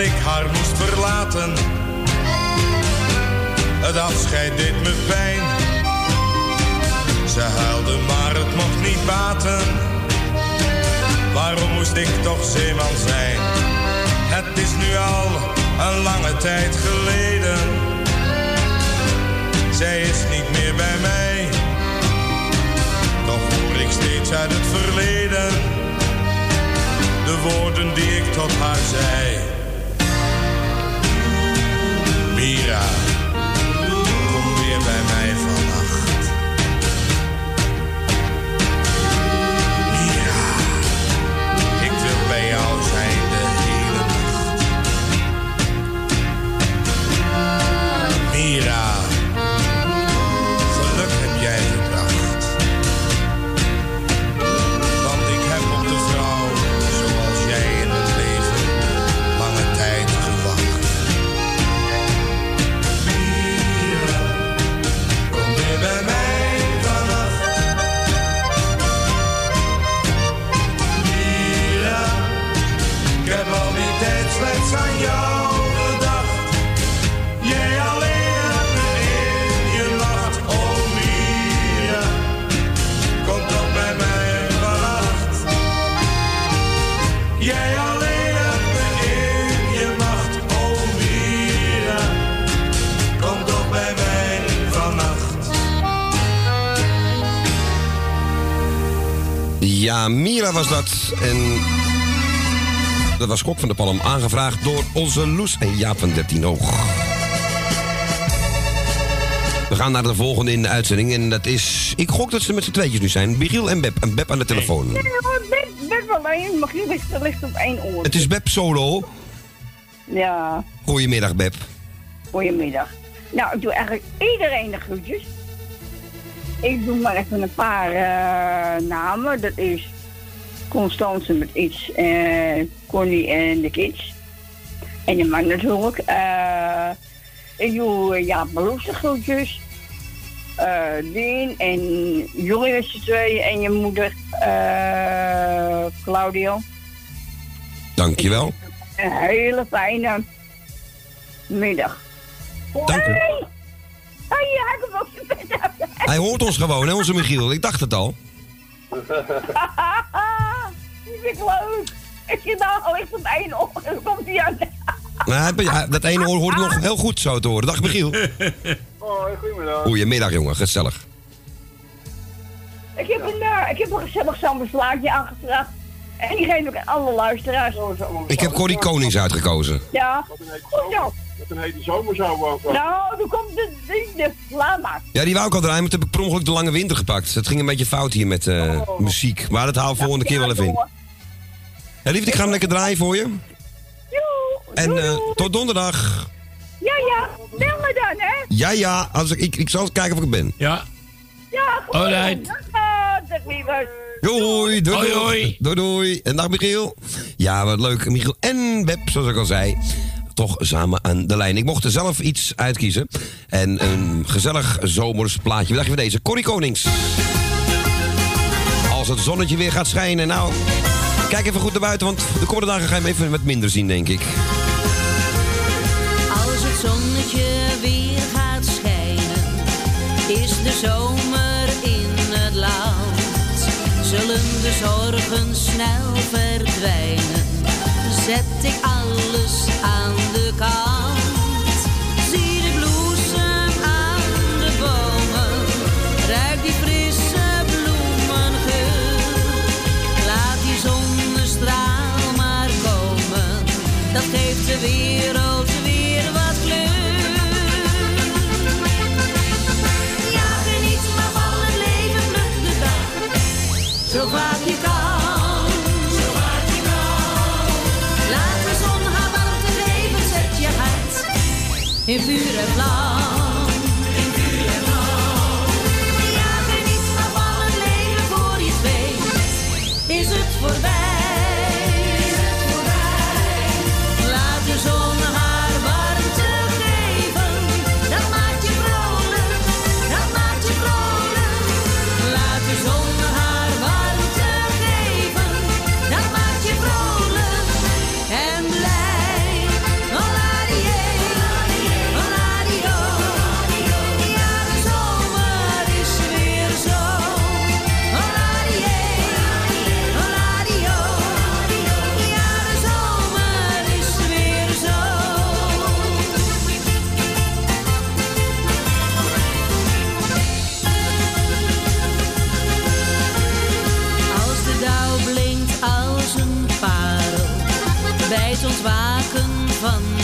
ik haar moest verlaten. Het afscheid deed me pijn. Ze huilde, maar het mocht niet baten. Waarom moest ik toch zeeman zijn? Het is nu al een lange tijd geleden. Zij is niet meer bij mij. Toch hoor ik steeds uit het verleden de woorden die ik tot haar zei. Mira, kom weer bij mij vannacht. Ja, Mira was dat. En dat was Kok van de Palm, aangevraagd door onze Loes en Jaap van 13 Oog. We gaan naar de volgende in de uitzending. En dat is, ik gok dat ze met z'n tweetjes nu zijn. Michiel en Beb. En Beb aan de telefoon. Wel alleen. Magiel ligt, ligt op één oor. Het is Beb solo. Ja, Goedemiddag, Beb. goedemiddag. Nou, ik doe eigenlijk iedereen de groetjes. Ik doe maar even een paar eh, namen. Dat is Constance met iets, eh Connie en de kids. En de man natuurlijk. Eh, ik doe uh, Jaap Marloes de groetjes. Eh Dien en jullie met z'n tweeën en je moeder eh Claudio. Dankjewel. Een hele fijne middag. Dank u. Hey! Hey, hij ook hoort ons gewoon, hè, onze Michiel. Ik dacht het al. Die *laughs* vind ik leuk. Ik zit daar al echt op één oor. Dan komt hij aan. Nou, dat ene oor hoort nog heel goed zo te horen. Dag, Michiel. *laughs* Hoi, goedemiddag. Goedemiddag, jongen. Gezellig. Ik heb een, eh, ik heb een gezellig sambeslaatje aangevraagd. En die geef ik aan alle luisteraars. Ik heb Corrie Konings uitgekozen. Ja, goed zo. Met een hete zomer zou we ook wel. Nou, dan komt de, de, de. Ja, die wou ik al draaien, maar toen heb ik per ongeluk de lange winter gepakt. Het ging een beetje fout hier met eh, muziek. Maar dat haal ik volgende keer wel even in. Ja, liefde, ik ga hem lekker draaien voor je. En eh, tot donderdag. Ja, ja, bel me dan, hè? Ja, ja. Als ik, ik, ik zal eens kijken of ik er ben. Ja. Ja, goed. Alright. Dag, eh, dag, lieverd. Doei, doei, Hoi, doei. hoi. Doei, doei. En dag Michiel. Ja, wat leuk. Michiel en Web, zoals ik al zei. Toch samen aan de lijn. Ik mocht er zelf iets uitkiezen. En een gezellig zomers plaatje. Wat dacht je van deze? Corrie Konings. Als het zonnetje weer gaat schijnen. Nou, Kijk even goed naar buiten, want de komende dagen ga je hem even wat minder zien, denk ik. Als het zonnetje weer gaat schijnen, is de zomer in het land. Zullen de zorgen snel verdwijnen, zet ik alles aan de kant. Zie de bloesem aan de bomen, ruik die frisse bloemengeur. Laat die zonnestraal maar komen, dat geeft de wereld weer wat kleur. Ja, geniet maar van het leven, pluk de dag, ontwaken van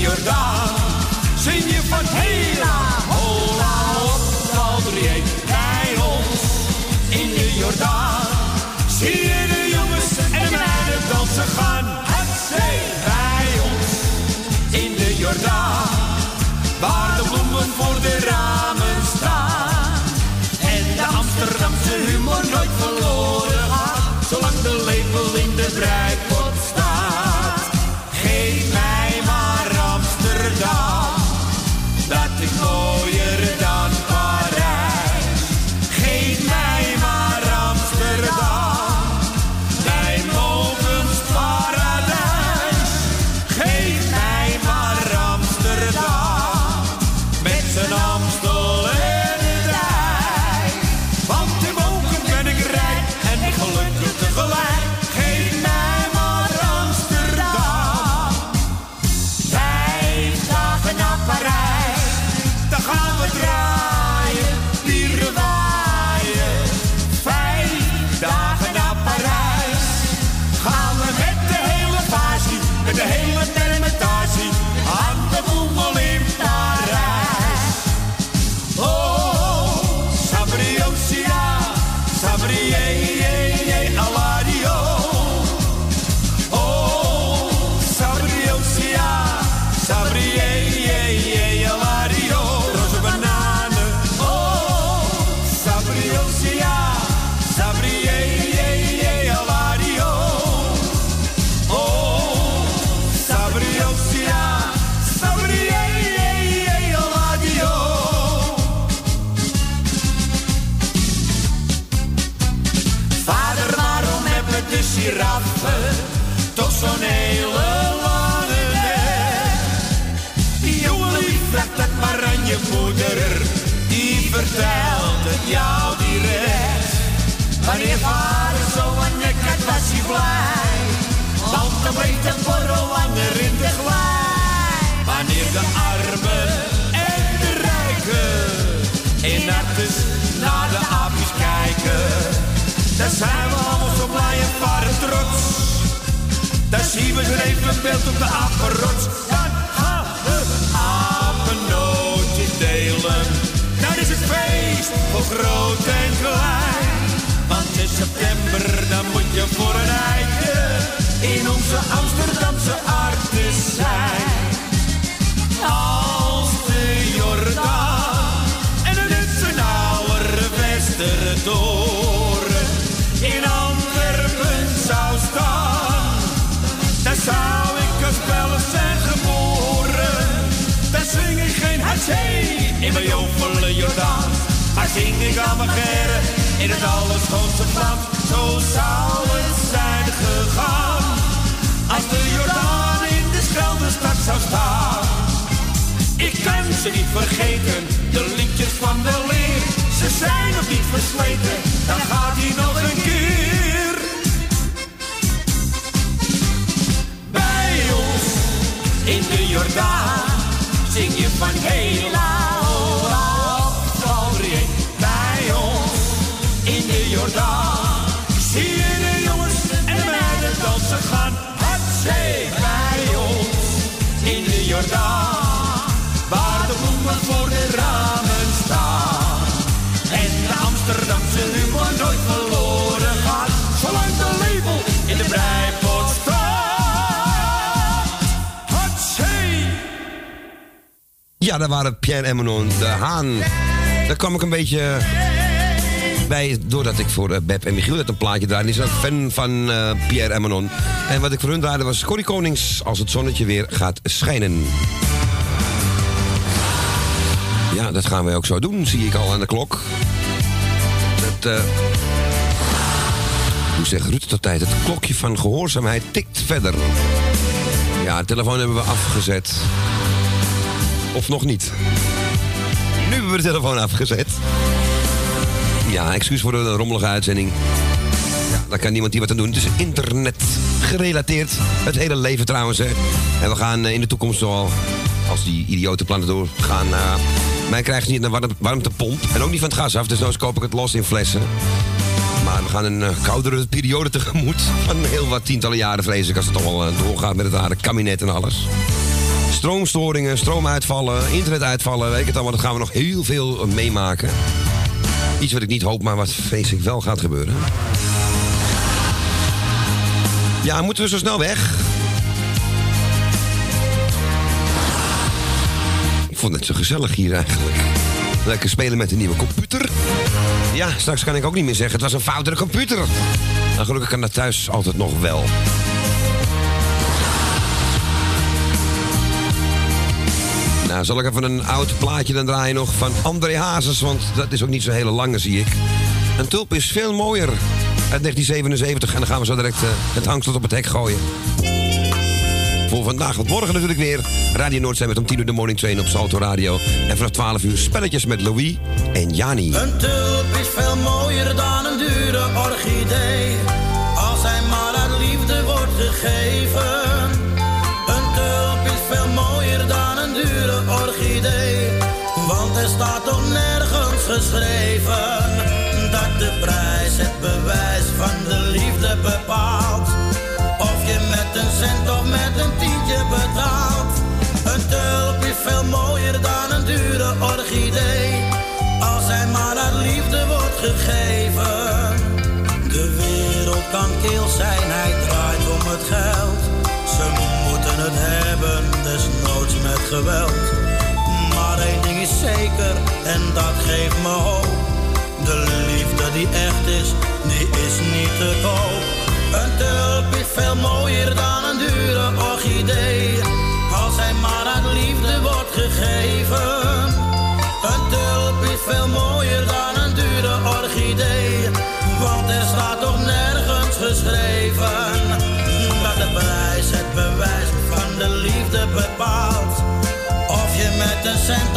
Jordaan zing je van hela, hola, op, Valdrië. Bij ons in de Jordaan zie je de jongens en de meiden dansen gaan. Hatsé, bij ons in de Jordaan waar de bloemen voor de ramen staan. En de Amsterdamse humor nooit verloren gaat, zolang de lepel in de breipot beeld op de apenrots. Dan gaan we apennootjes delen. Dan is het feest voor groot en klein. Want in september, dan moet je voor een eitje in onze ik aan geren in het allerschoonste Vlaams. Zo zou het zijn gegaan. Als de Jordaan in de Scheldestad zou staan. Ik kan ze niet vergeten, de liedjes van de leer. Ze zijn nog niet versleten, dan gaat hij nog een keer. Bij ons in de Jordaan zing je van hela Jordaan zie je de jongens en de meiden dansen gaan. Hatzee, bij ons in de Jordaan. Waar de bloemen voor de ramen staan. En de Amsterdamse humor nooit verloren gaat. Zolang de label in de breipot staat. Ja, daar waren Pierre en Manon, de Haan. Daar kwam ik een beetje doordat ik voor eh, Beb en Michiel net een plaatje draaide. Zijn ook fan van eh, Pierre en Manon. En wat ik voor hun draaide was Corrie Konings, als het zonnetje weer gaat schijnen. Ja, dat gaan wij ook zo doen, zie ik al aan de klok. Het, eh, hoe zegt Ruud dat tijd? Het klokje van gehoorzaamheid tikt verder. Ja, de telefoon hebben we afgezet. Of nog niet. Nu hebben we de telefoon afgezet. Ja, excuus voor de rommelige uitzending. Ja, daar kan niemand hier wat aan doen. Het is internet gerelateerd. Het hele leven trouwens. Hè. En we gaan eh, in de toekomst zoal, als die idiote plannen doorgaan... Uh, mij krijgen ze niet naar warm, warmtepomp. En ook niet van het gas af, dus nou koop ik het los in flessen. Maar we gaan een eh, koudere periode tegemoet. Van heel wat tientallen jaren vrees ik, als het allemaal doorgaat met het rare kabinet en alles. Stroomstoringen, stroomuitvallen, internetuitvallen, weet ik het allemaal. Dat gaan we nog heel veel meemaken. Iets wat ik niet hoop, maar wat ik wel gaat gebeuren. Ja, moeten we zo snel weg? Ik vond het zo gezellig hier eigenlijk. Lekker spelen met een nieuwe computer. Ja, straks kan ik ook niet meer zeggen, het was een foute computer. Nou, gelukkig kan dat thuis altijd nog wel. Nou, zal ik even een oud plaatje dan draaien nog van André Hazes, want dat is ook niet zo'n hele lange, zie ik. Een tulp is veel mooier uit 1977 en dan gaan we zo direct uh, het hangslot op het hek gooien. Voor vandaag, want morgen natuurlijk weer Radio Noord met om 10 uur de morning train op Salto Radio. En vanaf 12 uur spelletjes met Louis en Jani. Een tulp is veel mooier dan een dure geschreven. Dat de prijs het bewijs van de liefde bepaalt. Of je met een cent of met een tientje betaalt. Een tulp is veel mooier dan een dure orchidee. Als hij maar uit liefde wordt gegeven. De wereld kan kil zijn, hij draait om het geld. Ze moeten het hebben, desnoods met geweld is zeker en dat geeft me hoop. De liefde die echt is, die is niet te koop. Een tulp is veel mooier dan een dure orchidee. Als hij maar aan liefde wordt gegeven. Een tulp is veel mooier dan een dure orchidee. Want er staat toch nergens geschreven. Dat de prijs het bewijs van de liefde bepaalt. Of je met een cent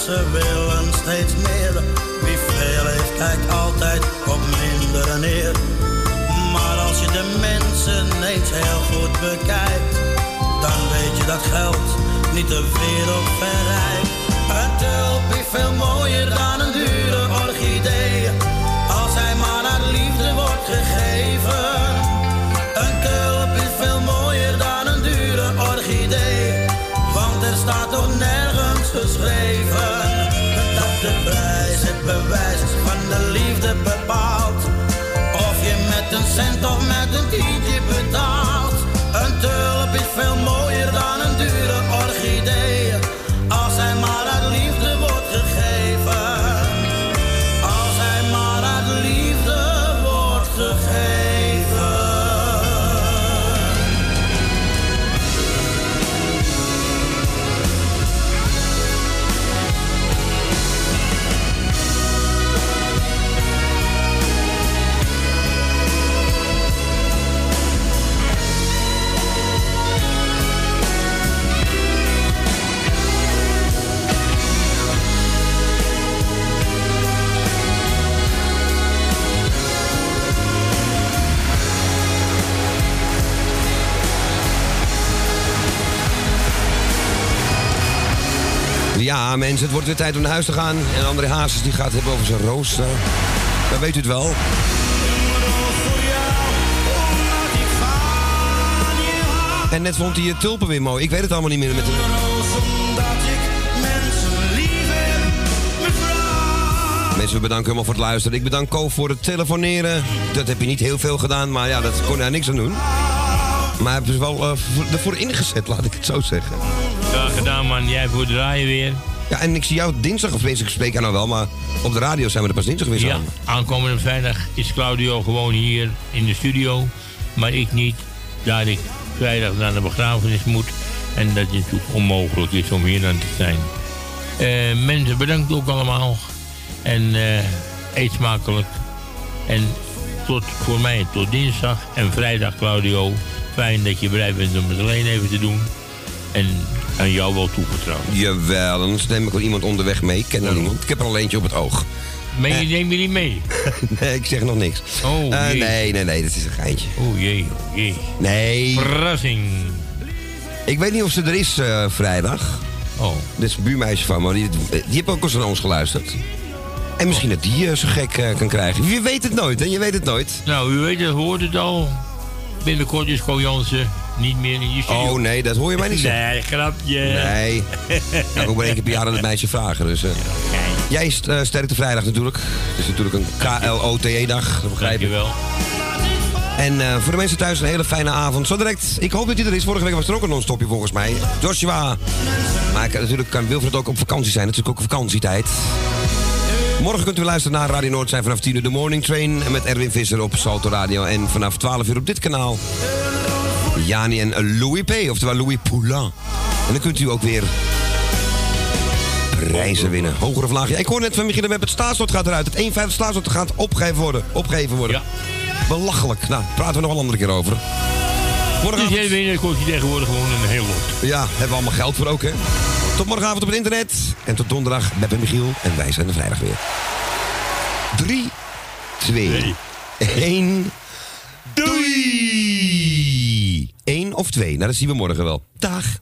ze willen steeds meer. Wie veel heeft, kijkt altijd op minder neer. Maar als je de mensen eens heel goed bekijkt, dan weet je dat geld niet de wereld verrijkt. Een tulp is veel mooier dan een dure cent of met een tientje betaalt. Een tulp is veel mooier dan een Ja, mensen, het wordt weer tijd om naar huis te gaan. En André Hazes die gaat hebben over zijn rooster. Dan weet u het wel. En net vond hij je tulpen weer mooi. Ik weet het allemaal niet meer met de... Mensen, we bedanken helemaal voor het luisteren. Ik bedank Ko voor het telefoneren. Dat heb je niet heel veel gedaan, maar ja, dat kon hij niks aan doen. Maar hij heeft dus wel eh, voor- ervoor ingezet, laat ik het zo zeggen. Gedaan, man. Jij voor het draaien weer. Ja, en ik zie jou dinsdag, of ik spreek jou nou wel, maar op de radio zijn we er pas dinsdag weer Ja, samen. aankomende vrijdag is Claudio gewoon hier in de studio. Maar ik niet, daar ik vrijdag naar de begrafenis moet. En dat het natuurlijk onmogelijk is om hier dan te zijn. Eh, mensen, bedankt ook allemaal. En eh, eet smakelijk. En tot voor mij tot dinsdag en vrijdag, Claudio. Fijn dat je bereid bent om het alleen even te doen. En aan jou wel toevertrouwd. Jawel, anders neem ik wel iemand onderweg mee. Ik ken er niemand. Ik heb er al eentje op het oog. Maar je neemt je niet mee? *laughs* nee, ik zeg nog niks. Oh, Eh, nee, nee, nee, dat is een geintje. Oh jee, oh jee. Nee. Verrassing. Ik weet niet of ze er is eh, vrijdag. Oh. Dit is een buurmeisje van me. Die, die heeft ook eens naar ons geluisterd. En misschien dat die eh, zo gek eh, kan krijgen. Je weet het nooit, hè? Je weet het nooit. Nou, u weet het, hoort het al. Binnenkort is Ko Jansen niet meer in je studio. Oh nee, dat hoor je mij niet zeggen. Nee, grapje. Nee. *laughs* Nou, ik moet één keer per jaar aan het meisje vragen. Dus, eh. Jij is eh, sterkte vrijdag natuurlijk. Het is natuurlijk een KLOTE-dag, dat begrijp je wel. En eh, voor de mensen thuis een hele fijne avond. Zo direct, ik hoop dat hij er is. Vorige week was er ook een non-stopje volgens mij. Joshua. Maar ik, natuurlijk kan Wilfred ook op vakantie zijn. Natuurlijk ook vakantitijd. Morgen kunt u luisteren naar Radio Noord zijn vanaf 10 uur de Morning Train. Met Erwin Visser op Salto Radio. En vanaf 12 uur op dit kanaal. Jani en Louis P. Oftewel Louis Poulain. En dan kunt u ook weer prijzen winnen. Hoger of lager. Ja, ik hoor net van Michiel Web, het staatslot gaat eruit. Het 1,5 staatslot gaat opgegeven worden. Opgegeven worden. Belachelijk. Nou, praten we nog wel een andere keer over. Dus jij dan kost je tegenwoordig gewoon een heel lot. Ja, hebben we allemaal geld voor ook, hè? Tot morgenavond op het internet. En tot donderdag, en Michiel. En wij zijn er vrijdag weer. 3, 2, 1. Doei! 1 of 2. Nou, dat zien we morgen wel. Dag.